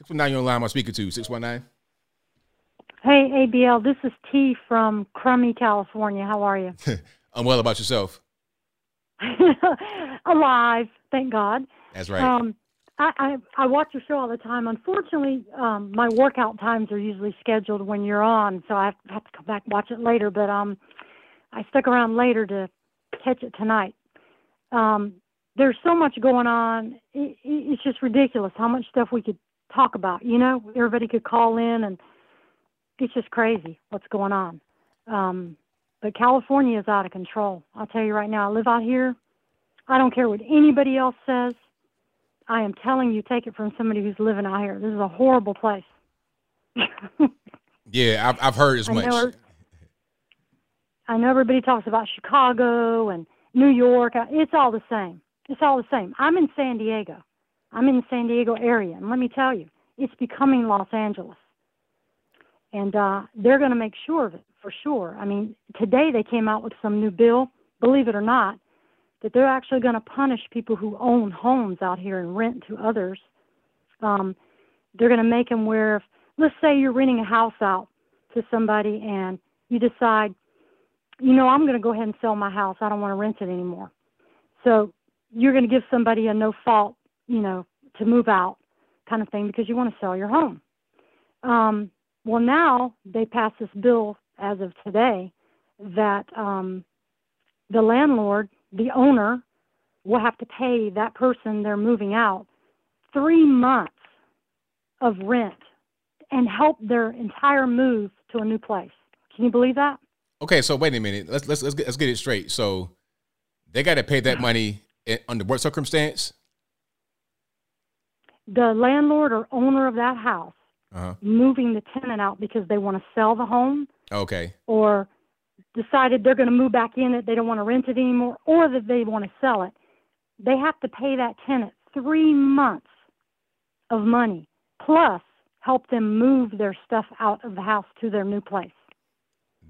Six one nine, you're on line. I'm speaking to six one nine.
Hey, ABL, this is T from Crummy, California. How are you?
I'm well about yourself.
Alive, thank God.
That's right.
Um, I, I I watch your show all the time. Unfortunately, um, my workout times are usually scheduled when you're on, so I have, have to come back and watch it later. But um, I stuck around later to catch it tonight. Um, there's so much going on. It, it's just ridiculous how much stuff we could talk about. You know, everybody could call in, and it's just crazy what's going on. Um, but California is out of control. I'll tell you right now. I live out here. I don't care what anybody else says. I am telling you, take it from somebody who's living out here. This is a horrible place.
Yeah, I've, I've heard as
I
much.
know, I know everybody talks about Chicago and New York. It's all the same. It's all the same. I'm in San Diego. I'm in the San Diego area, and let me tell you, it's becoming Los Angeles. And uh, they're going to make sure of it for sure. I mean, today they came out with some new bill, believe it or not, that they're actually going to punish people who own homes out here and rent to others. Um, they're going to make them where, if, let's say you're renting a house out to somebody and you decide, you know, I'm going to go ahead and sell my house. I don't want to rent it anymore. So you're going to give somebody a no fault, you know, to move out kind of thing because you want to sell your home. Um, well, now they passed this bill as of today that um, the landlord, the owner, will have to pay that person they're moving out three months of rent and help their entire move to a new place. Can you believe that?
Okay, so wait a minute. Let's let's let's get, let's get it straight. So they got to pay that money under what circumstance?
The landlord or owner of that house
Uh
moving the tenant out because they want to sell the home.
Okay.
or decided they're going to move back in it, they don't want to rent it anymore, or that they want to sell it, they have to pay that tenant three months of money plus help them move their stuff out of the house to their new place.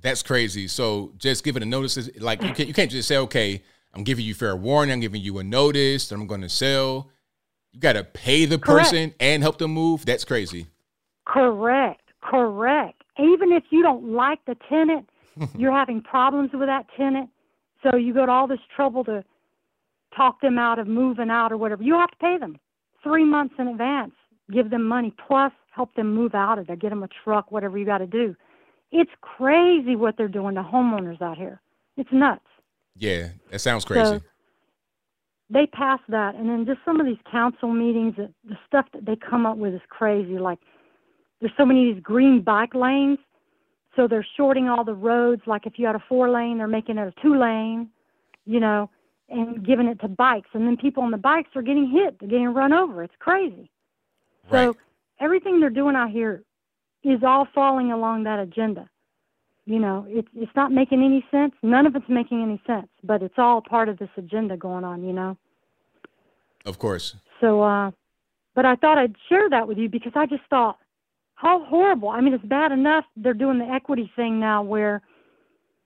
That's crazy. So just giving a notice, is- like you can't you can't just say, okay, I'm giving you fair warning, I'm giving you a notice that I'm going to sell. You got to pay the
Correct.
person and help them move. That's crazy.
Correct, correct. Even if you don't like the tenant, you're having problems with that tenant, so you go to all this trouble to talk them out of moving out or whatever. You have to pay them three months in advance. Give them money plus help them move out of there. Get them a truck, whatever you got to do. It's crazy what they're doing to homeowners out here. It's nuts.
Yeah, that sounds crazy.
So they passed that, and then just some of these council meetings, the the stuff that they come up with is crazy. Like there's so many of these green bike lanes, so they're shorting all the roads. Like if you had a four lane, they're making it a two lane, you know, and giving it to bikes, and then people on the bikes are getting hit, they're getting run over. It's crazy. So everything they're doing out here is all falling along that agenda. You know, it's it's not making any sense. None of it's making any sense, but it's all part of this agenda going on. You know.
of course.
So, uh, but I thought I'd share that with you because I just thought, how horrible. I mean, it's bad enough they're doing the equity thing now where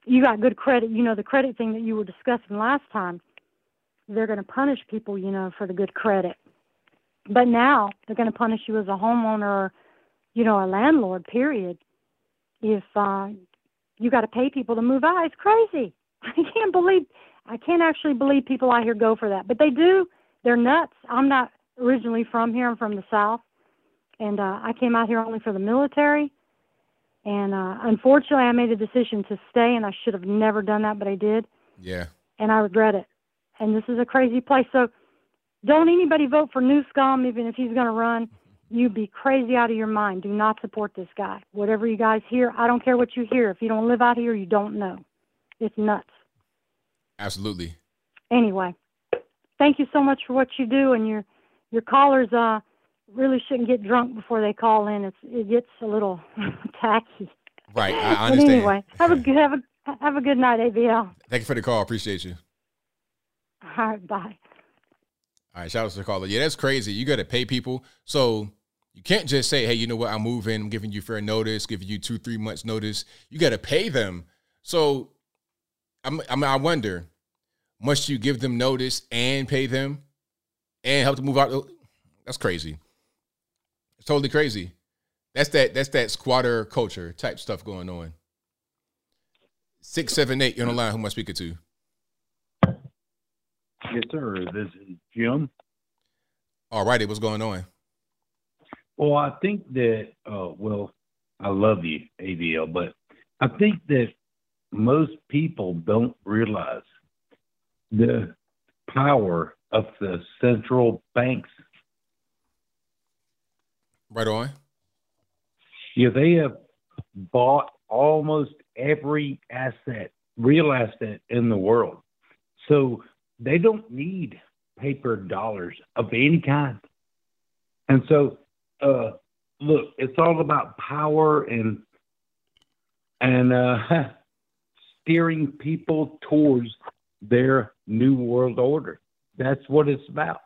you got good credit, you know, the credit thing that you were discussing last time. They're going to punish people, you know, for the good credit. But now they're going to punish you as a homeowner or, you know, a landlord, period. If uh, you got to pay people to move out, it's crazy. I can't believe, I can't actually believe people out here go for that. But they do. They're nuts. I'm not originally from here. I'm from the South. And uh, I came out here only for the military. And uh, unfortunately, I made a decision to stay, and I should have never done that, but I did.
Yeah.
And I regret it. And this is a crazy place. So don't anybody vote for Newsom, even if he's going to run. You'd be crazy out of your mind. Do not support this guy. Whatever you guys hear, I don't care what you hear. If you don't live out here, you don't know. It's nuts.
Absolutely.
Anyway, thank you so much for what you do, and your your callers uh really shouldn't get drunk before they call in. It's it gets a little tacky.
Right. I, I
But
understand.
anyway, have a good have a have a good night, ABL.
Thank you for the call. Appreciate you.
All right, bye.
All right, shout out to the caller. Yeah, that's crazy. You got to pay people. So you can't just say, hey, you know what? I'm moving. I'm giving you fair notice, giving you two, three months notice. You got to pay them. So I'm, I mean, I wonder, must you give them notice and pay them and help them move out? That's crazy. It's totally crazy. That's that that's that squatter culture type stuff going on. Six seven eight, you're on the line. Who am I speaking to?
Yes, sir. This is Jim.
All righty, what's going on?
Well, I think that, uh, well, I love you, ABL, but I think that most people don't realize the power of the central banks.
Right on.
Yeah, they have bought almost every asset, real asset in the world. So they don't need paper dollars of any kind. And so, uh, look, it's all about power and and uh, steering people towards their new world order. That's what it's about.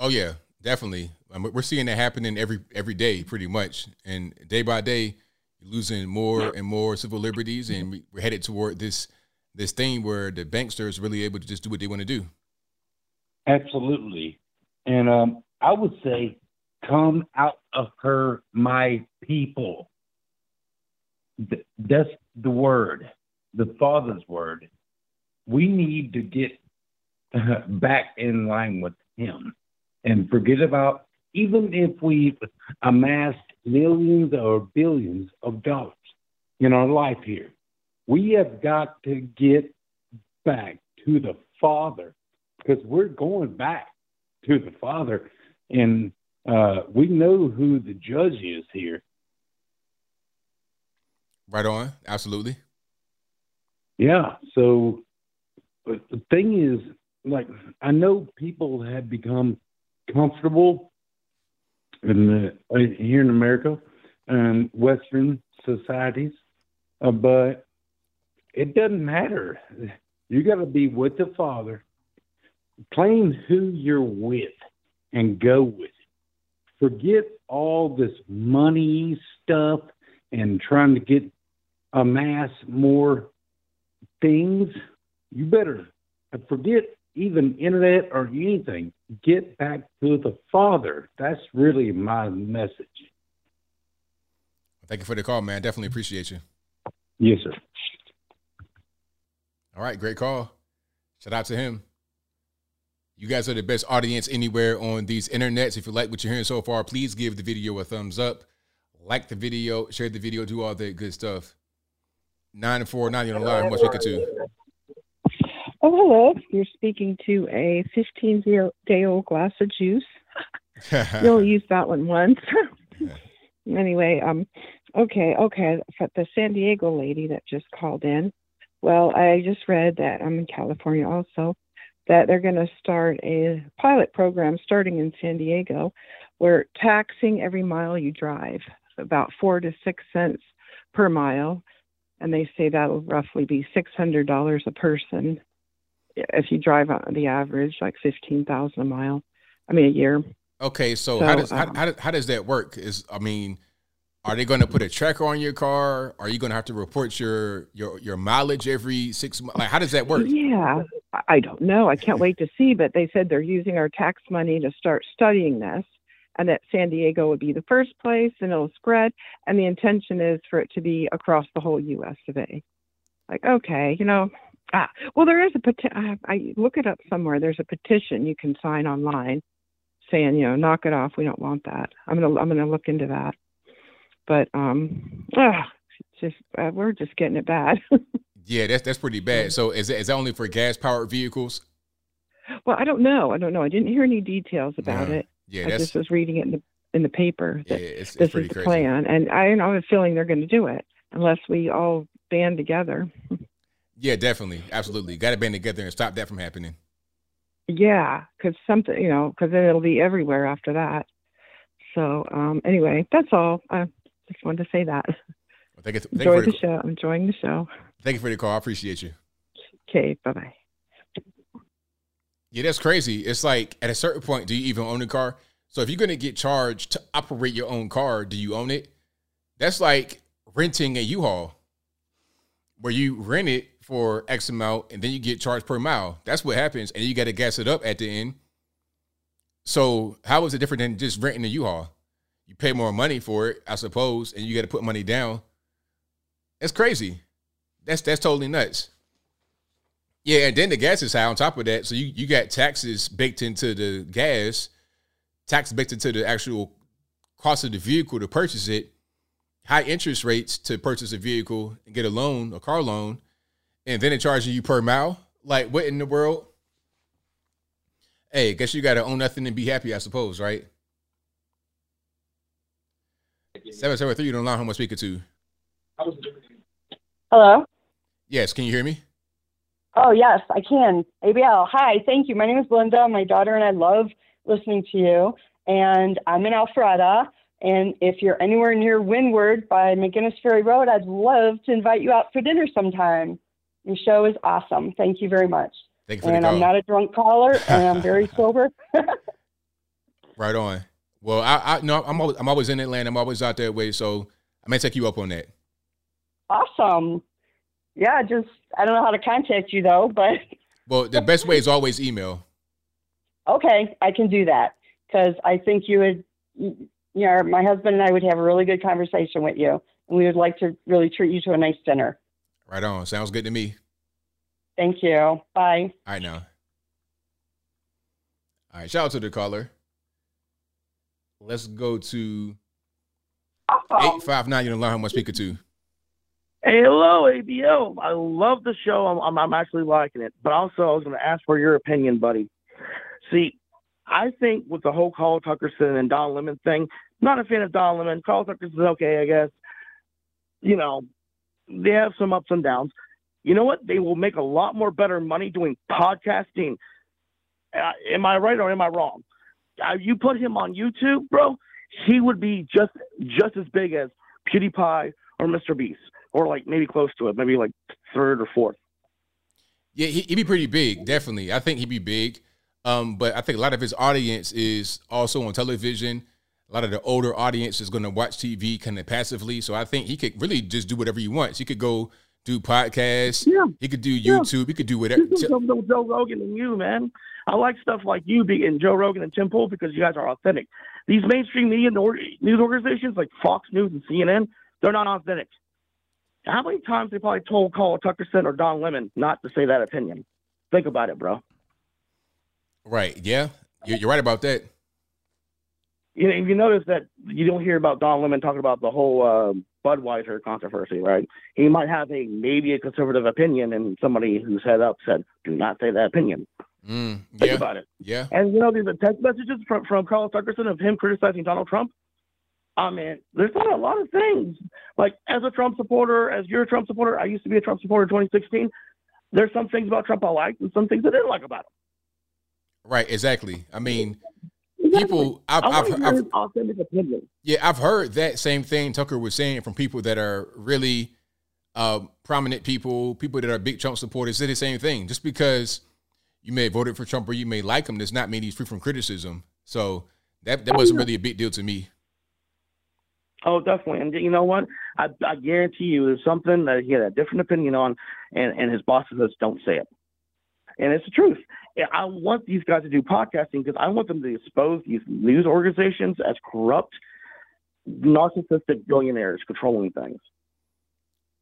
Oh yeah, definitely. I mean, we're seeing that happening every every day, pretty much, and day by day, losing more and more civil liberties, and we're headed toward this this thing where the banksters really able to just do what they want to do.
Absolutely. And um, I would say, come out of her, my people. Th- That's the word, the Father's word. We need to get uh, back in line with Him and forget about, even if we amassed millions or billions of dollars in our life here, we have got to get back to the Father because we're going back to the Father, and uh, we know who the judge is here.
Right on, absolutely.
Yeah. So, but the thing is, like, I know people have become comfortable in the uh, here in America and Western societies, uh, but it doesn't matter. You got to be with the Father, claim who you're with, and go with it. Forget all this money stuff and trying to get amass more things. You better forget even internet or anything. Get back to the Father. That's really my message.
Thank you for the call, man. Definitely appreciate you.
Yes, sir.
All right, great call. Shout out to him. You guys are the best audience anywhere on these internets. If you like what you're hearing so far, please give the video a thumbs up, like the video, share the video, do all that good stuff. Nine and four, nine on the line. Who am I speaking to?
Oh, hello. You're speaking to a 15 day old glass of juice. you only used that one once. anyway, um, okay, okay. The San Diego lady that just called in. Well, I just read that I'm in California also, that they're going to start a pilot program starting in San Diego where taxing every mile you drive, about four to six cents per mile. And they say that'll roughly be $600 a person if you drive on the average, like 15,000 a mile, I mean, a year.
Okay, so,
So,
how does
um,
how, how, does- how does that work? Is I mean, are they going to put a tracker on your car? Are you going to have to report your your your mileage every six months? Like, how does that work?
Yeah, I- don't know. I can't wait to see. But they said they're using our tax money to start studying this, and that San Diego would be the first place, and it'll spread. And the intention is for it to be across the whole U.S. of A. Like, okay, you know, ah, well, there is a petition. I look it up somewhere. There's a petition you can sign online, saying, you know, knock it off. We don't want that. I'm gonna I'm gonna look into that. But um, it's just uh, we're just getting it bad.
Yeah, that's that's pretty bad. So is that, is that only for gas powered vehicles?
Well, I don't know. I don't know. I didn't hear any details about
Yeah.
it.
Yeah,
I just was reading it in the in the paper that
Yeah, it's- it's
this
pretty
is the
crazy.
plan, and I, I have a feeling they're going to do it unless we all band together.
Yeah, definitely, absolutely. Got to band together and stop that from happening.
yeah, because something, you know, because then it'll be everywhere after that. So um, anyway, that's all. I just wanted to say that.
Well, thank you, thank
Enjoy
for
the
the,
show. I'm enjoying the show.
thank you for the call. I appreciate you.
Okay, bye bye.
Yeah, that's crazy. It's like at a certain point, do you even own a car? So if you're gonna get charged to operate your own car, do you own it? That's like renting a U-Haul, where you rent it for X amount and then you get charged per mile. That's what happens, and you got to gas it up at the end. So how is it different than just renting a U-Haul? You pay more money for it, I suppose, and you got to put money down. That's crazy. That's that's totally nuts. Yeah, and then the gas is high on top of that. So you, you got taxes baked into the gas, taxes baked into the actual cost of the vehicle to purchase it, high interest rates to purchase a vehicle and get a loan, a car loan, and then it charging you per mile. Like what in the world? Hey, guess you gotta own nothing and be happy, I suppose, right? Seven seven three. You don't know how much speaker to.
Hello.
Yes, can you hear me?
Oh yes, I can. ABL. Hi, thank you. My name is Linda. My daughter and I love listening to you. And I'm in Alpharetta. And if you're anywhere near Windward by McGinnis Ferry Road, I'd love to invite you out for dinner sometime. Your show is awesome. Thank you very much.
Thank you for
and
the
I'm not a drunk caller, and I'm very sober.
Right on. Well, I, I no, I'm always, I'm always in Atlanta. I'm always out that way, so I may take you up on that.
awesome. Yeah, just I don't know how to contact you though, but
Well, the best way is always email.
okay, I can do that because I think you would, you know, my husband and I would have a really good conversation with you, and we would like to really treat you to a nice dinner.
Right on. Sounds good to me.
Thank you. Bye.
All right now. All right. Shout out to the caller. Let's go to eight five nine. You don't learn how much speaker to.
Hey, hello, ABO. I love the show. I'm, I'm, I'm actually liking it. But also, I was going to ask for your opinion, buddy. See, I think with the whole Carl Tuckerson and Don Lemon thing, not a fan of Don Lemon. Carl Tuckerson's okay, I guess. You know, they have some ups and downs. You know what? They will make a lot more better money doing podcasting. Uh, am I right or am I wrong? Uh, you put him on YouTube, bro, he would be just just as big as PewDiePie or Mr. Beast, or like maybe close to it, maybe like third or fourth.
Yeah, he, he'd be pretty big, definitely. I think he'd be big. Um, but I think a lot of his audience is also on television. A lot of the older audience is going to watch TV kind of passively. So I think he could really just do whatever he wants. He could go do podcasts.
Yeah.
He could do YouTube. He could do whatever.
Joe, Joe Rogan and you, man. I like stuff like you being and Joe Rogan and Tim Pool because you guys are authentic. These mainstream media news organizations like Fox News and CNN, they're not authentic. How many times they probably told Carl Tuckerson or Don Lemon not to say that opinion? Think about it, bro.
Right. Yeah. You're, right about that.
You know, you notice that you don't hear about Don Lemon talking about the whole uh, Budweiser controversy, right? He might have a maybe a conservative opinion, and somebody who's head up said, "Do not say that opinion."
Mm,
Think
yeah.
about it.
Yeah.
And you know, these are text messages from from Carl Tuckerson of him criticizing Donald Trump. I mean, there's not a lot of things. Like as a Trump supporter, as you're a Trump supporter, I used to be a Trump supporter in 2016. There's some things about Trump I liked and some things I didn't like about him.
Right. Exactly. I mean, people. I've,
I
I've,
want to hear
I've,
authentic opinion.
Yeah, I've heard that same thing Tucker was saying from people that are really uh, prominent people, people that are big Trump supporters. Say the same thing. Just because you may have voted for Trump or you may like him does not mean he's free from criticism. So that that wasn't really a big deal to me.
Oh, definitely. And you know what? I, I guarantee you, there's something that he had a different opinion on, and, and his bosses just don't say it. And it's the truth. I want these guys to do podcasting because I want them to expose these news organizations as corrupt, narcissistic billionaires controlling things.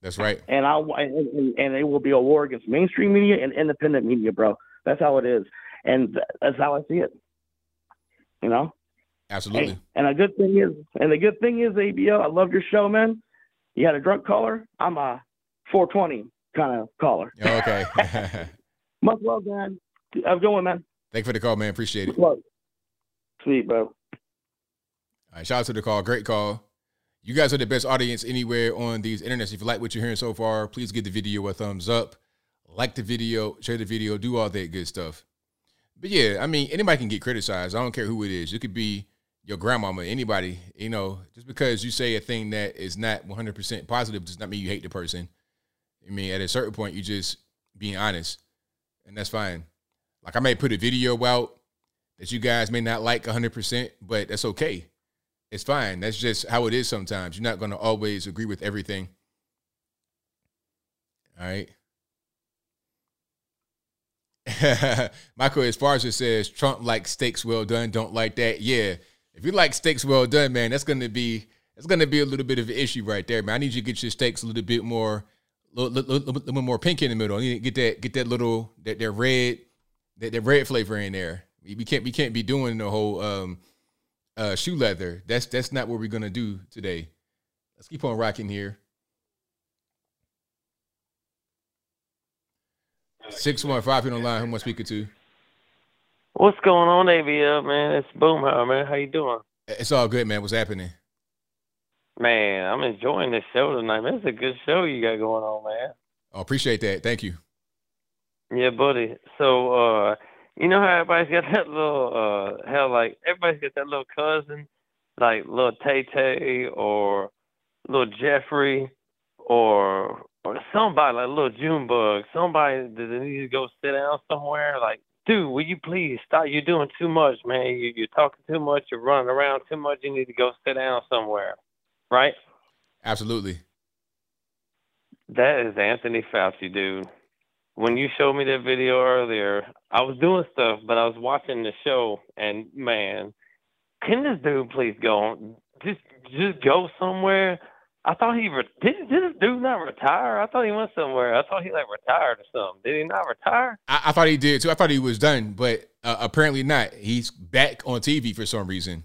That's right.
And I and, and, it will be a war against mainstream media and independent media, bro. That's how it is, and that's how I see it. You know.
Absolutely.
Hey, and a good thing is, and the good thing is, ABO, I love your show, man. You had a drunk caller. I'm a 420 kind of caller.
Oh, okay.
Much love, man. Have a good one, man.
Thank you for the call, man. Appreciate it.
Love. Sweet, bro.
All right, shout out to the call. Great call. You guys are the best audience anywhere on these internets. If you like what you're hearing so far, please give the video a thumbs up, like the video, share the video, do all that good stuff. But yeah, I mean, anybody can get criticized. I don't care who it is. It could be your grandmama, anybody. You know, just because you say a thing that is not 100% positive does not mean you hate the person. I mean, at a certain point, you just being honest, and that's fine. Like I may put a video out that you guys may not like 100%, but that's okay. It's fine. That's just how it is sometimes. You're not going to always agree with everything. All right. Michael Esparza says Trump likes steaks well done, don't like that. Yeah, If you like steaks well done, man, that's gonna be that's gonna be a little bit of an issue right there, man. I need you to get your steaks a little bit more, a little, little, little, little more pink in the middle. You need to get that get that little that, that red that, that red flavor in there. We, can't we can't be doing the whole um uh shoe leather. That's that's not what we're gonna do today. Let's keep on rocking here. Six one five in the line. Who am I speaking to?
What's going on, ABL, man? It's Boomhauer, man. How you doing?
It's all good, man. What's happening?
Man, I'm enjoying this show tonight, man. It's a good show you got going on, man.
Oh, appreciate that. Thank you.
Yeah, buddy. So, uh, you know how everybody's got that little, uh, hell, like, everybody's got that little cousin, like little Tay Tay or little Jeffrey or or somebody like little Junebug, somebody that needs to go sit down somewhere, like dude, will you please stop? You're doing too much, man. You, you're talking too much. You're running around too much. You need to go sit down somewhere, right?
Absolutely.
That is Anthony Fauci, dude. When you showed me that video earlier, I was doing stuff, but I was watching the show, and man, can this dude please go on? Just, just go somewhere. I thought he re- did. Did this dude not retire? I thought he went somewhere. I thought he like retired or something. Did he not retire?
I, I thought he did too. I thought he was done, but uh, apparently not. He's back on TV for some reason.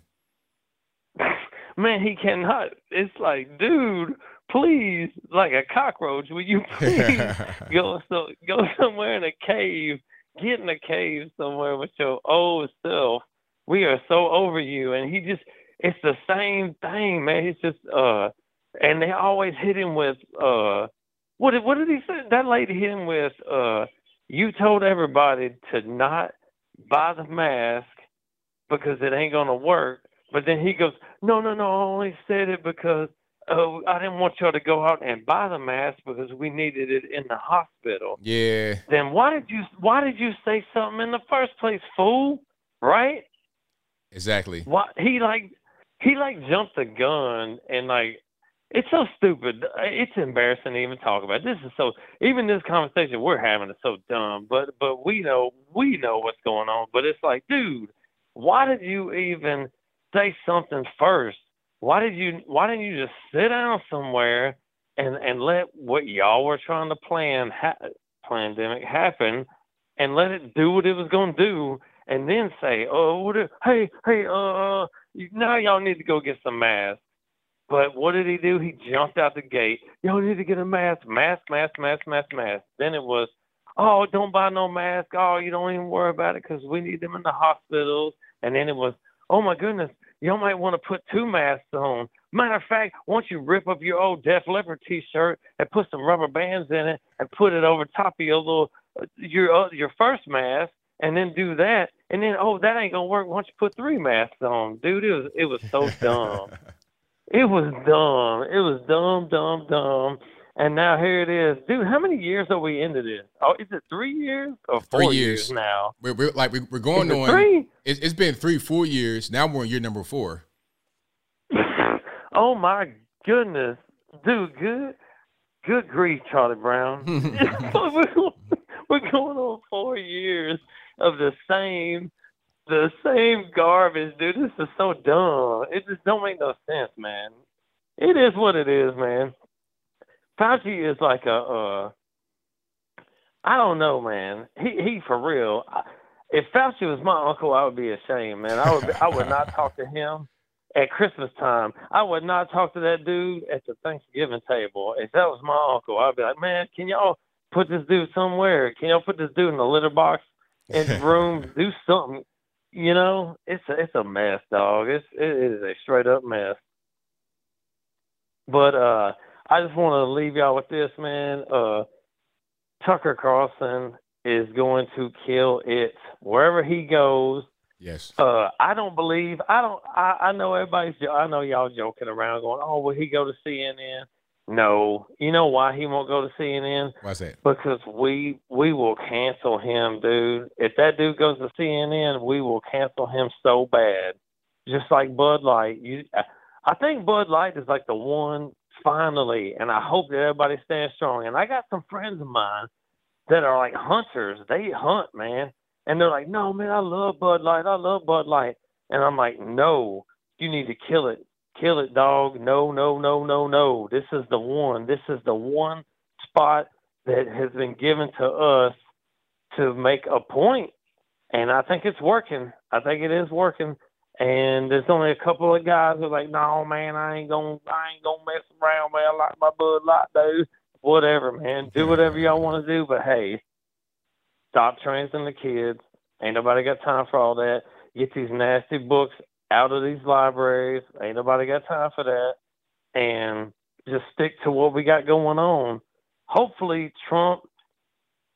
Man, he cannot. It's like, dude, please, like a cockroach, will you please go so go somewhere in a cave, get in a cave somewhere with your old self. We are so over you, and he just. It's the same thing, man. It's just uh and they always hit him with uh what did what did he say? That lady hit him with uh you told everybody to not buy the mask because it ain't gonna work. But then he goes, No, no, no, I only said it because uh, I didn't want y'all to go out and buy the mask because we needed it in the hospital.
Yeah.
Then why did you why did you say something in the first place, fool? Right?
Exactly.
Why he like he like jumped the gun and like it's so stupid. It's embarrassing to even talk about. This is so even this conversation we're having is so dumb. But but we know we know what's going on. But it's like, dude, why did you even say something first? Why did you why didn't you just sit down somewhere and and let what y'all were trying to plan ha- pandemic happen and let it do what it was going to do and then say, "Oh, what hey, hey, uh now y'all need to go get some masks." But what did he do? He jumped out the gate. Y'all need to get a mask, mask, mask, mask, mask, mask. Then it was, oh, don't buy no mask. Oh, you don't even worry about it because we need them in the hospitals. And then it was, oh my goodness, y'all might want to put two masks on. Matter of fact, once you rip up your old Def Leppard T-shirt and put some rubber bands in it and put it over top of your little your uh, your first mask, and then do that, and then oh that ain't gonna work. Why don't you put three masks on, dude? It was it was so dumb. It was dumb. It was dumb, dumb, dumb. And now here it is, dude. How many years are we into this? Oh, is it three years or four
three years.
now?
We're, we're like we're, going
Is it
on.
three?
It's, it's been three, four years. Now we're on year number four.
Oh my goodness, dude. Good, good grief, Charlie Brown. we're, we're going on four years of the same, the same garbage, dude. This is so dumb. It just don't make no sense, man. It is what it is, man. Fauci is like a, uh, I don't know, man. He he for real. I, if Fauci was my uncle, I would be ashamed, man. I would I would not talk to him at Christmas time. I would not talk to that dude at the Thanksgiving table. If that was my uncle, I'd be like, man, can y'all put this dude somewhere? Can y'all put this dude in the litter box in the room? Do something. You know, it's a, it's a mess, dog. It's it is a straight up mess. But uh, I just want to leave y'all with this, man. Uh, Tucker Carlson is going to kill it wherever he goes.
Yes.
Uh, I don't believe. I don't. I, I know everybody's. I know y'all joking around, going, "Oh, will he go to CNN?" No. You know why he won't go to CNN?
Why's that?
Because we we will cancel him, dude. If that dude goes to CNN, we will cancel him so bad. Just like Bud Light. You, I think Bud Light is like the one finally, and I hope that everybody stands strong. And I got some friends of mine that are like hunters. They hunt, man, and they're like, "No, man, I love Bud Light. I love Bud Light." And I'm like, "No, You need to kill it. Kill it, dog. No, no, no, no, no. This is the one. This is the one spot that has been given to us to make a point. And I think it's working. I think it is working. And there's only a couple of guys who are like, no, man, I ain't gonna, I ain't gonna mess around, man. I like my Bud Light, dude. Whatever, man. Do whatever y'all want to do, but hey, stop training the kids. Ain't nobody got time for all that. Get these nasty books out of these libraries. Ain't nobody got time for that. And just stick to what we got going on. Hopefully, Trump.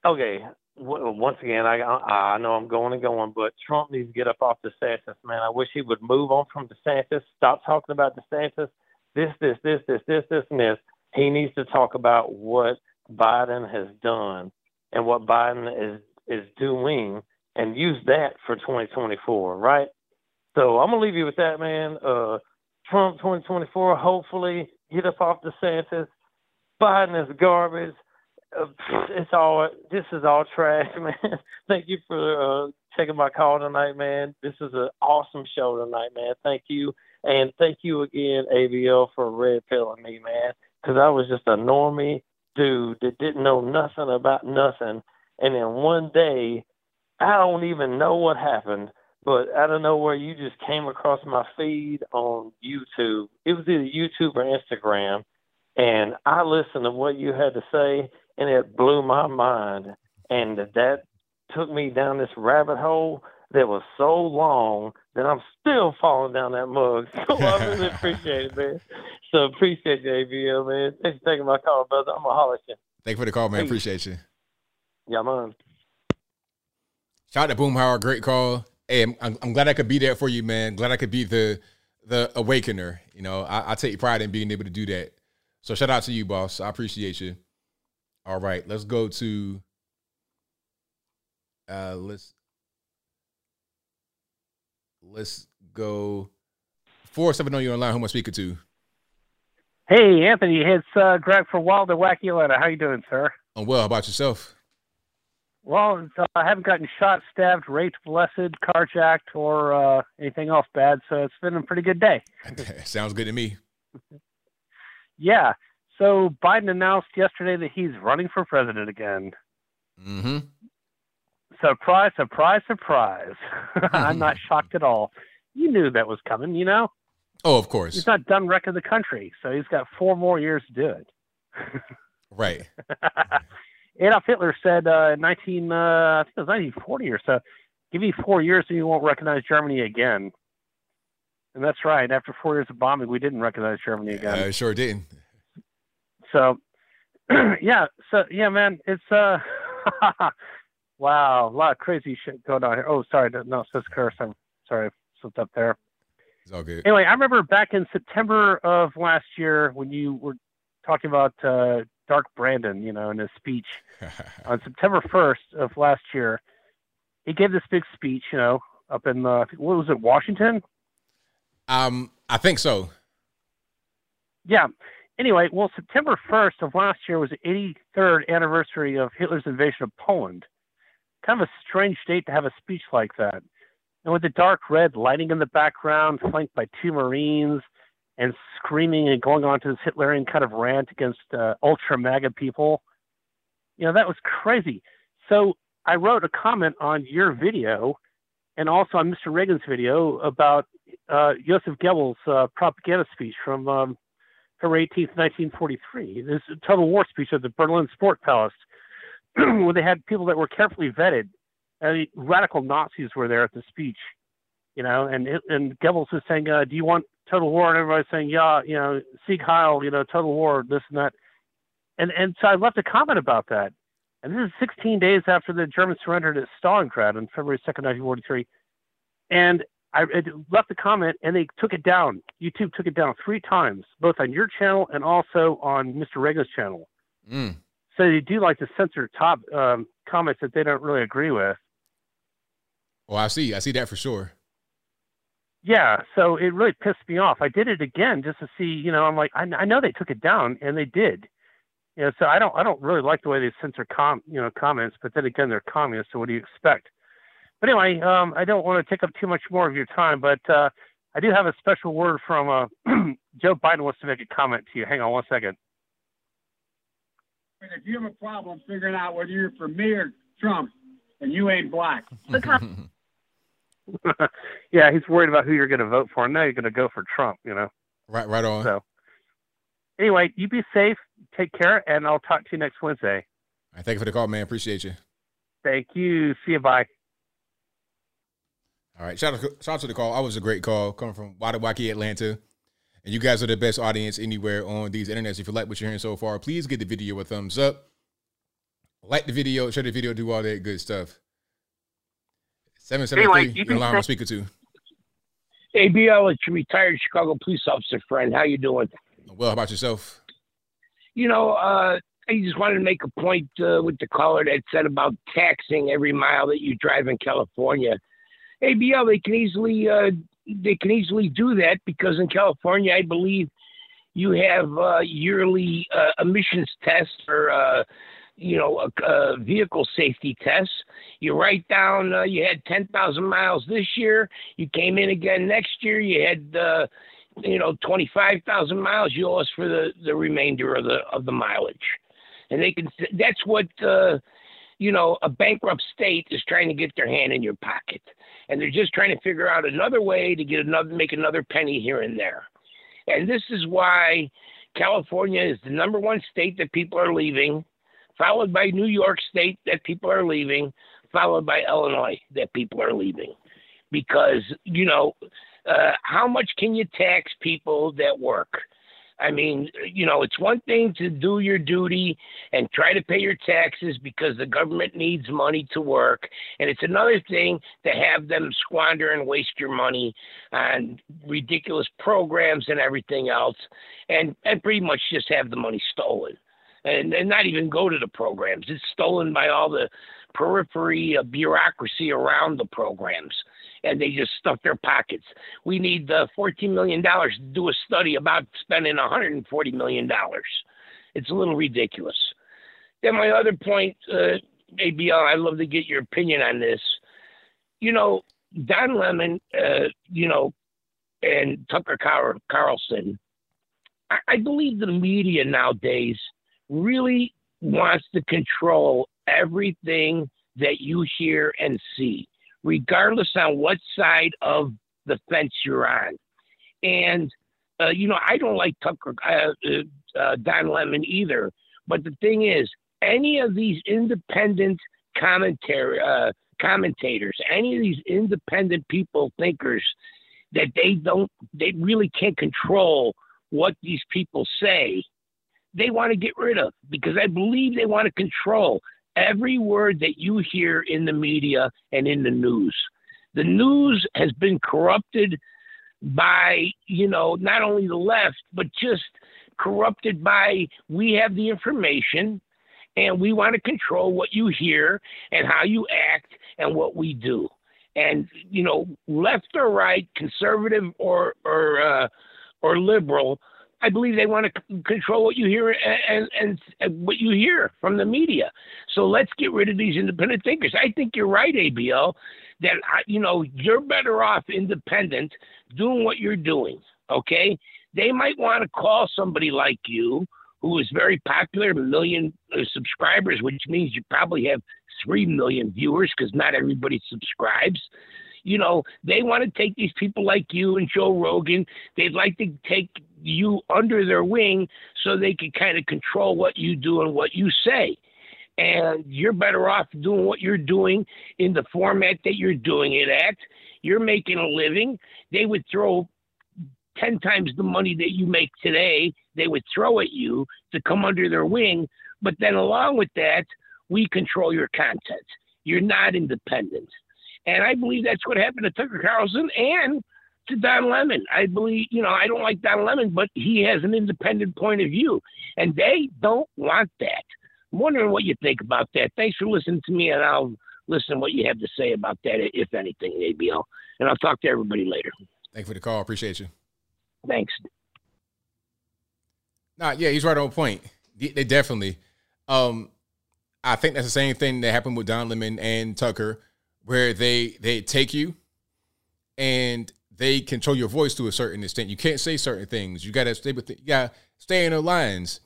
Okay, once again, I I know I'm going and going, but Trump needs to get up off DeSantis, man. I wish he would move on from DeSantis. Stop talking about DeSantis. This, this, this, this, this, this, and this. He needs to talk about what Biden has done and what Biden is is doing, and use that for 2024, right? So I'm gonna leave you with that, man. Uh, Trump 2024. Hopefully, get up off DeSantis. Biden is garbage. It's all. This is all trash, man. Thank you for uh, taking my call tonight, man. This is an awesome show tonight, man. Thank you, and thank you again, ABL, for red pilling me, man. Because I was just a normie dude that didn't know nothing about nothing, and then one day, I don't even know what happened but out of nowhere, you just came across my feed on YouTube. It was either YouTube or Instagram, and I listened to what you had to say, and it blew my mind. And that took me down this rabbit hole that was so long that I'm still falling down that mug. So I really appreciate it, man. So appreciate you, ABL, man. Thanks for taking my call, brother. I'm gonna holler at you.
Thank you for the call, man.
Peace.
Appreciate you.
Yeah, man.
Shout out to Boomhauer, great call. Hey, I'm, I'm, I'm glad I could be there for you, man. Glad I could be the the awakener. You know, I, I take pride in being able to do that. So shout out to you, boss. I appreciate you. All right, let's go to uh let's let's go four seven on you online. Who am I speaking to?
Hey, Anthony, it's uh, Greg from Wilder Wacky Letter. How you doing, sir?
I'm well. How about yourself?
Well, uh, I haven't gotten shot, stabbed, raped, blessed, carjacked, or uh, anything else bad, so it's been a pretty good day.
Sounds good to me.
Yeah. So Biden announced yesterday that he's running for president again.
Mm-hmm.
Surprise, surprise, surprise. I'm not shocked at all. You knew that was coming, you know?
Oh, of course.
He's not done wrecking the country, so he's got four more years to do it.
Right.
Adolf Hitler said uh, in 19, uh, I think it was 1940 or so, give me four years and you won't recognize Germany again. And that's right. After four years of bombing, we didn't recognize Germany again.
I sure didn't.
So, yeah. So, yeah, man, it's, uh, wow, a lot of crazy shit going on here. Oh, sorry. No, it says curse. I'm sorry. I slipped up there.
It's all good.
Anyway, I remember back in September of last year when you were talking about uh, Dark Brandon, you know, in his speech on September 1st of last year. He gave this big speech, you know, up in uh, what was it, Washington?
Um, I think so.
Yeah. Anyway, well, September 1st of last year was the 83rd anniversary of Hitler's invasion of Poland. Kind of a strange date to have a speech like that. And with the dark red lighting in the background, flanked by two Marines, and screaming and going on to this Hitlerian kind of rant against uh, ultra MAGA people. You know, that was crazy. So I wrote a comment on your video and also on Mr. Reagan's video about uh, Joseph Goebbels' uh, propaganda speech from um, February 18th, 1943. This total war speech at the Berlin Sport Palace, where they had people that were carefully vetted. And radical Nazis were there at the speech, you know, and and Goebbels is saying, uh, "Do you want total war?" And everybody's saying, "Yeah, you know, Sieg Heil, you know, total war, this and that." And and so I left a comment about that. And this is 16 days after the Germans surrendered at Stalingrad on February 2nd, 1943. And I left a comment, and they took it down. YouTube took it down three times, both on your channel and also on Mr. Reagan's channel.
Mm.
So they do like to censor top um, comments that they don't really agree with.
Well, I see. I see that for sure.
Yeah, so it really pissed me off. I did it again just to see, you know, I'm like, I, I know they took it down, and they did. You know, so I don't, I don't really like the way they censor com, you know, comments. But then again, they're communists, so what do you expect? But anyway, um, I don't want to take up too much more of your time, but uh, I do have a special word from uh, Joe Biden wants to make a comment to you. Hang on one second.
But if you have a problem figuring out whether you're for me or Trump, and you ain't black.
yeah, he's worried about who you're going to vote for. Now you're going to go for Trump, you know.
Right, right on.
So, anyway, you be safe, take care, and I'll talk to you next Wednesday.
All right, thank you for the call, man. Appreciate you.
Thank you. See you. Bye.
All right, shout out, shout out to the call. I was a great call coming from Wadawaki, Atlanta. And you guys are the best audience anywhere on these internets. If you like what you're hearing so far, please give the video a thumbs up. Like the video, share the video, do all that good stuff. 773,
Anyway, you
you're
can
allowing
say-
to speaker to.
ABL, it's your retired Chicago police officer friend. How you doing?
Well, how about yourself?
You know, uh, I just wanted to make a point uh, with the caller that said about taxing every mile that you drive in California. ABL, they can easily uh, they can easily do that because in California, I believe you have uh, yearly uh, emissions tests or uh, you know uh, uh, vehicle safety tests. You write down you had ten thousand miles this year. You came in again next year. You had you know twenty five thousand miles. You owe us for the the remainder of the of the mileage, and they can. That's what. You know, a bankrupt state is trying to get their hand in your pocket, and they're just trying to figure out another way to get another, make another penny here and there. And this is why California is the number one state that people are leaving, followed by New York State that people are leaving, followed by Illinois that people are leaving. Because, you know, uh, how much can you tax people that work? I mean, you know, it's one thing to do your duty and try to pay your taxes because the government needs money to work. And it's another thing to have them squander and waste your money on ridiculous programs and everything else and, and pretty much just have the money stolen. And, and not even go to the programs. It's stolen by all the periphery uh, bureaucracy around the programs and they just stuff their pockets. We need uh, $14 million to do a study about spending $140 million. It's a little ridiculous. Then my other point, uh, ABL, I'd love to get your opinion on this. You know, Don Lemon, uh, you know, and Tucker Car- Carlson, I-, I believe the media nowadays really wants to control everything that you hear and see regardless on what side of the fence you're on. And uh, you know, I don't like Tucker uh, uh, uh, Don Lemon either. But the thing is, any of these independent commentary uh, commentators, any of these independent people thinkers, that they don't, they really can't control what these people say. They want to get rid of because I believe they want to control every word that you hear in the media and in the news. The news has been corrupted by, you know, not only the left, but just corrupted by we have the information and we want to control what you hear and how you act and what we do. And, you know, left or right, conservative or, or, uh, or liberal, I believe they want to c- control what you hear and, and, and what you hear from the media. So let's get rid of these independent thinkers. I think you're right, ABL, that I- you know you're better off independent doing what you're doing. Okay, they might want to call somebody like you who is very popular, a million uh, subscribers, which means you probably have three million viewers because not everybody subscribes you know, they want to take these people like you and Joe Rogan. They'd like to take you under their wing so they can kind of control what you do and what you say. And you're better off doing what you're doing in the format that you're doing it at. You're making a living. They would throw 10 times the money that you make today, they would throw at you to come under their wing. But then, along with that, we control your content. You're not independent. And I believe that's what happened to Tucker Carlson and to Don Lemon. I believe, you know, I don't like Don Lemon, but he has an independent point of view. And they don't want that. I'm wondering what you think about that. Thanks for listening to me, and I'll listen to what you have to say about that, if anything, ABL. And I'll talk to everybody later.
Thank you for the call. Appreciate you.
Thanks.
Nah, yeah, he's right on point. They they definitely. Um, I think that's the same thing that happened with Don Lemon and Tucker, where they they take you, and they control your voice to a certain extent. You can't say certain things. You gotta stay with. Gotta stay in the lines.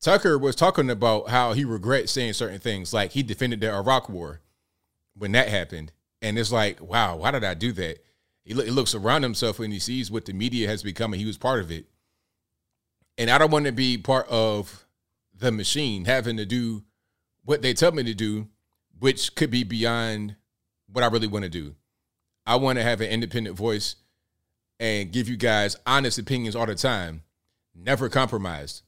Tucker was talking about how he regrets saying certain things, like he defended the Iraq War when that happened, and it's like, wow, why did I do that? He, he looks around himself and he sees what the media has become, and he was part of it. And I don't want to be part of the machine having to do what they tell me to do, which could be beyond what I really want to do. I want to have an independent voice and give you guys honest opinions all the time, never compromised.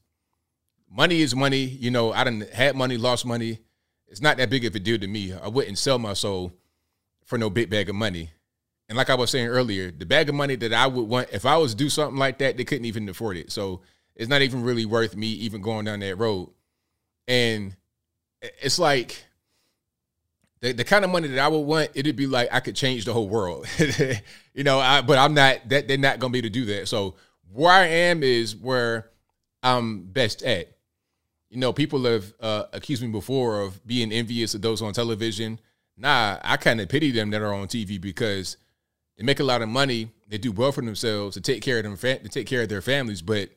Money is money. You know, I didn't had money, lost money. It's not that big of a deal to me. I wouldn't sell my soul for no big bag of money. And like I was saying earlier, the bag of money that I would want, if I was to do something like that, they couldn't even afford it. So it's not even really worth me even going down that road. And it's like the, the kind of money that I would want, it'd be like I could change the whole world. you know, I, but I'm not that they're not gonna be to do that. So where I am is where I'm best at. You know, people have uh, accused me before of being envious of those on television. Nah, I kind of pity them that are on TV because they make a lot of money, they do well for themselves to take care of them, to take care of their families, but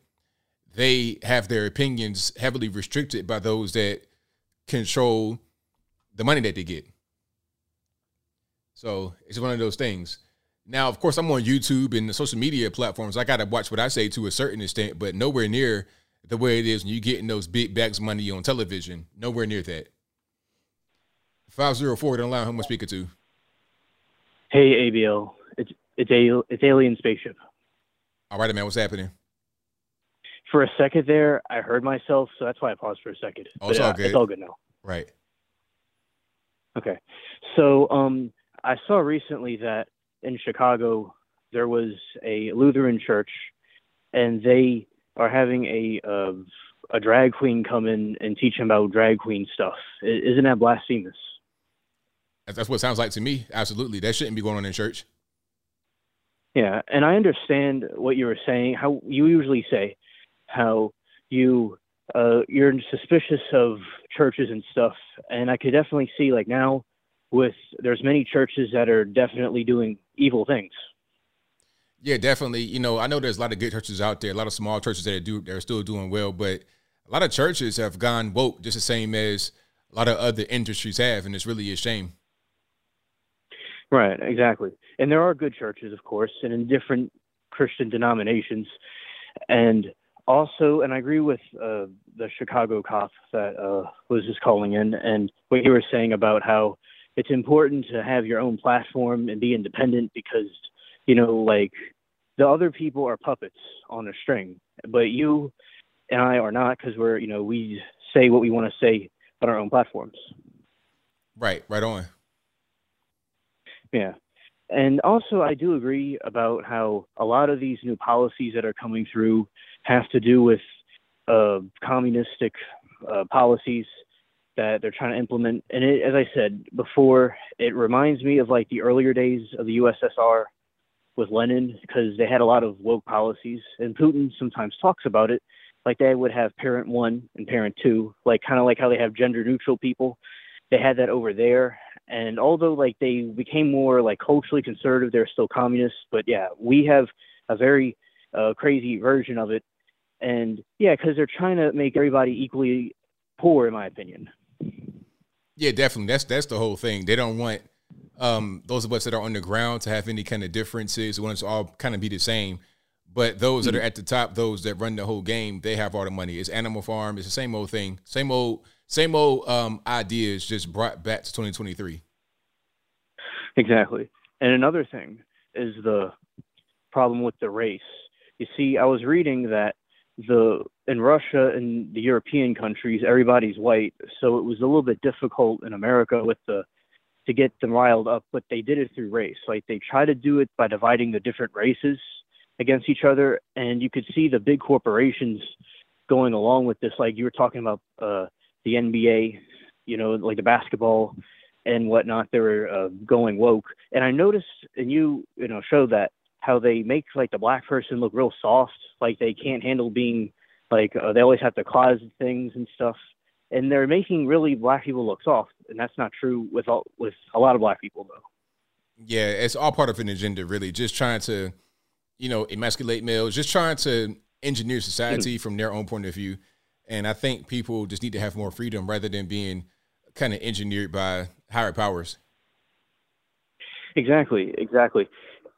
they have their opinions heavily restricted by those that control the money that they get. So it's one of those things. Now, of course, I'm on YouTube and the social media platforms. I got to watch what I say to a certain extent, but nowhere near the way it is when you're getting those big bags of money on television. Nowhere near that. 504, don't allow him to speak it to.
Hey, ABL. It's it's a it's alien spaceship.
All right, man. What's happening?
For a second there, I heard myself, so that's why I paused for a second.
Oh, it's
But,
all
uh,
good.
It's all good now.
Right.
Okay. So um, I saw recently that in Chicago there was a Lutheran church, and they are having a uh, a drag queen come in and teach them about drag queen stuff. Isn't that blasphemous?
That's that's what it sounds like to me. Absolutely. That shouldn't be going on in church.
Yeah, and I understand what you were saying. How you usually say how you uh, you're suspicious of churches and stuff, and I could definitely see like now with there's many churches that are definitely doing evil things.
Yeah, definitely. You know, I know there's a lot of good churches out there, a lot of small churches that do that are still doing well, but a lot of churches have gone woke just the same as a lot of other industries have, and it's really a shame.
Right, exactly. And there are good churches, of course, and in different Christian denominations. And also, and I agree with uh, the Chicago cop that uh, was just calling in, and what you were saying about how it's important to have your own platform and be independent because, you know, like the other people are puppets on a string, but you and I are not because we're, you know, we say what we want to say on our own platforms.
Right, right on.
Yeah. And also, I do agree about how a lot of these new policies that are coming through have to do with uh, communistic uh, policies that they're trying to implement. And it, as I said before, it reminds me of like the earlier days of the USSR with Lenin because they had a lot of woke policies. And Putin sometimes talks about it. Like they would have parent one and parent two, like kind of like how they have gender neutral people. They had that over there. And although like they became more like culturally conservative, they're still communists. But yeah, we have a very uh, crazy version of it. And yeah, because they're trying to make everybody equally poor, in my opinion.
Yeah, definitely. That's that's the whole thing. They don't want um, those of us that are on the ground to have any kind of differences. They want us to all kind of be the same. But those that are at the top, those that run the whole game, they have all the money. It's Animal Farm. It's the same old thing. Same old, same old um, ideas just brought back to 2023.
Exactly. And another thing is the problem with the race. You see, I was reading that the in Russia and the European countries, everybody's white, so it was a little bit difficult in America with the to get them riled up, but they did it through race. Like they try to do it by dividing the different races against each other, and you could see the big corporations going along with this. Like you were talking about uh, the NBA, you know, like the basketball and whatnot. They were uh, going woke, and I noticed, and you, you know, showed that how they make like the black person look real soft, like they can't handle being like uh, they always have to closet things and stuff, and they're making really black people look soft, and that's not true with all with a lot of black people though.
Yeah, it's all part of an agenda, really. Just trying to, you know, emasculate males, just trying to engineer society from their own point of view. And I think people just need to have more freedom rather than being kind of engineered by higher powers.
Exactly, exactly.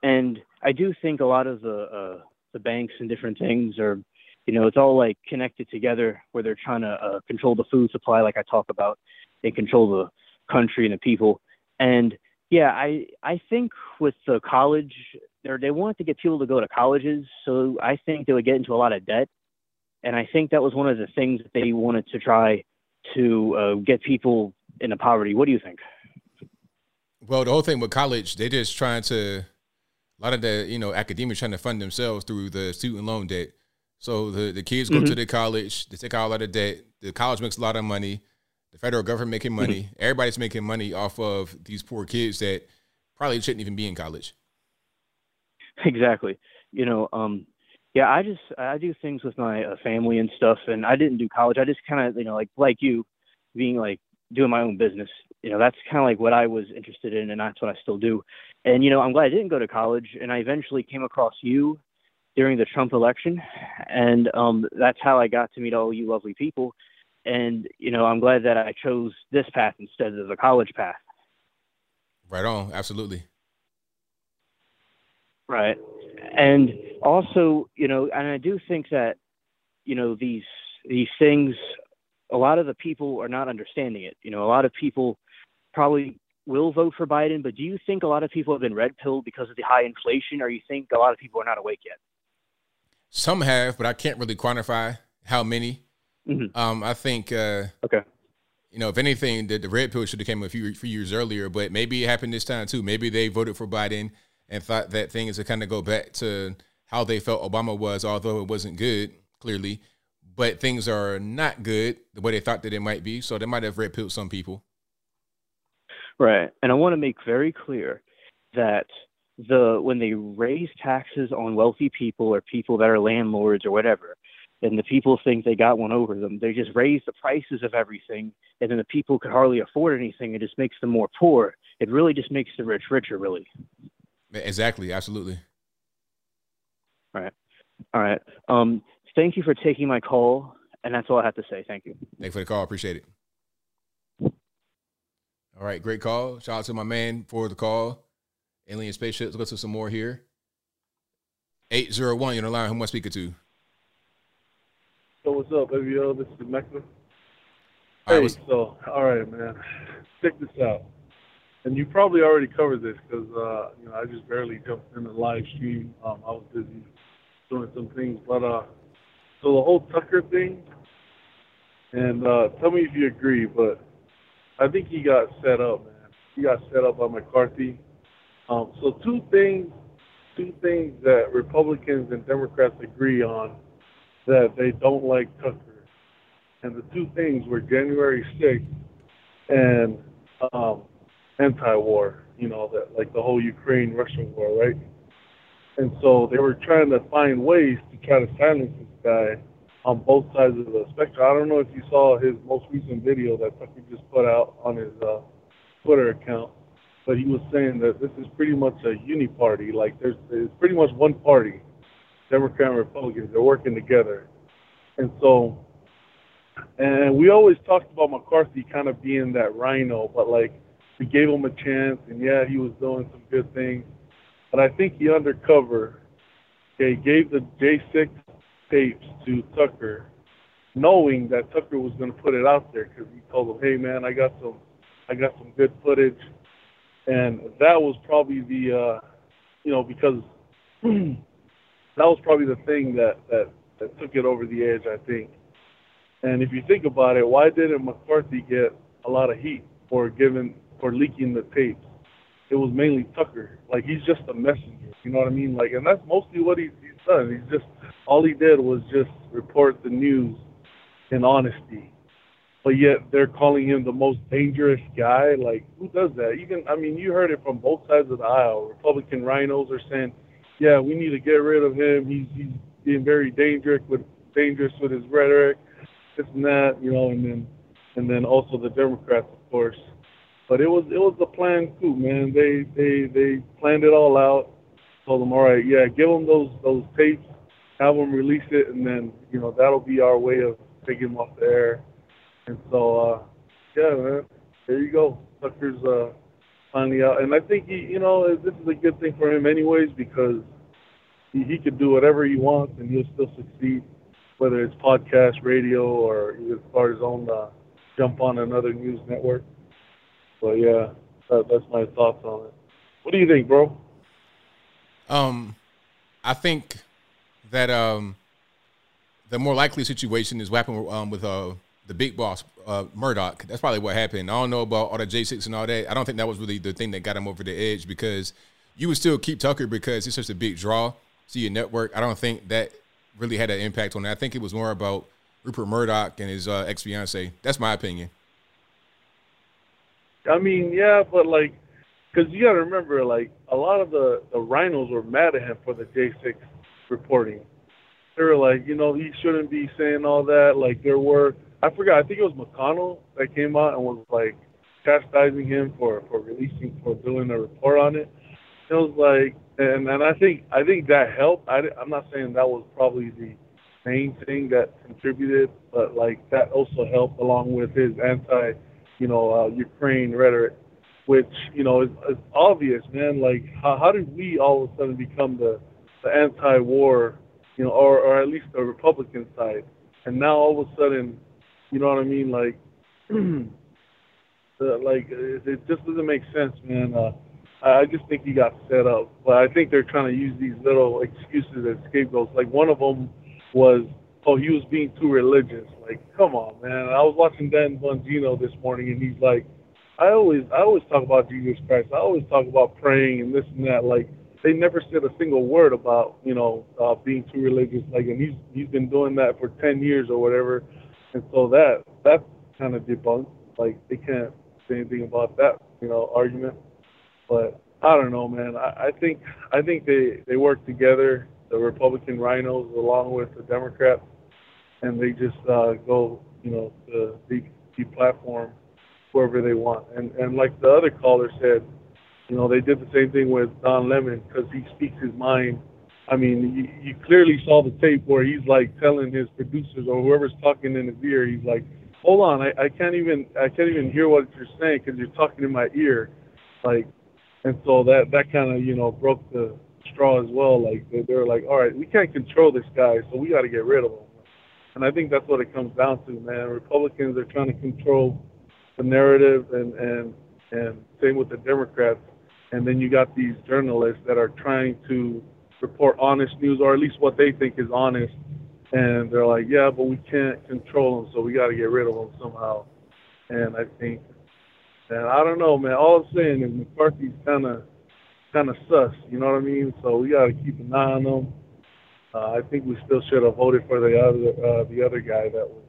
And I do think a lot of the uh, the banks and different things are, you know, it's all like connected together where they're trying to uh, control the food supply, like I talk about, and control the country and the people. And yeah, I I think with the college, they they wanted to get people to go to colleges, so I think they would get into a lot of debt, and I think that was one of the things that they wanted to try to uh, get people into poverty. What do you think?
Well, the whole thing with college, they're just trying to a lot of the you know academics trying to fund themselves through the student loan debt. So the the kids go
Mm-hmm.
to the college, they take out a lot of debt. The college makes a lot of money. The federal government making
Mm-hmm.
money. Everybody's making money off of these poor kids that probably shouldn't even be in college.
Exactly. You know, um, yeah, I just I do things with my uh, family and stuff, and I didn't do college. I just kind of you know like like you, being like doing my own business. You know, that's kind of like what I was interested in, and that's what I still do. And you know, I'm glad I didn't go to college, and I eventually came across you during the Trump election, and um, that's how I got to meet all you lovely people. And you know, I'm glad that I chose this path instead of the college path.
Right on, absolutely.
Right. And also, you know, and I do think that, you know, these these things a lot of the people are not understanding it. You know, a lot of people probably will vote for Biden, but do you think a lot of people have been red pilled because of the high inflation or you think a lot of people are not awake yet?
Some have, but I can't really quantify how many.
Mhm.
Um, I think uh,
okay.
You know, if anything, the, the red pill should have came a few few years earlier, but maybe it happened this time too. Maybe they voted for Biden and thought that things would kind of go back to how they felt Obama was, although it wasn't good, clearly. But things are not good the way they thought that it might be, so they might have red pilled some people.
Right. And I want to make very clear that the when they raise taxes on wealthy people or people that are landlords or whatever, and the people think they got one over them, they just raise the prices of everything, and then the people could hardly afford anything. It just makes them more poor. It really just makes the rich richer, really.
Exactly, absolutely.
All right. All right. Um, thank you for taking my call, and that's all I have to say. Thank you.
Thank you for the call. Appreciate it. All right, great call. Shout out to my man for the call. Alien spaceship. Let's go to some more here. 801, you're on the line. Who am I speaking to?
So what's up, baby? This is Mecca. Hey,
right,
so all right, man. Check this out. And you probably already covered this because uh, you know I just barely jumped in the live stream. Um, I was busy doing some things, but uh, so the whole Tucker thing. And uh, tell me if you agree, but I think he got set up, man. He got set up by McCarthy. Um, so two things, two things that Republicans and Democrats agree on that they don't like Tucker. And the two things were January 6th and um, anti-war, you know, that like the whole Ukraine-Russia war, right? And so they were trying to find ways to try to silence this guy on both sides of the spectrum. I don't know if you saw his most recent video that Tucker just put out on his uh, Twitter account, but he was saying that this is pretty much a uni party. Like there's it's pretty much one party, Democrat and Republicans. They're working together, and so and we always talked about McCarthy kind of being that RINO, but like we gave him a chance, and yeah, he was doing some good things. But I think he undercover, okay, gave the J6 tapes to Tucker, knowing that Tucker was going to put it out there because he told him, "Hey, man, I got some, I got some good footage," and that was probably the, uh, you know, because that was probably the thing that that that took it over the edge, I think. And if you think about it, why didn't McCarthy get a lot of heat for giving for leaking the tapes? It was mainly Tucker. Like he's just a messenger. You know what I mean? Like, and that's mostly what he's, he's done. He's just all he did was just report the news in honesty. But yet they're calling him the most dangerous guy. Like, who does that? Even I mean, you heard it from both sides of the aisle. Republican RINOs are saying, "Yeah, we need to get rid of him. He's he's being very dangerous with dangerous with his rhetoric." this and that, you know, and then and then also the Democrats, of course, But it was it was a planned coup, man. They they they planned it all out. Told them, all right, yeah, give them those those tapes, have them release it, and then you know that'll be our way of taking them off the air. And so, uh, yeah, man, there you go. Tucker's uh, finally out, and I think he, you know, this is a good thing for him, anyways, because he, he could do whatever he wants and he'll still succeed, whether it's podcast, radio, or even start his own uh, jump on another news network. So yeah, that, that's my thoughts on it. What do you think, bro?
Um, I think that um, the more likely situation is what happened um, with uh, the big boss uh, Murdoch. That's probably what happened. I don't know about all the J6 and all that. I don't think that was really the thing that got him over the edge because you would still keep Tucker because he's such a big draw to your network. I don't think that really had an impact on it. I think it was more about Rupert Murdoch and his uh, ex fiance. That's my opinion.
I mean, yeah, but like, because you got to remember, like, a lot of the the RINOs were mad at him for the J6 reporting. They were like, you know, he shouldn't be saying all that. Like, there were, I forgot, I think it was McConnell that came out and was like chastising him for for releasing for doing a report on it. It was like, and and I think I think that helped. I, I'm not saying that was probably the main thing that contributed, but like that also helped along with his anti, you know, uh, Ukraine rhetoric, which you know is, is obvious, man. Like how how did we all of a sudden become the the anti-war, you know, or or at least the Republican side, and now all of a sudden, you know what I mean? Like, uh, like it, it just doesn't make sense, man. Uh, I just think he got set up. But I think they're trying to use these little excuses as scapegoats. Like one of them was, oh, he was being too religious. Like, come on, man. I was watching Dan Bongino this morning, and he's like, I always, I always talk about Jesus Christ. I always talk about praying and this and that. Like, they never said a single word about, you know, uh, being too religious. Like, and he's he's been doing that for ten years or whatever. And so that that's kind of debunked. Like, they can't say anything about that, you know, argument. But I don't know, man. I, I think I think they they work together, the Republican RINOs along with the Democrats, and they just uh, go, you know, to de- deplatform whoever they want. And and like the other caller said, you know, they did the same thing with Don Lemon because he speaks his mind. I mean, you, you clearly saw the tape where he's like telling his producers or whoever's talking in his ear, he's like, "Hold on, I, I can't even I can't even hear what you're saying because you're talking in my ear." Like, and so that that kind of you know broke the straw as well. Like they, they were like, all right, we can't control this guy, so we got to get rid of him. And I think that's what it comes down to, man. Republicans are trying to control the narrative, and and and same with the Democrats. And then you got these journalists that are trying to report honest news, or at least what they think is honest. And they're like, yeah, but we can't control them, so we got to get rid of them somehow. And I think and I don't know, man. All I'm saying is McCarthy's kind of kind of sus. You know what I mean? So we got to keep an eye on him. Uh, I think we still should have voted for the other uh, the other guy that was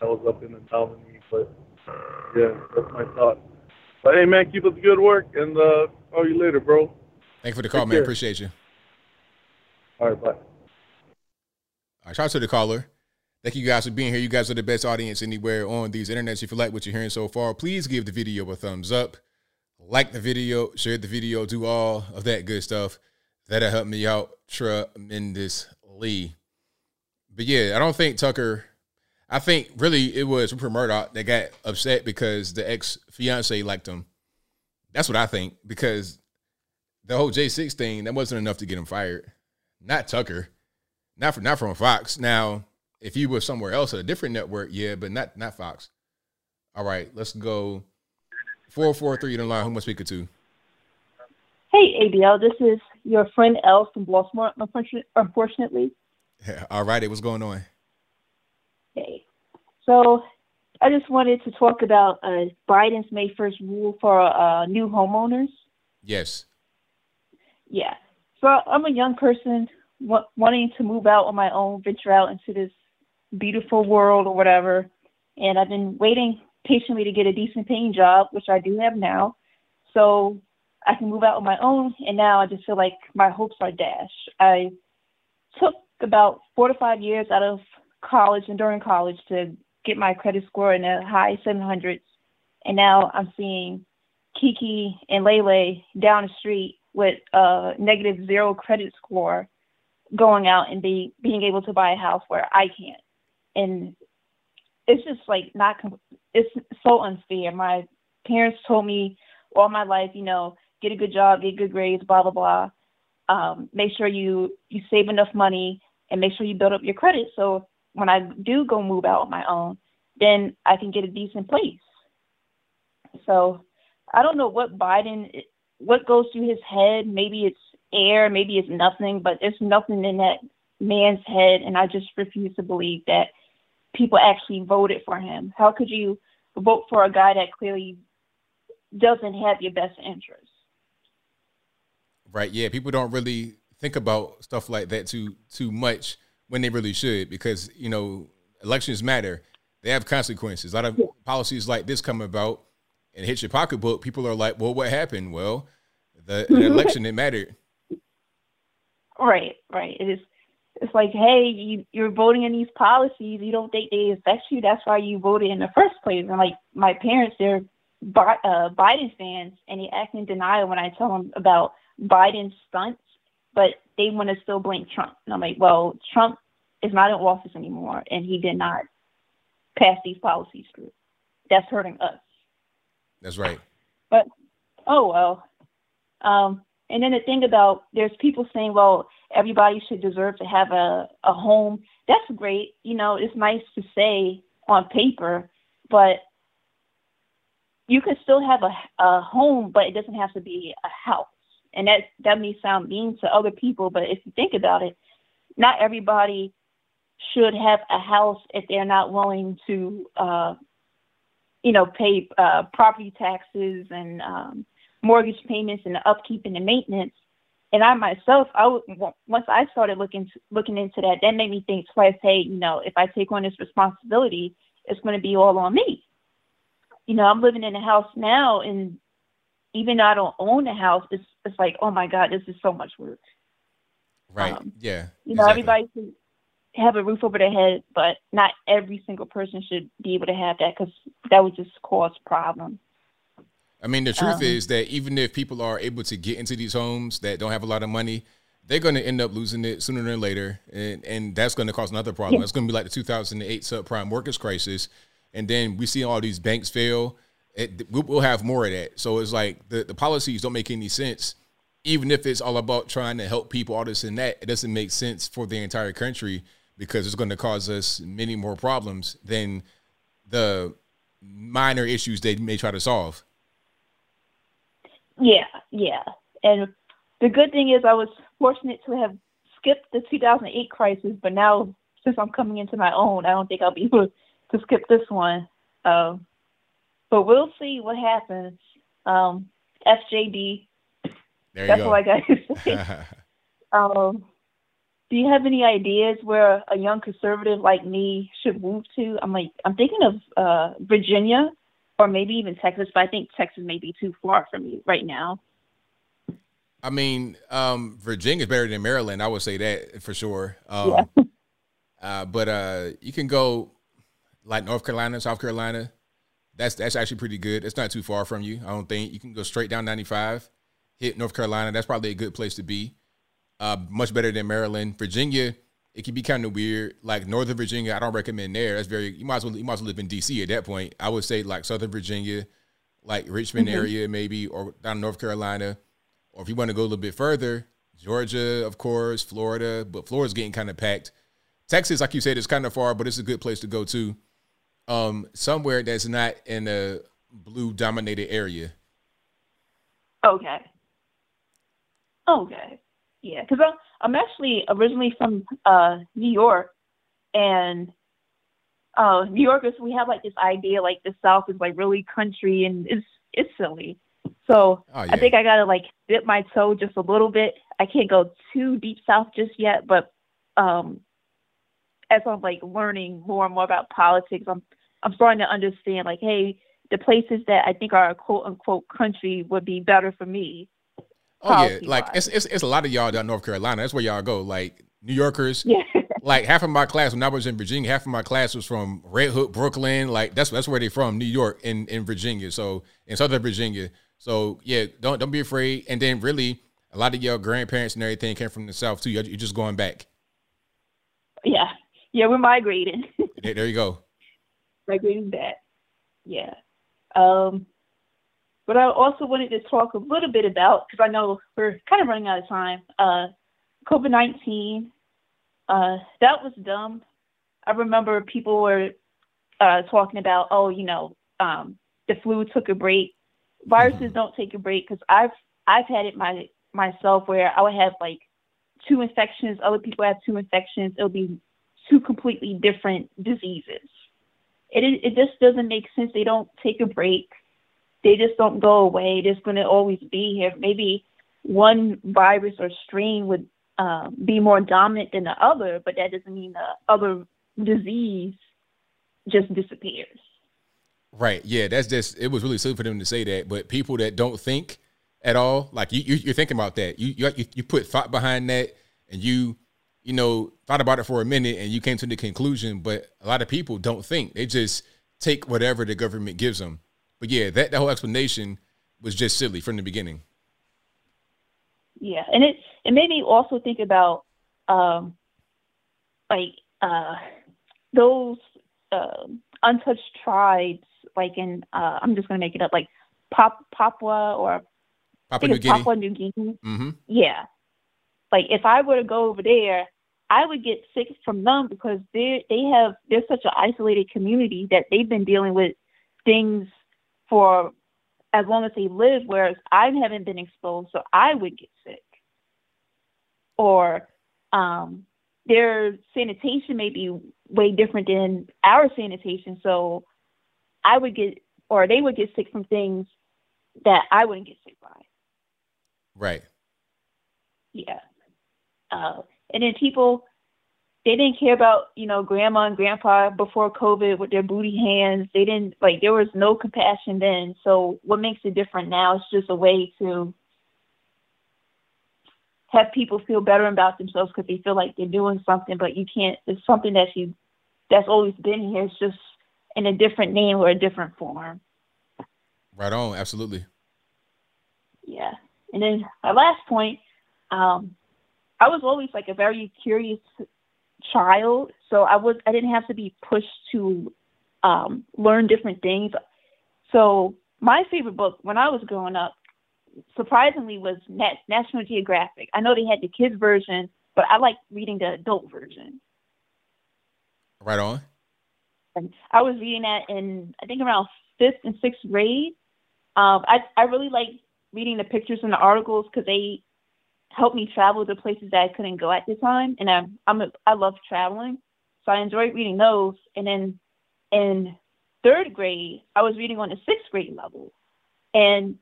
that was up in the nominee. But yeah, that's my thought. But hey, man, keep up the good work, and uh, call you later, bro.
Thanks for the call,
Take
man.
care.
Appreciate you.
All right, bye.
All right, shout out to the caller. Thank you guys for being here. You guys are the best audience anywhere on these internets. If you like what you're hearing so far, please give the video a thumbs up, like the video, share the video, do all of that good stuff. That'll help me out tremendously. But yeah, I don't think Tucker. I think really it was Rupert Murdoch that got upset because the ex fiance liked him. That's what I think because the whole J6 thing that wasn't enough to get him fired. Not Tucker, not from not from Fox. Now, if he was somewhere else at a different network, yeah, but not not Fox. All right, let's go. Four four three in the line. Who am I speaking to?
Hey, ABL, this is your friend Elle from Baltimore, unfortunately. unfortunately.
All righty, what's going on?
So I just wanted to talk about uh, Biden's May 1st rule for uh, new homeowners.
Yes.
Yeah. So I'm a young person wa- wanting to move out on my own, venture out into this beautiful world or whatever. And I've been waiting patiently to get a decent paying job, which I do have now. So I can move out on my own. And now I just feel like my hopes are dashed. I took about four to five years out of college and during college to get my credit score in the high 700s. and now I'm seeing Kiki and Lele down the street with a negative zero credit score going out and be being able to buy a house where I can't. And it's just like not it's so unfair. My parents told me all my life, you know, get a good job, get good grades, blah blah blah. Um, make sure you you save enough money and make sure you build up your credit so when I do go move out on my own, then I can get a decent place. So I don't know what Biden what goes through his head. Maybe it's air, maybe it's nothing, but there's nothing in that man's head and I just refuse to believe that people actually voted for him. How could you vote for a guy that clearly doesn't have your best interests?
Right. Yeah. People don't really think about stuff like that too too much when they really should, because you know elections matter. They have consequences. A lot of policies like this come about and hit your pocketbook. People are like, "Well, what happened?" Well, the, the election it mattered.
Right. Right. It is. It's like, hey, you, you're voting in these policies. You don't think they affect you. That's why you voted in the first place. And like my parents, they're Bi- uh, Biden fans, and they act in denial when I tell them about Biden's stunts, but they want to still blame Trump. And I'm like, well, Trump is not in office anymore, and he did not pass these policies through. That's hurting us.
That's right.
But oh well. Um, and then the thing about there's people saying, well, everybody should deserve to have a, a home. That's great. You know, it's nice to say on paper, but you can still have a, a home, but it doesn't have to be a house. And that that may sound mean to other people, but if you think about it, not everybody should have a house if they're not willing to, uh, you know, pay uh, property taxes and um, mortgage payments and upkeep and the maintenance. And I myself, I once I started looking looking into that, that made me think twice. Hey, you know, if I take on this responsibility, it's going to be all on me. You know, I'm living in a house now, and even though I don't own a house, it's it's like, oh my God, this is so much work.
Right.
Um,
yeah.
You know,
exactly.
everybody should have a roof over their head, but not every single person should be able to have that because that would just cause problems.
I mean, the truth
Um,
is that even if people are able to get into these homes that don't have a lot of money, they're going to end up losing it sooner than later, and and that's going to cause another problem.
Yeah.
It's going to be like the 2008 subprime mortgage crisis, and then we see all these banks fail. It, we- we'll have more of that. So it's like the, the policies don't make any sense, even if it's all about trying to help people, all this and that. It doesn't make sense for the entire country because it's going to cause us many more problems than the minor issues they may try to solve.
Yeah, yeah. And the good thing is I was fortunate to have skipped the 2008 crisis, but now since I'm coming into my own, I don't think I'll be able to skip this one. Um, but we'll see what happens. Um, FJD.
There you
That's
go.
all I got to say. um, do you have any ideas where a young conservative like me should move to? I'm like, I'm thinking of uh, Virginia or maybe even Texas, but I think Texas may be too far for me right now.
I mean, um, Virginia's better than Maryland. I would say that for sure. Um,
Yeah.
uh, but uh, you can go like North Carolina, South Carolina. That's that's actually pretty good. It's not too far from you. I don't think you can go straight down 95, hit North Carolina. That's probably a good place to be. Uh, much better than Maryland. Virginia, it can be kind of weird. Like Northern Virginia, I don't recommend there. That's very you might as well you might as well live in DC at that point. I would say like Southern Virginia, like Richmond
Mhm.
area maybe, or down North Carolina. Or if you want to go a little bit further, Georgia, of course, Florida, but Florida's getting kind of packed. Texas, like you said, is kind of far, but it's a good place to go to. Um, somewhere that's not in a blue dominated area.
Okay. Okay. Yeah, because I'm, I'm actually originally from uh, New York, and uh, New Yorkers we have like this idea like the South is like really country and it's it's silly. So
Oh, yeah.
I think I gotta like dip my toe just a little bit. I can't go too deep south just yet, but um, as I'm like learning more and more about politics, I'm I'm starting to understand like, hey, the places that I think are a quote unquote country would be better for me.
Oh yeah, like it's, it's it's a lot of y'all down North Carolina. That's where y'all go. Like New Yorkers,
Yeah.
like half of my class when I was in Virginia, half of my class was from Red Hook, Brooklyn. Like that's that's where they from, New York in in Virginia. So in Southern Virginia. So yeah, don't don't be afraid. And then really, a lot of your grandparents and everything came from the South too. You're, you're just going back.
Yeah, yeah, we're migrating.
There, there you go.
Migrating back. Yeah. Um, but I also wanted to talk a little bit about because I know we're kind of running out of time. Uh, COVID nineteen. Uh, that was dumb. I remember people were uh, talking about, oh, you know, um, the flu took a break. Viruses don't take a break because I've I've had it my myself where I would have like two infections, other people have two infections. It'll be two completely different diseases. It it just doesn't make sense. They don't take a break. They just don't go away. They're going to always be here. Maybe one virus or strain would um, be more dominant than the other, but that doesn't mean the other disease just disappears.
Right. Yeah. That's just. It was really silly for them to say that. But people that don't think at all, like you, you you're thinking about that. You you you put thought behind that, and you you know thought about it for a minute, and you came to the conclusion. But a lot of people don't think. They just take whatever the government gives them. But yeah, that the whole explanation was just silly from the beginning.
Yeah, and it it made me also think about um, like uh, those um untouched tribes, like in uh, I'm just gonna make it up, like Pap- Papua or
Papua New Guinea.
Papua New Guinea.
Mm-hmm.
Yeah, like if I were to go over there, I would get sick from them because they they have they're such an isolated community that they've been dealing with things for as long as they live, whereas I haven't been exposed, so I would get sick. Or um, their sanitation may be way different than our sanitation, so I would get or they would get sick from things that I wouldn't get sick by.
Right.
Yeah. Uh, and then people, they didn't care about, you know, grandma and grandpa before COVID with their booty hands. They didn't, like, there was no compassion then. So what makes it different now is just a way to have people feel better about themselves because they feel like they're doing something, but you can't, it's something that you, that's always been here. It's just in a different name or a different form.
Right on. Absolutely.
Yeah. And then my last point, um, I was always like a very curious child, so I was I didn't have to be pushed to um, learn different things. So my favorite book when I was growing up, surprisingly, was Nat- National Geographic. I know they had the kids version, but I like reading the adult version.
Right on.
And I was reading that in I think around fifth and sixth grade. Um, I I really like reading the pictures and the articles because they helped me travel to places that I couldn't go at the time, and I'm I'm a, I love traveling, so I enjoyed reading those. And then in third grade, I was reading on the sixth grade level, and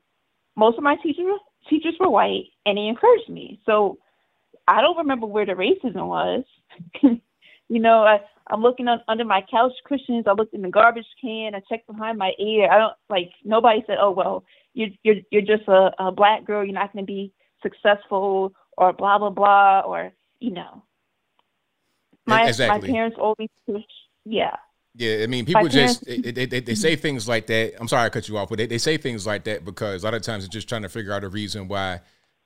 most of my teachers teachers were white, and they encouraged me. So I don't remember where the racism was. you know, I, I'm looking un, under my couch cushions. I looked in the garbage can. I checked behind my ear. I don't like nobody said, "Oh well, you're you're you're just a, a black girl. You're not going to be successful," or blah blah blah, or you know. My
Exactly.
my parents always push. Yeah.
Yeah, I mean,
My
people just they,
parents-
they, they, they say things like that. I'm sorry I cut you off, but they, they say things like that because a lot of times they're just trying to figure out a reason why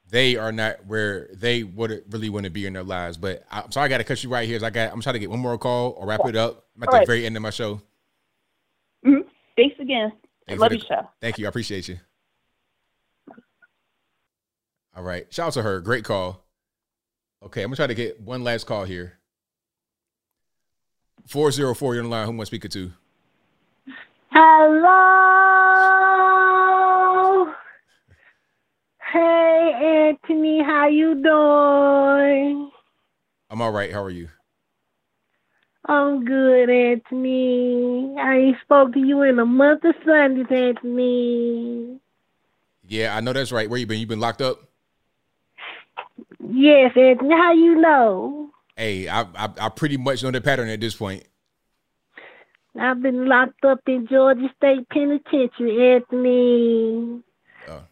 they are not where they would really want to be in their lives. But I'm sorry I got to cut you right here. I got, I'm trying to get one more call or wrap it up. I'm at
All
the
right.
very end of my show.
Mhm. Thanks again.
Thanks
Love
for
your show.
Thank you. I appreciate you. All right. Shout out to her. Great call. Okay, I'm gonna try to get one last call here. 404, you're on the line. Who am I speaking to?
Hello. Hey Anthony, how you doing?
I'm all right. How are you?
I'm good, Anthony. I ain't spoke to you in a month of Sundays, Anthony.
Yeah, I know that's right. Where you been? You been locked up?
Yes, Anthony, how you know?
Hey, I, I I pretty much know the pattern at this point.
I've been locked up in Georgia State Penitentiary, Anthony.
Oh.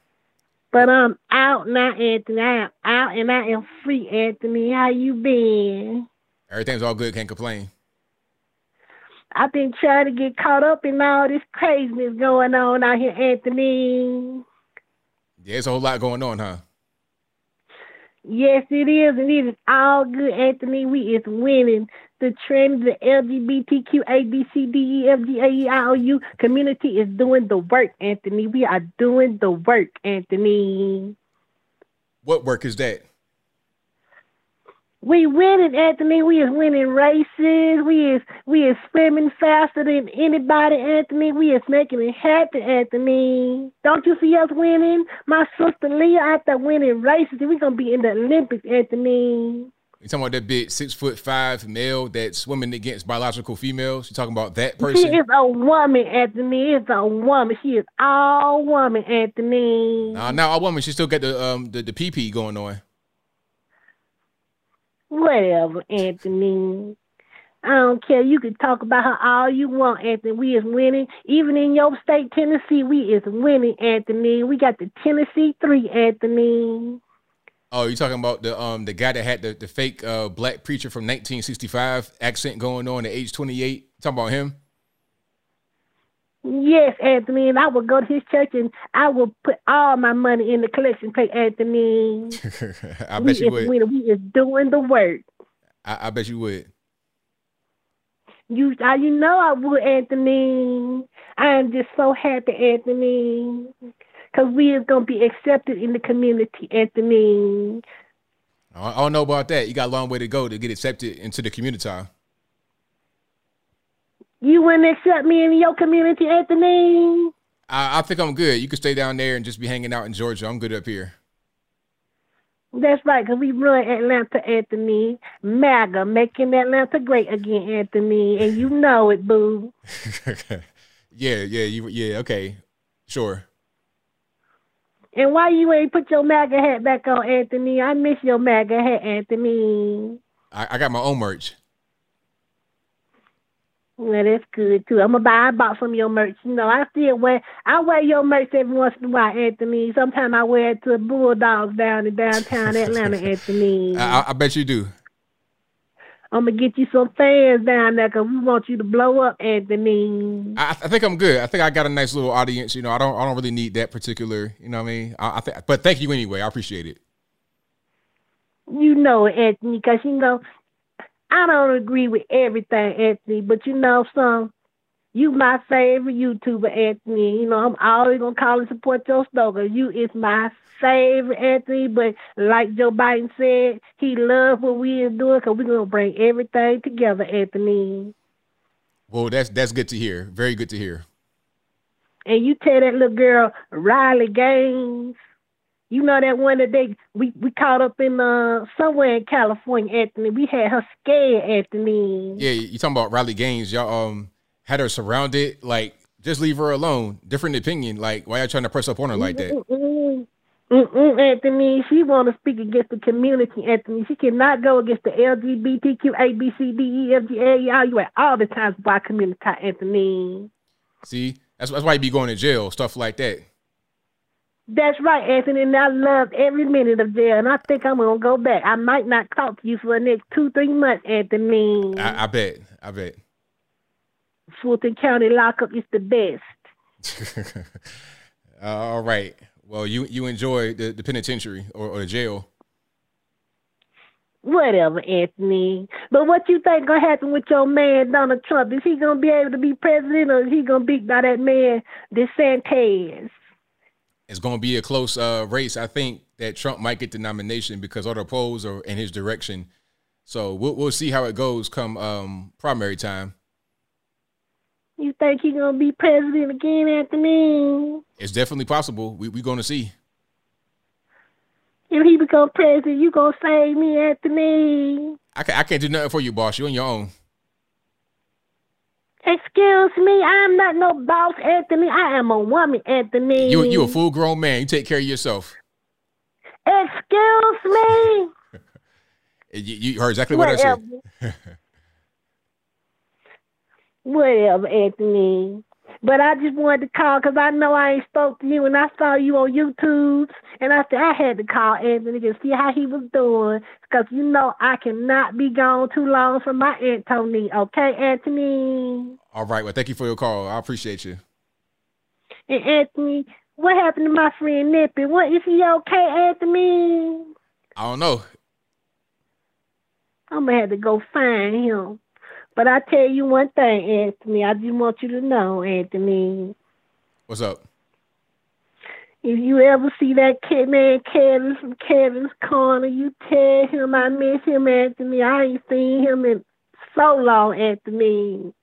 But I'm out now, Anthony. I am out and I am free, Anthony. How you been?
Everything's all good. Can't complain.
I've been trying to get caught up in all this craziness going on out here, Anthony.
Yeah, there's a whole lot going on, huh?
Yes, it is, and it is all good, Anthony. We is winning. The trend, the LGBTQ, A, B, C, D, E, F, G, A, E, I, O, U community is doing the work, Anthony. We are doing the work, Anthony.
What work is that?
We winning, Anthony. We is winning races. We is we is swimming faster than anybody, Anthony. We is making it happen, Anthony. Don't you see us winning? My sister Lia out there winning races. We gonna be in the Olympics, Anthony.
You talking about that big six foot five male that's swimming against biological females? You talking about that person?
She is a woman, Anthony. It's a woman. She is all woman, Anthony.
Nah, now a woman, she still got the um the, the PP going on.
Whatever, Anthony. I don't care. You can talk about her all you want, Anthony. We is winning. Even in your state, Tennessee, we is winning, Anthony. We got the Tennessee three, Anthony.
Oh, you talking about the um the guy that had the, the fake uh black preacher from 1965 accent going on at age 28? Talking about him?
Yes, Anthony, and I will go to his church and I will put all my money in the collection plate, Anthony.
I
we
bet you
is
would.
winning. We is doing the work.
I, I bet you would.
You, uh, you know I would, Anthony. I am just so happy, Anthony, because we is gonna be accepted in the community, Anthony.
I I don't know about that. You got a long way to go to get accepted into the community.
You wouldn't accept me in your community, Anthony.
I, I think I'm good. You can stay down there and just be hanging out in Georgia. I'm good up here.
That's right, because we run Atlanta, Anthony. MAGA, making Atlanta great again, Anthony. And you know it, boo.
yeah, yeah, you yeah, okay. Sure.
And why you ain't put your MAGA hat back on, Anthony? I miss your MAGA hat, Anthony.
I, I got my own merch.
Well, that's good too. I'm gonna buy. I bought some of your merch. You know, I still wear. I wear your merch every once in a while, Anthony. Sometimes I wear it to Bulldogs down in downtown Atlanta, Anthony.
I, I, bet you do.
I'm gonna get you some fans down there because we want you to blow up, Anthony.
I, I think I'm good. I think I got a nice little audience. You know, I don't I don't really need that particular. You know what I mean? I, I think, but thank you anyway. I appreciate it.
You know Anthony, because you know I don't agree with everything, Anthony, but you know some. You my favorite YouTuber, Anthony. You know I'm always gonna call and support your slogan. You is my favorite, Anthony. But like Joe Biden said, he loves what we is doing because we're gonna bring everything together, Anthony.
Well, that's that's good to hear. Very good to hear.
And you tell that little girl Riley Gaines. You know that one that they we, we caught up in uh somewhere in California, Anthony. We had her scared, Anthony.
Yeah, you talking about Riley Gaines? Y'all um had her surrounded. Like, just leave her alone. Different opinion. Like, why y'all trying to press up on her like that?
Mm-mm. Mm-mm, Anthony. She want to speak against the community, Anthony. She cannot go against the LGBTQ, A, B, C, D, E, F, G, A, E, I, U, at all the times by community, Anthony.
See, that's that's why you be going to jail, stuff like that.
That's right, Anthony. And I loved every minute of jail, and I think I'm gonna go back. I might not talk to you for the next two, three months, Anthony.
I, I bet. I bet.
Fulton County lockup is the best.
Uh, all right. Well, you you enjoy the, the penitentiary or, or the jail.
Whatever, Anthony. But what you think gonna happen with your man Donald Trump? Is he gonna be able to be president, or is he gonna beat by that man DeSantis?
It's going to be a close uh, race. I think that Trump might get the nomination because other polls are in his direction. So we'll we'll see how it goes come um, primary time.
You think he's gonna be president again, Anthony?
It's definitely possible. We we going to see.
If he become president, you gonna save me, Anthony?
I can't, I can't do nothing for you, boss. You're on your own.
Excuse me, I'm not no boss, Anthony. I am a woman, Anthony.
You you a full grown man. You take care of yourself.
Excuse me.
You, you heard exactly what I said.
Whatever, Anthony. But I just wanted to call because I know I ain't spoke to you, and I saw you on YouTube, and I said I had to call Anthony to see how he was doing because you know I cannot be gone too long from my Aunt Tony. Okay, Anthony.
All right. Well, thank you for your call. I appreciate you.
And Anthony, what happened to my friend Nippy? What is he okay, Anthony?
I don't know.
I'm gonna have to go find him. But I tell you one thing, Anthony. I just want you to know, Anthony.
What's up?
If you ever see that kid man Kevin from Kevin's Corner, you tell him I miss him, Anthony. I ain't seen him in so long, Anthony.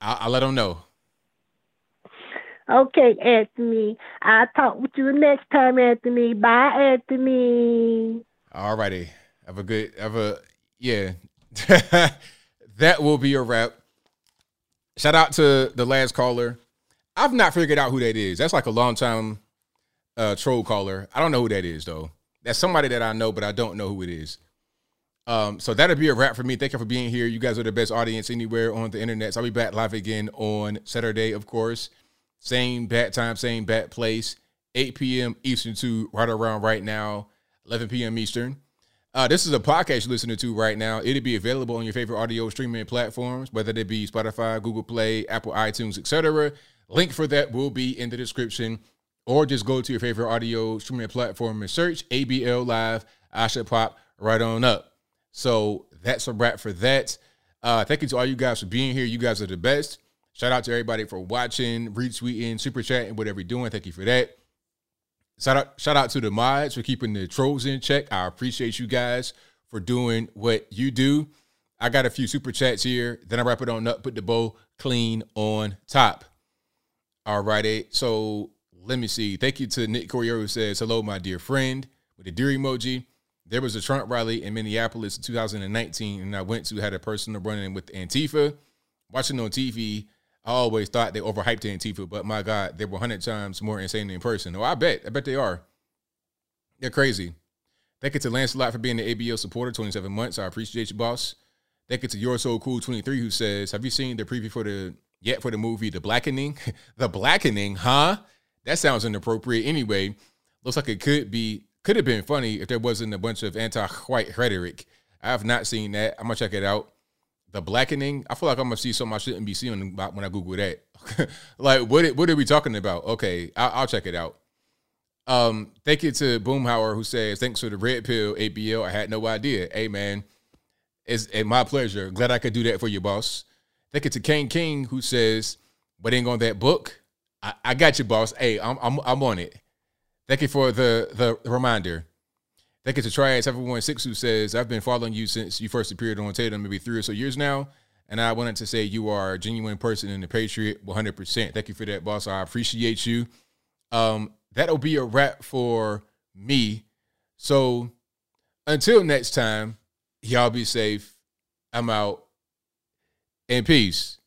I'll, I'll let him know.
Okay, Anthony. I'll talk with you next time, Anthony. Bye, Anthony.
All righty. Have a good, have a, yeah. that will be a wrap. Shout out to the last caller. I've not figured out who that is. That's like a long time uh, troll caller. I don't know who that is though. That's somebody that I know, but I don't know who it is. Um, so that'll be a wrap for me. Thank you for being here. You guys are the best audience anywhere on the internet. So I'll be back live again on Saturday, of course. Same bat time, same bat place. 8 p.m. Eastern to right around right now, 11 p.m. Eastern. Uh, this is a podcast you're listening to right now. It'll be available on your favorite audio streaming platforms, whether it be Spotify, Google Play, Apple iTunes, etc. Link for that will be in the description, or just go to your favorite audio streaming platform and search ABL Live. I should pop right on up. So that's a wrap for that. Uh, thank you to all you guys for being here. You guys are the best. Shout out to everybody for watching, retweeting, super chatting, whatever you're doing. Thank you for that. Shout out, shout out to the mods for keeping the trolls in check. I appreciate you guys for doing what you do. I got a few super chats here. Then I wrap it on up, put the bow clean on top. All righty. So let me see. Thank you to Nick Corrier who says, Hello, my dear friend, with the deer emoji. There was a Trump rally in Minneapolis in 2019, and I went to had a personal run in with Antifa. Watching on TV, I always thought they overhyped Antifa, but my God, they were hundred times more insane in person. Oh, I bet. I bet they are. They're crazy. Thank you to Lancelot for being the ABL supporter, 27 months. I appreciate you, boss. Thank you to You're So Cool 23 who says, Have you seen the preview for the yet for the movie The Blackening? the Blackening, huh? That sounds inappropriate. Anyway, looks like it could be could have been funny if there wasn't a bunch of anti-white rhetoric. I have not seen that. I'm gonna check it out. The blackening. I feel like I'm gonna see something I shouldn't be seeing when I Google that. like, what? What are we talking about? Okay, I'll, I'll check it out. Um, thank you to Boomhauer who says thanks for the red pill ABL. I had no idea. Hey man, it's, my pleasure. Glad I could do that for you, boss. Thank you to Kane King who says, "But ain't on that book." I, I got you, boss. Hey, I'm I'm I'm on it. Thank you for the the reminder. Thank you to Triad 716 who says, I've been following you since you first appeared on Tatum, maybe three or so years now. And I wanted to say you are a genuine person and a patriot 100%. Thank you for that, boss. I appreciate you. Um, that'll be a wrap for me. So until next time, y'all be safe. I'm out. And peace.